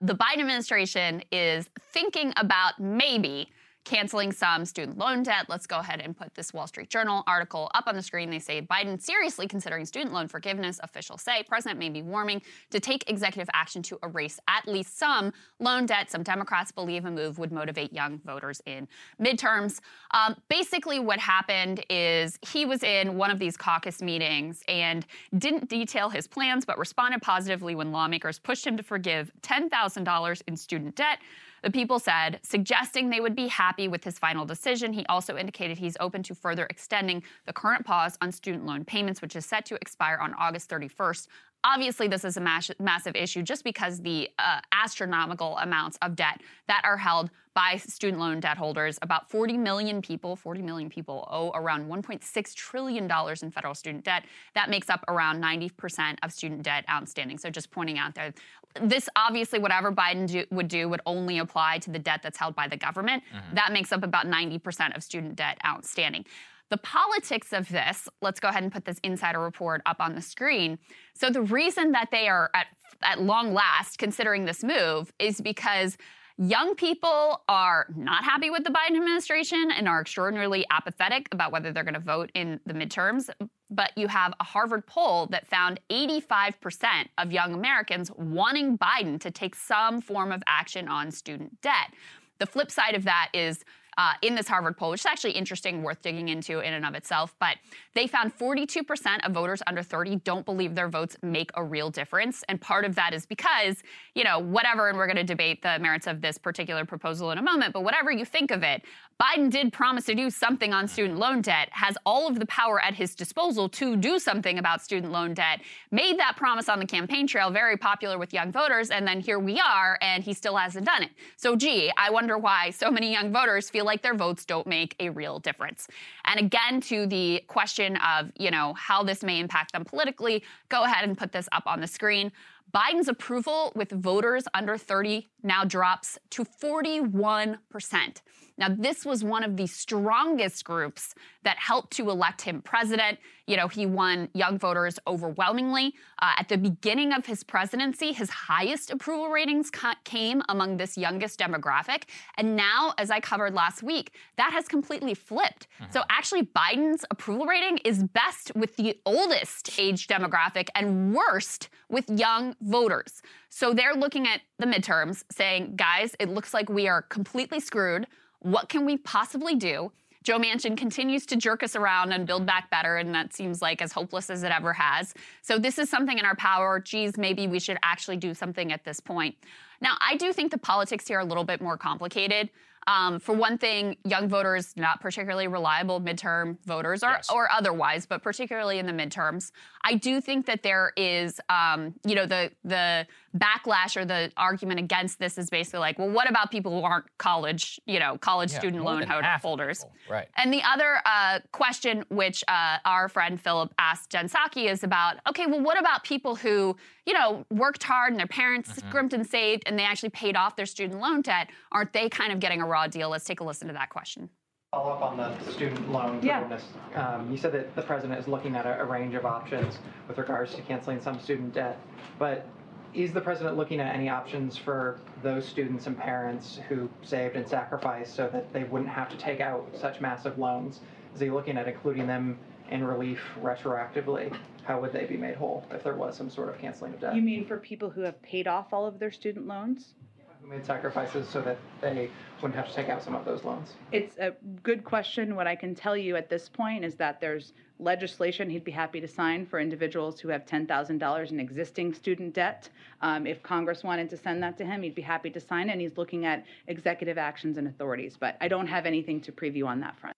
The Biden administration is thinking about maybe canceling some student loan debt. Let's go ahead and put this Wall Street Journal article up on the screen. They say Biden seriously considering student loan forgiveness. Officials say president may be warming to take executive action to erase at least some loan debt. Some Democrats believe a move would motivate young voters in midterms. Um, basically, what happened is he was in one of these caucus meetings and didn't detail his plans, but responded positively when lawmakers pushed him to forgive $10,000 in student debt. The people said, suggesting they would be happy with his final decision. He also indicated he's open to further extending the current pause on student loan payments, which is set to expire on August 31st. Obviously, this is a mass- massive issue just because the uh, astronomical amounts of debt that are held by student loan debt holders. About 40 million people, 40 million people owe around $1.6 trillion in federal student debt. That makes up around 90% of student debt outstanding. So just pointing out there, this obviously, whatever Biden do, would do would only apply to the debt that's held by the government. Mm-hmm. That makes up about 90% of student debt outstanding. The politics of this, let's go ahead and put this insider report up on the screen. So, the reason that they are at, at long last considering this move is because young people are not happy with the Biden administration and are extraordinarily apathetic about whether they're going to vote in the midterms. But you have a Harvard poll that found 85% of young Americans wanting Biden to take some form of action on student debt. The flip side of that is uh, in this Harvard poll, which is actually interesting, worth digging into in and of itself. But they found 42% of voters under 30 don't believe their votes make a real difference. And part of that is because, you know, whatever, and we're going to debate the merits of this particular proposal in a moment, but whatever you think of it, Biden did promise to do something on student loan debt, has all of the power at his disposal to do something about student loan debt, made that promise on the campaign trail very popular with young voters, and then here we are, and he still hasn't done it. So, gee, I wonder why so many young voters feel like their votes don't make a real difference. And again, to the question of, you know, how this may impact them politically, go ahead and put this up on the screen. Biden's approval with voters under 30 now drops to 41%. Now, this was one of the strongest groups that helped to elect him president. You know, he won young voters overwhelmingly. Uh, at the beginning of his presidency, his highest approval ratings ca- came among this youngest demographic. And now, as I covered last week, that has completely flipped. So, actually, Biden's approval rating is best with the oldest age demographic and worst with young voters. So, they're looking at the midterms saying, guys, it looks like we are completely screwed. What can we possibly do? Joe Manchin continues to jerk us around and build back better, and that seems like as hopeless as it ever has. So this is something in our power. Geez, maybe we should actually do something at this point. Now, I do think the politics here are a little bit more complicated. Um, for one thing, young voters, not particularly reliable midterm voters or, Yes. or otherwise, but particularly in the midterms. I do think that there is, um, you know, the the backlash or the argument against this is basically like, well, what about people who aren't college, you know, college Yeah, student loan than ho- half of holders? people, Right. And the other uh, question, which uh, our friend Philip asked Jen Psaki, is about okay, well, what about people who, you know, worked hard and their parents Mm-hmm. scrimped and saved and they actually paid off their student loan debt? Aren't they kind of getting a raw deal? Let's take a listen to that question. Follow up on the student loan Yeah. forgiveness. Um, you said that the president is looking at a, a range of options with regards to canceling some student debt, but is the president looking at any options for those students and parents who saved and sacrificed so that they wouldn't have to take out such massive loans? Is he looking at including them in relief retroactively? How would they be made whole if there was some sort of canceling of debt? You mean for people who have paid off all of their student loans? Who made sacrifices so that they wouldn't have to take out some of those loans? It's a good question. What I can tell you at this point is that there's legislation he'd be happy to sign for individuals who have $10,000 in existing student debt. Um, if Congress wanted to send that to him, he'd be happy to sign it. And he's looking at executive actions and authorities. But I don't have anything to preview on that front.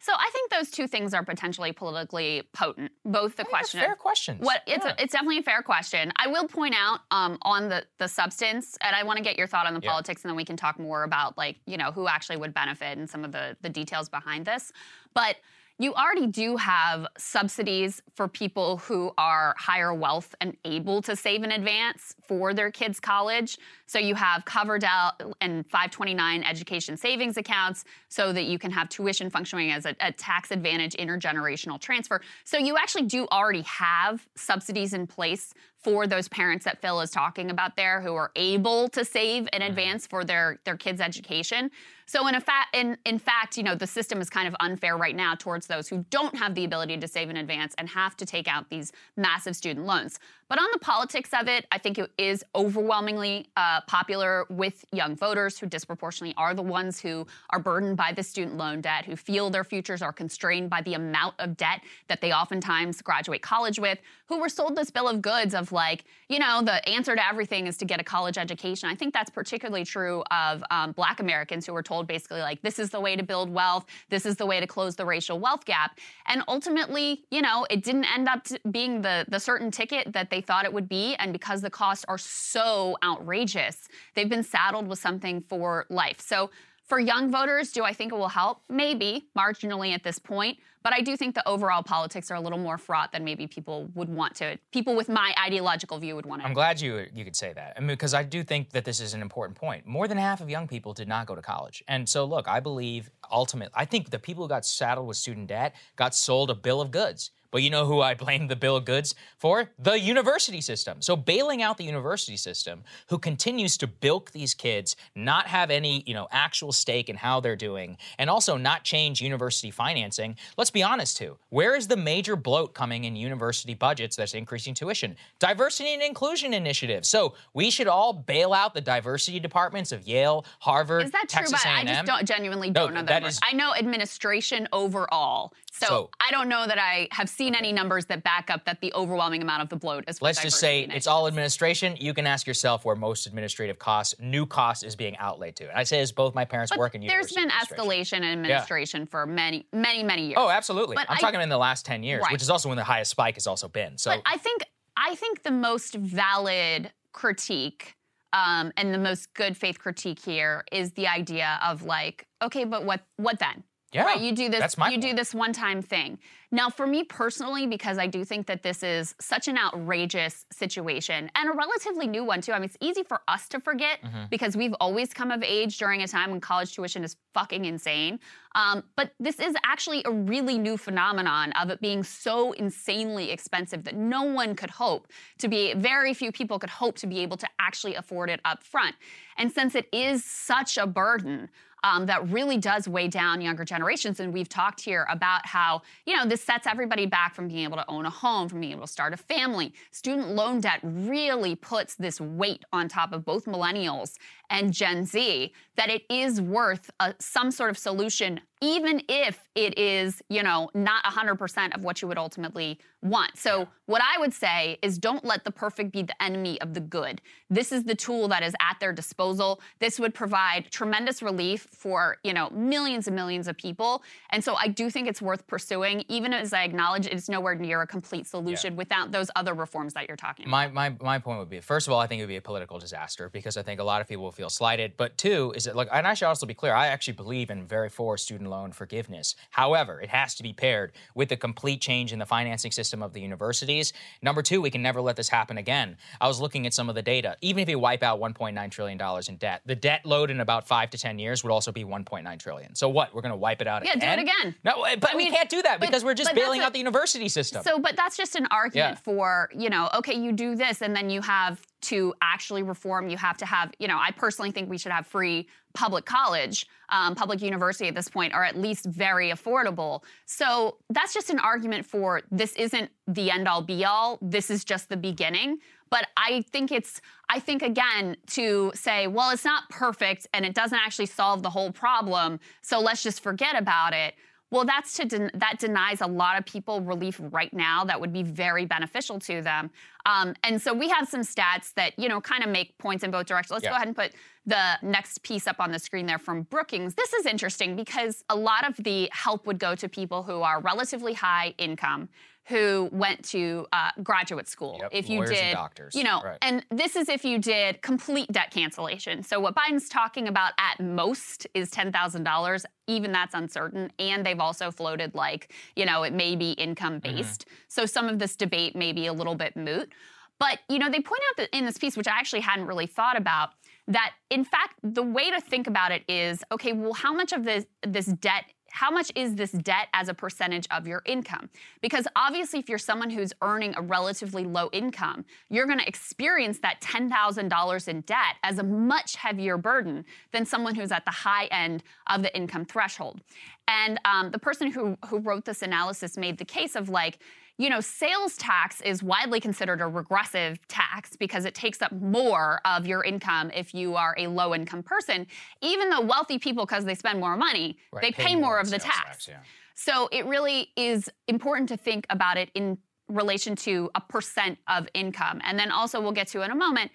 So I think those two things are potentially politically potent. Both the question, fair questions. What it's a, it's definitely a fair question. I will point out um, on the the substance, and I want to get your thought on the Yeah. politics, and then we can talk more about like you know who actually would benefit and some of the the details behind this. But you already do have subsidies for people who are higher wealth and able to save in advance for their kids' college. So you have Coverdell and 529 education savings accounts so that you can have tuition functioning as a, a tax advantage intergenerational transfer. So you actually do already have subsidies in place for those parents that Phil is talking about there who are able to save in mm-hmm. advance for their their kids' education. So in fa- in in fact, you know, the system is kind of unfair right now towards those who don't have the ability to save in advance and have to take out these massive student loans. But on the politics of it, I think it is overwhelmingly uh, popular with young voters who disproportionately are the ones who are burdened by the student loan debt, who feel their futures are constrained by the amount of debt that they oftentimes graduate college with, who were sold this bill of goods of like, you know, the answer to everything is to get a college education. I think that's particularly true of um, Black Americans who were told basically like, this is the way to build wealth, this is the way to close the racial wealth gap, and ultimately, you know, it didn't end up being the the certain ticket that they thought it would be, and because the costs are so outrageous, they've been saddled with something for life. So. For young voters, do I think it will help? Maybe, marginally at this point. But I do think the overall politics are a little more fraught than maybe people would want to, people with my ideological view would want to. I'm glad you you could say that. I mean, because I do think that this is an important point. More than half of young people did not go to college, and so look, I believe ultimately, I think the people who got saddled with student debt got sold a bill of goods. But you know who I blame the bill of goods for? The university system. So bailing out the university system, who continues to bilk these kids, not have any, you know, actual stake in how they're doing, and also not change university financing. Let's be honest too. Where is the major bloat coming in university budgets that's increasing tuition? Diversity and inclusion initiatives. So we should all bail out the diversity departments of Yale, Harvard, Is that true? But I A&M. just don't genuinely No, don't know that. that number. I know administration overall. So, So- I don't know that I have seen any numbers that back up that the overwhelming amount of the bloat is. Let's just say it's all administration. You can ask yourself where most administrative costs, new costs, is being outlaid to. And I say as both my parents But work in there's been escalation in administration for many, many, many years. Oh, absolutely. But I'm I- talking in the last 10 years, Right. which is also when the highest spike has also been. So But I think I think the most valid critique um, and the most good faith critique here is the idea of like, okay, but what what then? Yeah, right. You do this. that's my you do this one time thing. Now, for me personally, because I do think that this is such an outrageous situation and a relatively new one too. I mean, it's easy for us to forget Mhm. because we've always come of age during a time when college tuition is fucking insane. Um, but this is actually a really new phenomenon of it being so insanely expensive that no one could hope to be, very few people could hope to be able to actually afford it up front. And since it is such a burden, um, that really does weigh down younger generations. And we've talked here about how, you know, this sets everybody back from being able to own a home, from being able to start a family. Student loan debt really puts this weight on top of both millennials and Gen Z that it is worth a, some sort of solution even if it is, you know, not 100% of what you would ultimately want. So, what I would say is don't let the perfect be the enemy of the good. This is the tool that is at their disposal. This would provide tremendous relief for, you know, millions and millions of people. And so I do think it's worth pursuing even as I acknowledge it's nowhere near a complete solution without those other reforms that you're talking about. My, my, my point would be first of all, I think it would be a political disaster because I think a lot of people feel slighted. But two, is that, like, and I should also be clear, I actually believe in very for student loan forgiveness. However, it has to be paired with a complete change in the financing system of the universities. Number two, we can never let this happen again. I was looking at some of the data. Even if you wipe out $1.9 trillion in debt, the debt load in about five to 10 years would also be 1.9 trillion. So what? We're going to wipe it out Yeah, do again? it again. No, eh, but I we mean, can't do that but- because we're just bailing a- out the university system. So, but that's just an argument Yeah. for, you know, okay, you do this and then you have to actually reform. You have to have, you know, I personally think we should have free public college, um, public university at this point, or at least very affordable. So that's just an argument for this isn't the end all be all. This is just the beginning. But I think it's, I think again, to say, well, it's not perfect and it doesn't actually solve the whole problem. So let's just forget about it. Well, that's to den- that denies a lot of people relief right now that would be very beneficial to them. Um, and so we have some stats that you know kind of make points in both directions. Let's Yeah. go ahead and put the next piece up on the screen there from Brookings. This is interesting because a lot of the help would go to people who are relatively high income. Who went to uh, graduate school? if you lawyers and did, doctors, you know, right. and this is if you did complete debt cancellation. So what Biden's talking about at most is ten thousand dollars. Even that's uncertain. And they've also floated like, you know, it may be income based. So some of this debate may be a little bit moot. But you know, they point out that in this piece, which I actually hadn't really thought about, that in fact the way to think about it is, okay, well, how much of this this debt how much is this debt as a percentage of your income? Because obviously, if you're someone who's earning a relatively low income, you're going to experience that $10,000 in debt as a much heavier burden than someone who's at the high end of the income threshold. And um, the person who, who wrote this analysis made the case of like, you know, sales tax is widely considered a regressive tax because it takes up more of your income if you are a low income person, even though wealthy people, because they spend more money, Right, they pay pay, more more of the tax. tax, yeah. So it really is important to think about it in relation to a percent of income. And then also, we'll get to in a moment.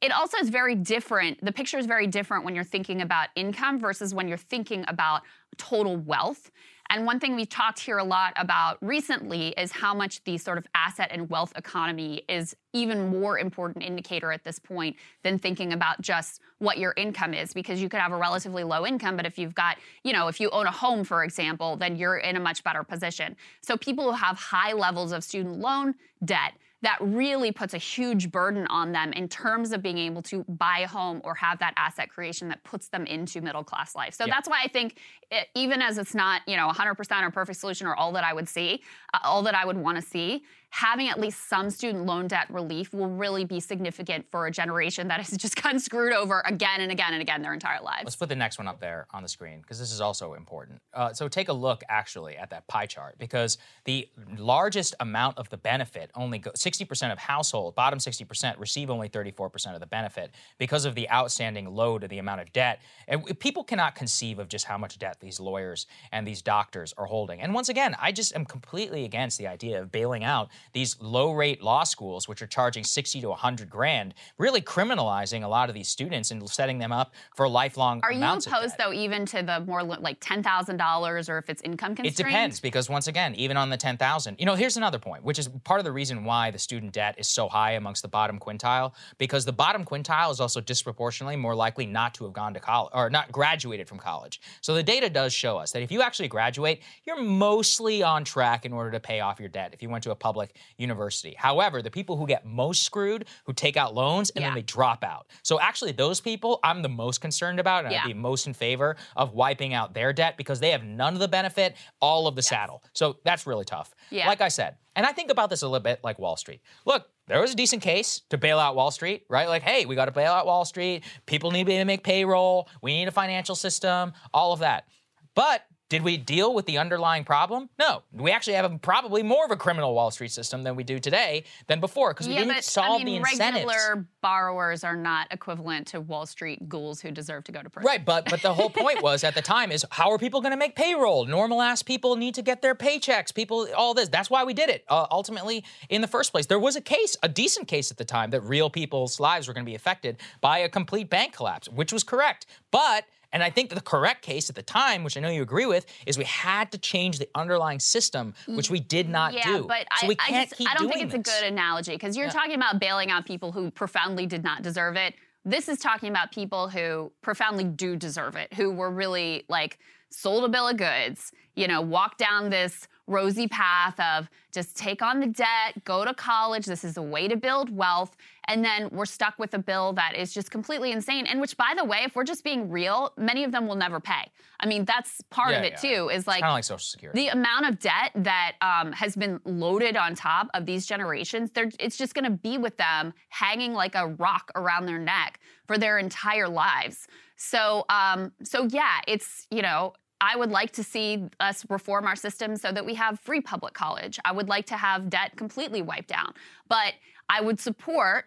It also is very different. The picture is very different when you're thinking about income versus when you're thinking about total wealth. And one thing we've talked here a lot about recently is how much the sort of asset and wealth economy is even more important indicator at this point than thinking about just what your income is because you could have a relatively low income but if you've got you know if you own a home for example then you're in a much better position. So people who have high levels of student loan debt that really puts a huge burden on them in terms of being able to buy a home or have that asset creation that puts them into middle class life. So Yeah. that's why I think it, even as it's not, you know, 100% or perfect solution or all that I would see, uh, all that I would want to see, having at least some student loan debt relief will really be significant for a generation that has just gotten screwed over again and again and again their entire lives. Let's put the next one up there on the screen because this is also important. Uh, so take a look actually at that pie chart because the largest amount of the benefit only go, 60% of households, bottom 60% receive only 34% of the benefit because of the outstanding load of the amount of debt. And people cannot conceive of just how much debt these lawyers and these doctors are holding. And once again, I just am completely against the idea of bailing out these low rate law schools, which are charging 60 to 100 grand, really criminalizing a lot of these students and setting them up for lifelong Are you opposed though even to the more like $10,000 or if it's income constrained? It depends because once again, even on the 10,000, you know, here's another point, which is part of the reason why the student debt is so high amongst the bottom quintile because the bottom quintile is also disproportionately more likely not to have gone to college or not graduated from college. So the data does show us that if you actually graduate, you're mostly on track in order to pay off your debt if you went to a public university. However, the people who get most screwed, who take out loans and then they drop out. So actually those people I'm the most concerned about and Yeah. I'd be most in favor of wiping out their debt because they have none of the benefit, all of the saddle. So that's really tough. Yeah. Like I said, and I think about this a little bit like Wall Street. Look, there was a decent case to bail out Wall Street, right? Like, hey, we got to bail out Wall Street. People need to make payroll. We need a financial system, all of that. But did we deal with the underlying problem? No. We actually have a, probably more of a criminal Wall Street system than we do today than before because we yeah, didn't but solve I mean, the incentives. regular borrowers are not equivalent to Wall Street ghouls who deserve to go to prison. Right, but but the whole point was at the time is how are people going to make payroll? Normal ass people need to get their paychecks. People, all this. That's why we did it. Uh, ultimately, in the first place, there was a case, a decent case at the time, that real people's lives were going to be affected by a complete bank collapse, which was correct. But and I think the correct case at the time, which I know you agree with, is we had to change the underlying system, which we did not yeah, do. but so I, we can't just, keep I don't think it's this. a good analogy because you're Yeah. talking about bailing out people who profoundly did not deserve it. This is talking about people who profoundly do deserve it, who were really like sold a bill of goods, you know, walked down this rosy path of just take on the debt, go to college. This is a way to build wealth. And then we're stuck with a bill that is just completely insane. And which, by the way, if we're just being real, many of them will never pay. I mean, that's part of it yeah. too, is like kind of like Social Security. the amount of debt that um, has been loaded on top of these generations, they're, it's just going to be with them hanging like a rock around their neck for their entire lives. So, um, so yeah, it's you know. I would like to see us reform our system so that we have free public college. I would like to have debt completely wiped out. But I would support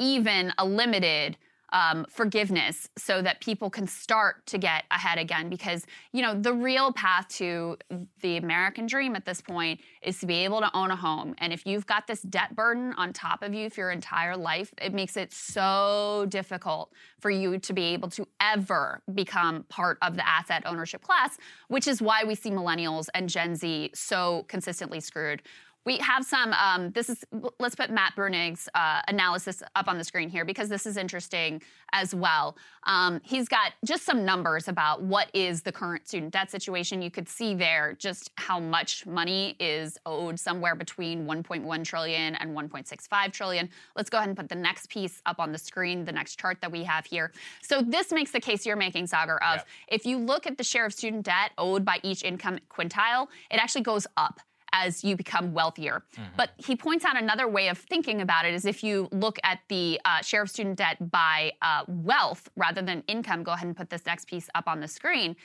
even a limited um, forgiveness so that people can start to get ahead again. Because, you know, the real path to the American dream at this point is to be able to own a home. And if you've got this debt burden on top of you for your entire life, it makes it so difficult for you to be able to ever become part of the asset ownership class, which is why we see millennials and Gen Z so consistently screwed. We have some, um, this is, let's put Matt Bruenig's uh, analysis up on the screen here because this is interesting as well. Um, he's got just some numbers about what is the current student debt situation. You could see there just how much money is owed somewhere between 1.1 trillion and 1.65 trillion. Let's go ahead and put the next piece up on the screen, the next chart that we have here. So this makes the case you're making, Saagar, of if you look at the share of student debt owed by each income quintile, it actually goes up as you become wealthier. But he points out another way of thinking about it is if you look at the uh, share of student debt by uh, wealth rather than income, go ahead and put this next piece up on the screen,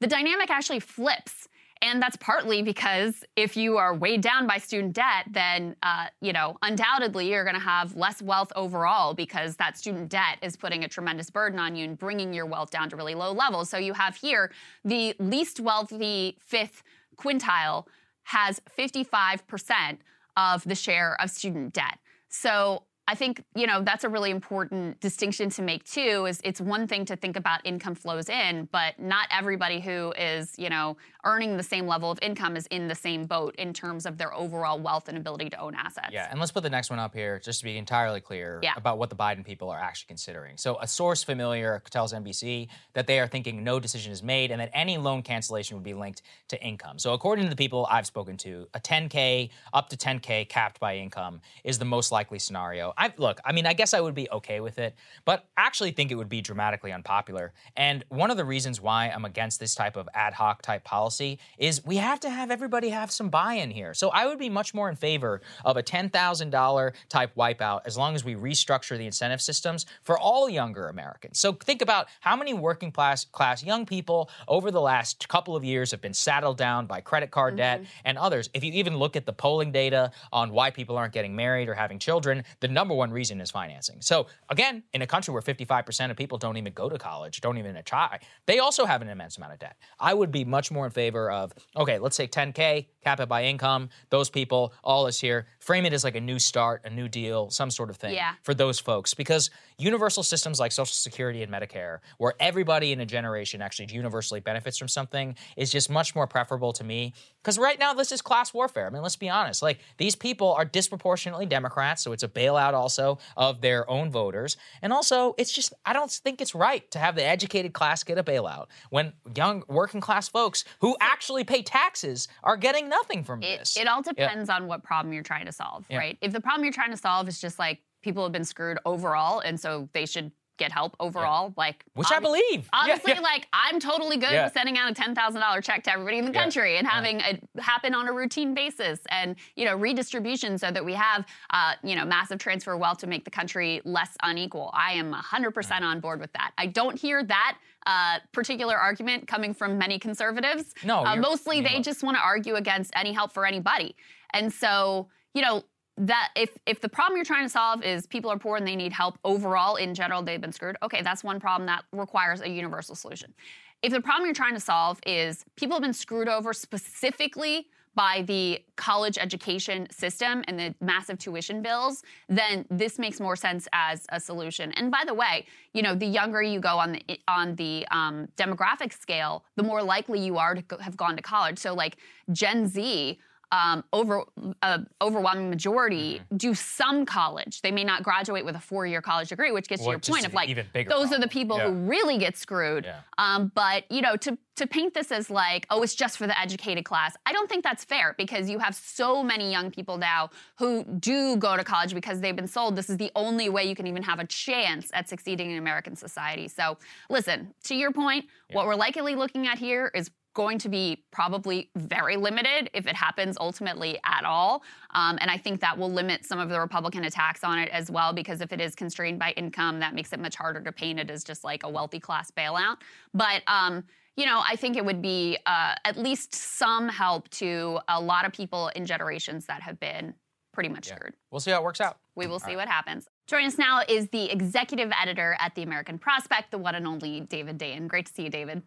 the dynamic actually flips. And that's partly because if you are weighed down by student debt, then uh, you know undoubtedly you're going to have less wealth overall because that student debt is putting a tremendous burden on you and bringing your wealth down to really low levels. So you have here the least wealthy fifth quintile has 55% of the share of student debt. So I think, you know, that's a really important distinction to make too is it's one thing to think about income flows in, but not everybody who is, you know, earning the same level of income is in the same boat in terms of their overall wealth and ability to own assets. Yeah, and let's put the next one up here just to be entirely clear Yeah. about what the Biden people are actually considering. So, a source familiar tells NBC that they are thinking no decision is made and that any loan cancellation would be linked to income. So, according to the people I've spoken to, a 10K up to 10K capped by income is the most likely scenario. I look, I mean, I guess I would be okay with it, but I actually think it would be dramatically unpopular. And one of the reasons why I'm against this type of ad hoc type policy is we have to have everybody have some buy-in here. So I would be much more in favor of a $10,000 type wipeout as long as we restructure the incentive systems for all younger Americans. So think about how many working class class young people over the last couple of years have been saddled down by credit card debt mm-hmm. and others. If you even look at the polling data on why people aren't getting married or having children, the number one reason is financing. So again, in a country where 55% of people don't even go to college, don't even try, they also have an immense amount of debt. I would be much more in favor of, okay, let's say 10K, cap it by income, those people, all is here, frame it as like a new start, a new deal, some sort of thing Yeah. for those folks. Because universal systems like Social Security and Medicare, where everybody in a generation actually universally benefits from something, is just much more preferable to me. Because right now, this is class warfare. I mean, let's be honest. Like, these people are disproportionately Democrats, so it's a bailout also of their own voters. And also, it's just, I don't think it's right to have the educated class get a bailout when young working class folks who actually pay taxes are getting nothing from It, this. it all Yeah. depends on what problem you're trying to solve, Yeah. right? If the problem you're trying to solve is just like people have been screwed overall, and so they should get help overall. Like, Which I believe. Honestly, yeah. like I'm totally good Yeah. with sending out a ten thousand dollar check to everybody in the Yeah. country and Yeah. having it happen on a routine basis, and you know redistribution so that we have uh, you know massive transfer of wealth to make the country less unequal. I am hundred percent on board with that. I don't hear that. Uh, particular argument coming from many conservatives. No, uh, mostly they know. just want to argue against any help for anybody. And so, you know, that if if the problem you're trying to solve is people are poor and they need help overall in general they've been screwed okay that's one problem that requires a universal solution if the problem you're trying to solve is people have been screwed over specifically by the college education system and the massive tuition bills, then this makes more sense as a solution. And by the way, you know, the younger you go on the on the um, demographic scale, the more likely you are to go, have gone to college. So like Gen Z. Um, over uh, overwhelming majority do some college. They may not graduate with a four-year college degree, which gets to your point of like those are the people Yeah. who really get screwed. Yeah. Um, but you know, to to paint this as like, oh, it's just for the educated class, I don't think that's fair because you have so many young people now who do go to college because they've been sold this is the only way you can even have a chance at succeeding in American society. So, listen, to your point, what we're likely looking at here is going to be probably very limited if it happens ultimately at all. Um, and I think that will limit some of the Republican attacks on it as well, because if it is constrained by income, that makes it much harder to paint it as just like a wealthy class bailout. But, um, you know, I think it would be uh, at least some help to a lot of people in generations that have been pretty much screwed. We'll see how it works out. We will see what happens. Joining us now is the executive editor at the American Prospect, the one and only David Dayen. Great to see you, David.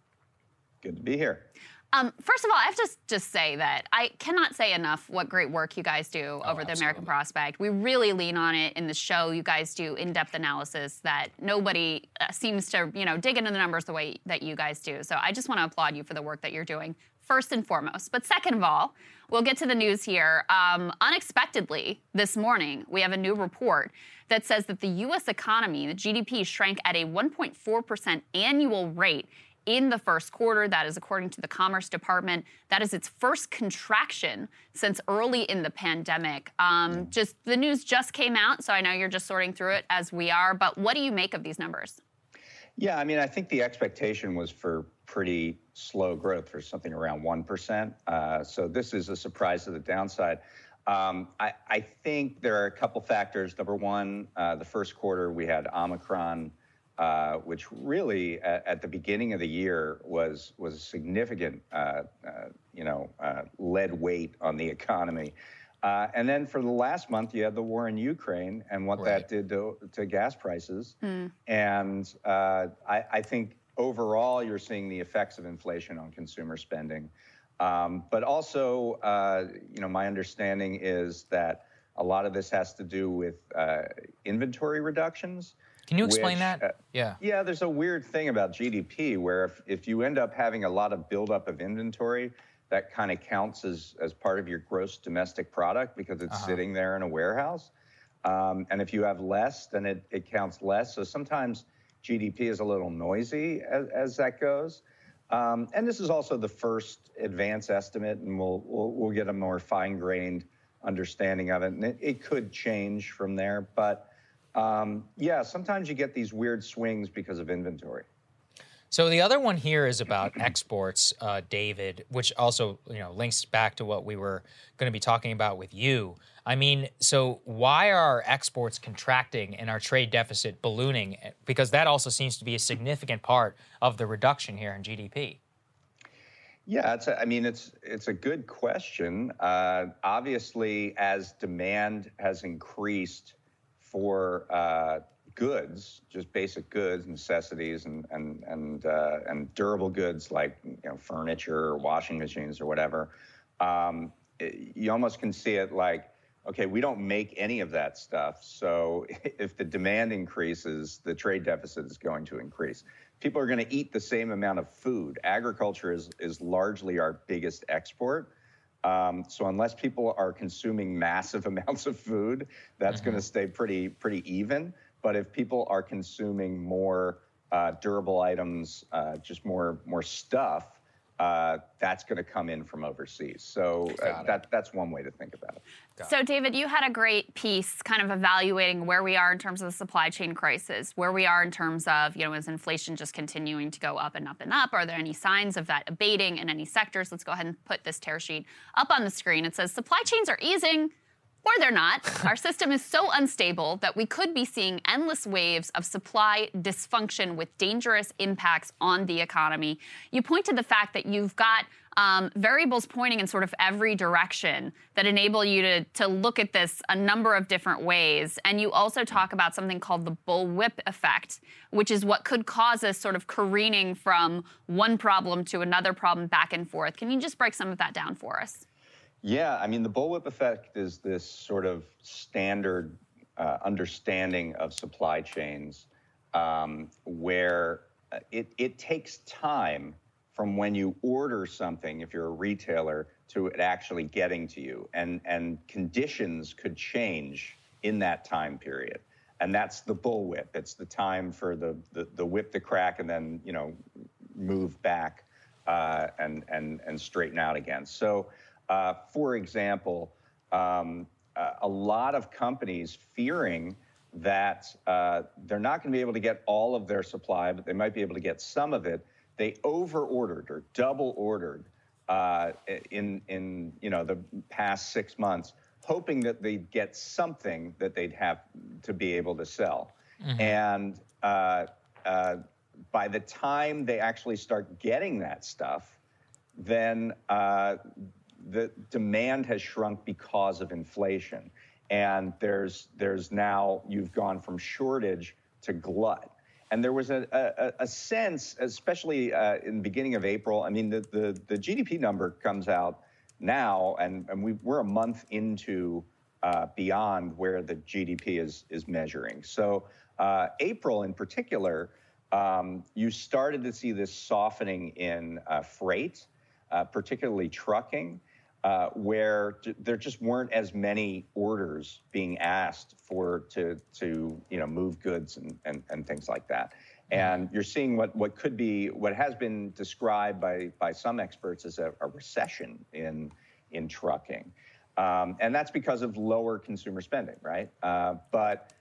Good to be here. Um, first of all, I have to just say that I cannot say enough what great work you guys do over the American Prospect. We really lean on it in the show. You guys do in-depth analysis that nobody uh, seems to, you know, dig into the numbers the way that you guys do. So I just want to applaud you for the work that you're doing first and foremost. But second of all, we'll get to the news here. Um, unexpectedly, this morning, we have a new report that says that the U.S. economy, the GDP, shrank at a 1.4% annual rate in the first quarter. That is according to the Commerce Department. That is its first contraction since early in the pandemic. Um, Just the news just came out, so I know you're just sorting through it as we are. But what do you make of these numbers? Yeah, I mean, I think the expectation was for pretty slow growth, for something around 1%. Uh, so this is a surprise to the downside. Um, I, I think there are a couple factors. Number one, uh, the first quarter we had Omicron, uh, which really at, at the beginning of the year was was a significant, uh, uh, you know, uh, lead weight on the economy. Uh, and then for the last month, you had the war in Ukraine and what that did to, to gas prices. And uh, I, I think overall, you're seeing the effects of inflation on consumer spending. Um, but also, uh, you know, my understanding is that a lot of this has to do with uh, inventory reductions. Can you explain which, that? uh, yeah. yeah, there's a weird thing about GDP where if, if you end up having a lot of buildup of inventory, that kind of counts as, as part of your gross domestic product because it's Uh-huh. sitting there in a warehouse. Um, and if you have less, then it, it counts less. So sometimes GDP is a little noisy as, as that goes. Um, and this is also the first advance estimate, and we'll, we'll, we'll get a more fine grained understanding of it. And it, it could change from there. But um, yeah, sometimes you get these weird swings because of inventory. So the other one here is about exports, uh, David, which also you know links back to what we were going to be talking about with you. I mean, so why are our exports contracting and our trade deficit ballooning? Because that also seems to be a significant part of the reduction here in GDP. Yeah, it's a, I mean, it's it's a good question. Uh, obviously, as demand has increased for uh, goods, just basic goods, necessities, and and and uh, and durable goods like you know furniture or washing machines or whatever, um, it- you almost can see it like. Okay, we don't make any of that stuff. So if the demand increases, the trade deficit is going to increase. People are going to eat the same amount of food. Agriculture is, is largely our biggest export. Um, so unless people are consuming massive amounts of food, that's going to stay pretty pretty even. But if people are consuming more uh, durable items, uh, just more more stuff, uh, that's going to come in from overseas. So uh, that, that's one way to think about it. So, David, you had a great piece kind of evaluating where we are in terms of the supply chain crisis, where we are in terms of, you know, is inflation just continuing to go up and up and up? Are there any signs of that abating in any sectors? Let's go ahead and put this tear sheet up on the screen. It says supply chains are easing. Or they're not. Our system is so unstable that we could be seeing endless waves of supply dysfunction with dangerous impacts on the economy. You point to the fact that you've got um, variables pointing in sort of every direction that enable you to, to look at this a number of different ways. And you also talk about something called the bullwhip effect, which is what could cause us sort of careening from one problem to another problem back and forth. Can you just break some of that down for us? Yeah, I mean, the bullwhip effect is this sort of standard uh, understanding of supply chains um, where uh, it, it takes time from when you order something, if you're a retailer, to it actually getting to you. And, and conditions could change in that time period. And that's the bullwhip. It's the time for the, the, the whip to crack and then, you know, move back uh, and, and, and straighten out again. So uh, for example, um, uh, a lot of companies fearing that uh, they're not going to be able to get all of their supply, but they might be able to get some of it. They over-ordered or double-ordered uh, in in you know the past six months, hoping that they'd get something that they'd have to be able to sell. Mm-hmm. And uh, uh, by the time they actually start getting that stuff, then the demand has shrunk because of inflation. And there's, there's now, you've gone from shortage to glut. And there was a, a, a sense, especially uh, in the beginning of April, I mean, the, the, the GDP number comes out now, and, and we, we're a month into uh, beyond where the GDP is, is measuring. So, uh, April in particular, um, you started to see this softening in uh, freight, uh, particularly trucking uh, where there just weren't as many orders being asked for to to you know move goods and and, and things like that. Mm-hmm. And you're seeing what, what could be what has been described by by some experts as a, a recession in in trucking, um, and that's because of lower consumer spending, right? Uh, but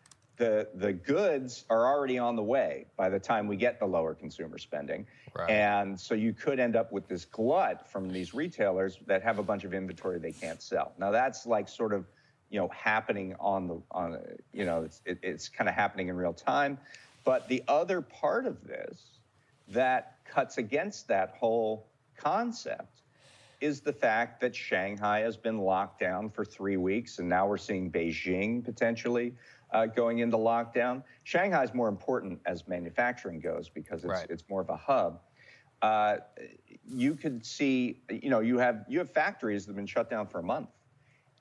the the goods are already on the way by the time we get the lower consumer spending. Right. And so you could end up with this glut from these retailers that have a bunch of inventory they can't sell. Now that's like sort of, you know, happening on the on you know, it's it, it's kind of happening in real time. But the other part of this that cuts against that whole concept is the fact that Shanghai has been locked down for three weeks, and now we're seeing Beijing potentially uh, going into lockdown. Shanghai is more important as manufacturing goes because it's, right. it's more of a hub. Uh, you could see, you know, you have you have factories that have been shut down for a month,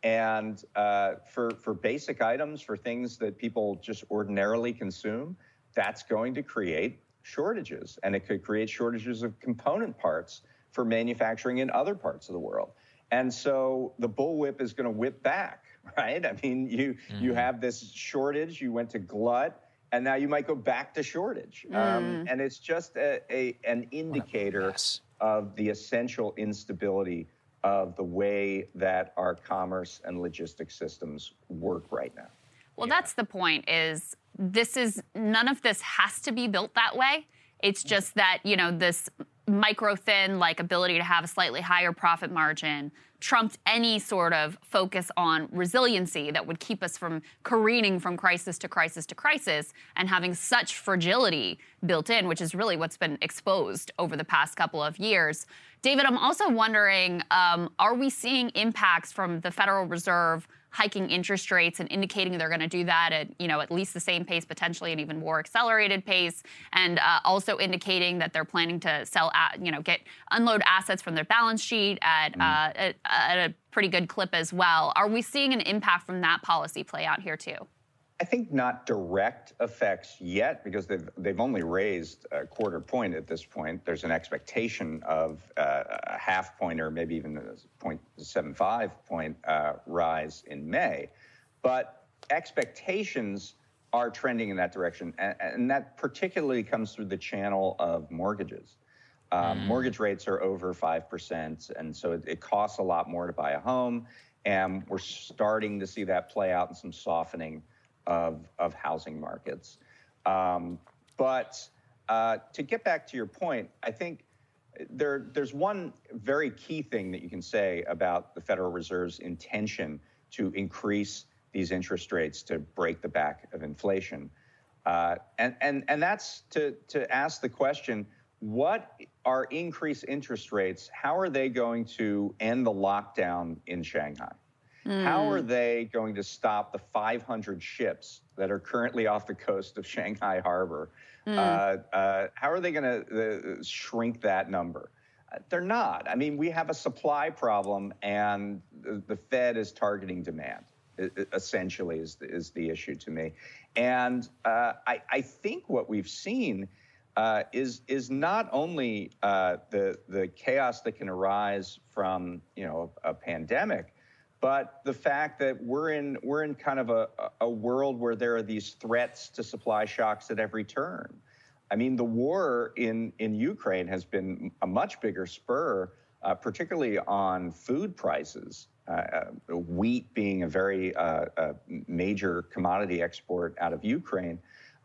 and uh, for for basic items, for things that people just ordinarily consume, that's going to create shortages, and it could create shortages of component parts for manufacturing in other parts of the world. And so the bullwhip is going to whip back right? I mean, you mm. you have this shortage. You went to glut, and now you might go back to shortage. Um, mm. Um, and it's just a, a an indicator of the essential instability of the way that our commerce and logistics systems work right now. Well, yeah. that's the point. Is this is none of this has to be built that way. It's just that you know this micro thin like ability to have a slightly higher profit margin trumped any sort of focus on resiliency that would keep us from careening from crisis to crisis to crisis and having such fragility built in, which is really what's been exposed over the past couple of years. David, I'm also wondering um, are we seeing impacts from the Federal Reserve? Hiking interest rates and indicating they're going to do that at you know at least the same pace, potentially an even more accelerated pace, and uh, also indicating that they're planning to sell, at, you know, get unload assets from their balance sheet at, mm. uh, at, at a pretty good clip as well. Are we seeing an impact from that policy play out here too? I think not direct effects yet because they've they've only raised a quarter point at this point. There's an expectation of uh, a half point or maybe even a 0.75 point uh, rise in May, but expectations are trending in that direction, and, and that particularly comes through the channel of mortgages. Um, Mortgage rates are over 5%. And so it, it costs a lot more to buy a home. And we're starting to see that play out in some softening of, of housing markets. Um, but uh, to get back to your point, I think there, there's one very key thing that you can say about the Federal Reserve's intention to increase these interest rates to break the back of inflation. Uh, and, and, and that's to, to ask the question what are increased interest rates? How are they going to end the lockdown in Shanghai? How are they going to stop the 500 ships that are currently off the coast of Shanghai Harbor? Mm. Uh, uh, how are they going to uh, shrink that number? Uh, They're not. I mean, we have a supply problem, and the, the Fed is targeting demand. Essentially, is the, is the issue to me, and uh, I, I think what we've seen uh, is is not only uh, the the chaos that can arise from you know a, a pandemic, but the fact that we're in we're in kind of a, a world where there are these threats to supply shocks at every turn. I mean, the war in in Ukraine has been a much bigger spur, uh, particularly on food prices. Uh, uh, wheat being a very uh, uh, major commodity export out of Ukraine,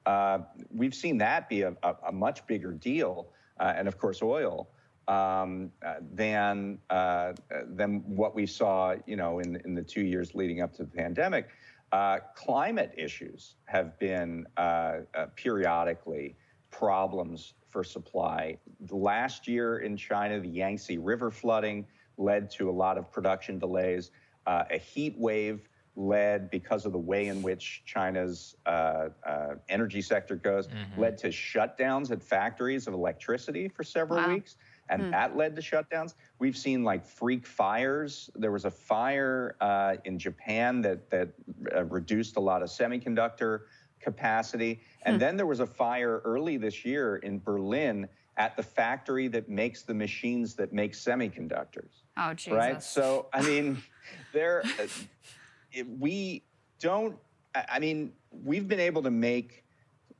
uh, we've seen that be a, a, a much bigger deal, and of course, oil um, uh, than uh, than what we saw, you know, in in the two years leading up to the pandemic. Uh, climate issues have been uh, uh, periodically problems for supply. Last year in China, the Yangtze River flooding led to a lot of production delays. Uh, a heat wave led, because of the way in which China's uh, uh, energy sector goes, Mhm. led to shutdowns at factories of electricity for several Wow. weeks. And Hmm. that led to shutdowns. We've seen like freak fires. There was a fire uh, in Japan that that uh, reduced a lot of semiconductor capacity, and Hmm. then there was a fire early this year in Berlin at the factory that makes the machines that make semiconductors. Oh, Jesus. Right. So I mean, there, uh, we don't. I I mean, we've been able to make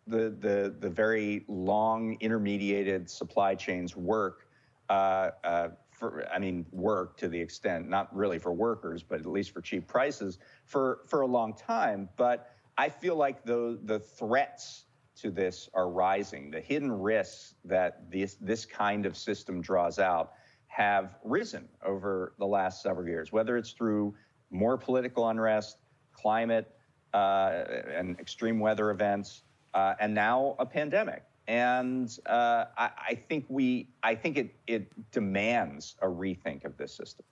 the the the very long intermediated supply chains work. Uh, uh, for I mean, work to the extent not really for workers, but at least for cheap prices for for a long time. But I feel like the the threats to this are rising. The hidden risks that this this kind of system draws out have risen over the last several years, whether it's through more political unrest, climate, uh, and extreme weather events, uh, and now a pandemic. And uh, I, I think we, I think it it demands a rethink of this system.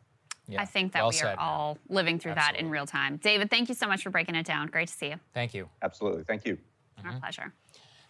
Yeah. I think that well we said, are all living through that in real time. David, thank you so much for breaking it down. Great to see you. Thank you. Absolutely. Thank you. Our pleasure.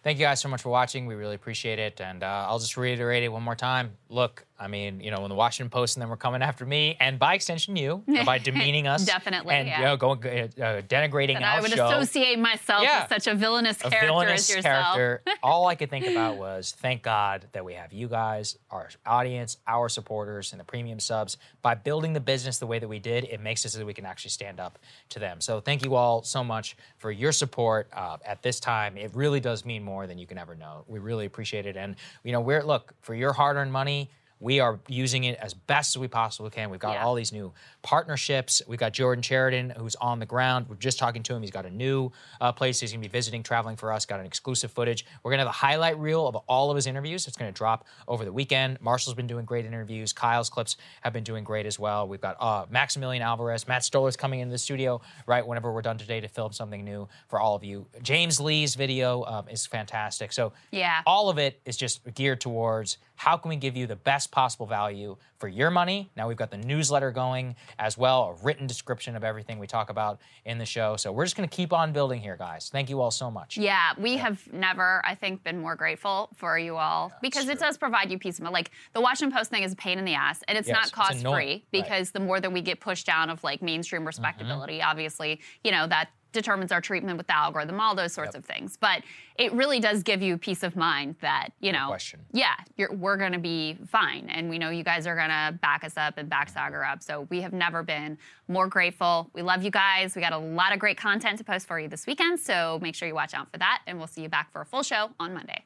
Thank you guys so much for watching. We really appreciate it. And uh, I'll just reiterate it one more time. Look, I mean, you know, when the Washington Post and them were coming after me, and by extension you, by demeaning us, Definitely, and yeah. you know, going uh, uh, denigrating That our I would show. associate myself Yeah. with such a villainous a character villainous as yourself. character. All I could think about was thank God that we have you guys, our audience, our supporters, and the premium subs. By building the business the way that we did, it makes it so that we can actually stand up to them. So thank you all so much for your support uh, at this time. It really does mean more than you can ever know. We really appreciate it. And you know, we're look for your hard-earned money. We are using it as best as we possibly can. We've got all these new partnerships. We've got Jordan Chariton, who's on the ground. We're just talking to him. He's got a new uh, place he's going to be visiting, traveling for us. Got an exclusive footage. We're going to have a highlight reel of all of his interviews. It's going to drop over the weekend. Marshall's been doing great interviews. Kyle's clips have been doing great as well. We've got uh, Maximillian Alvarez, Matt Stoller's coming into the studio right whenever we're done today to film something new for all of you. James Li's video um, is fantastic. So Yeah. all of it is just geared towards how can we give you the best possible value for your money. Now we've got the newsletter going as well, a written description of everything we talk about in the show. So we're just going to keep on building here, guys. Thank you all so much. Yeah, we have never, I think, been more grateful for you all because it does provide you peace of mind. Like the Washington Post thing is a pain in the ass, and it's Yes, not cost annoying, free right. because the more that we get pushed down of like mainstream mm-hmm. respectability, obviously, you know that determines our treatment with the algorithm, all those sorts of things. But it really does give you peace of mind that you know, question. yeah, you're, we're going to be fine, and we know you guys are going to back us up and back Saagar up. So we have never been more grateful. We love you guys. We got a lot of great content to post for you this weekend, so make sure you watch out for that, and we'll see you back for a full show on Monday.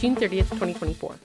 June 30th, 2024.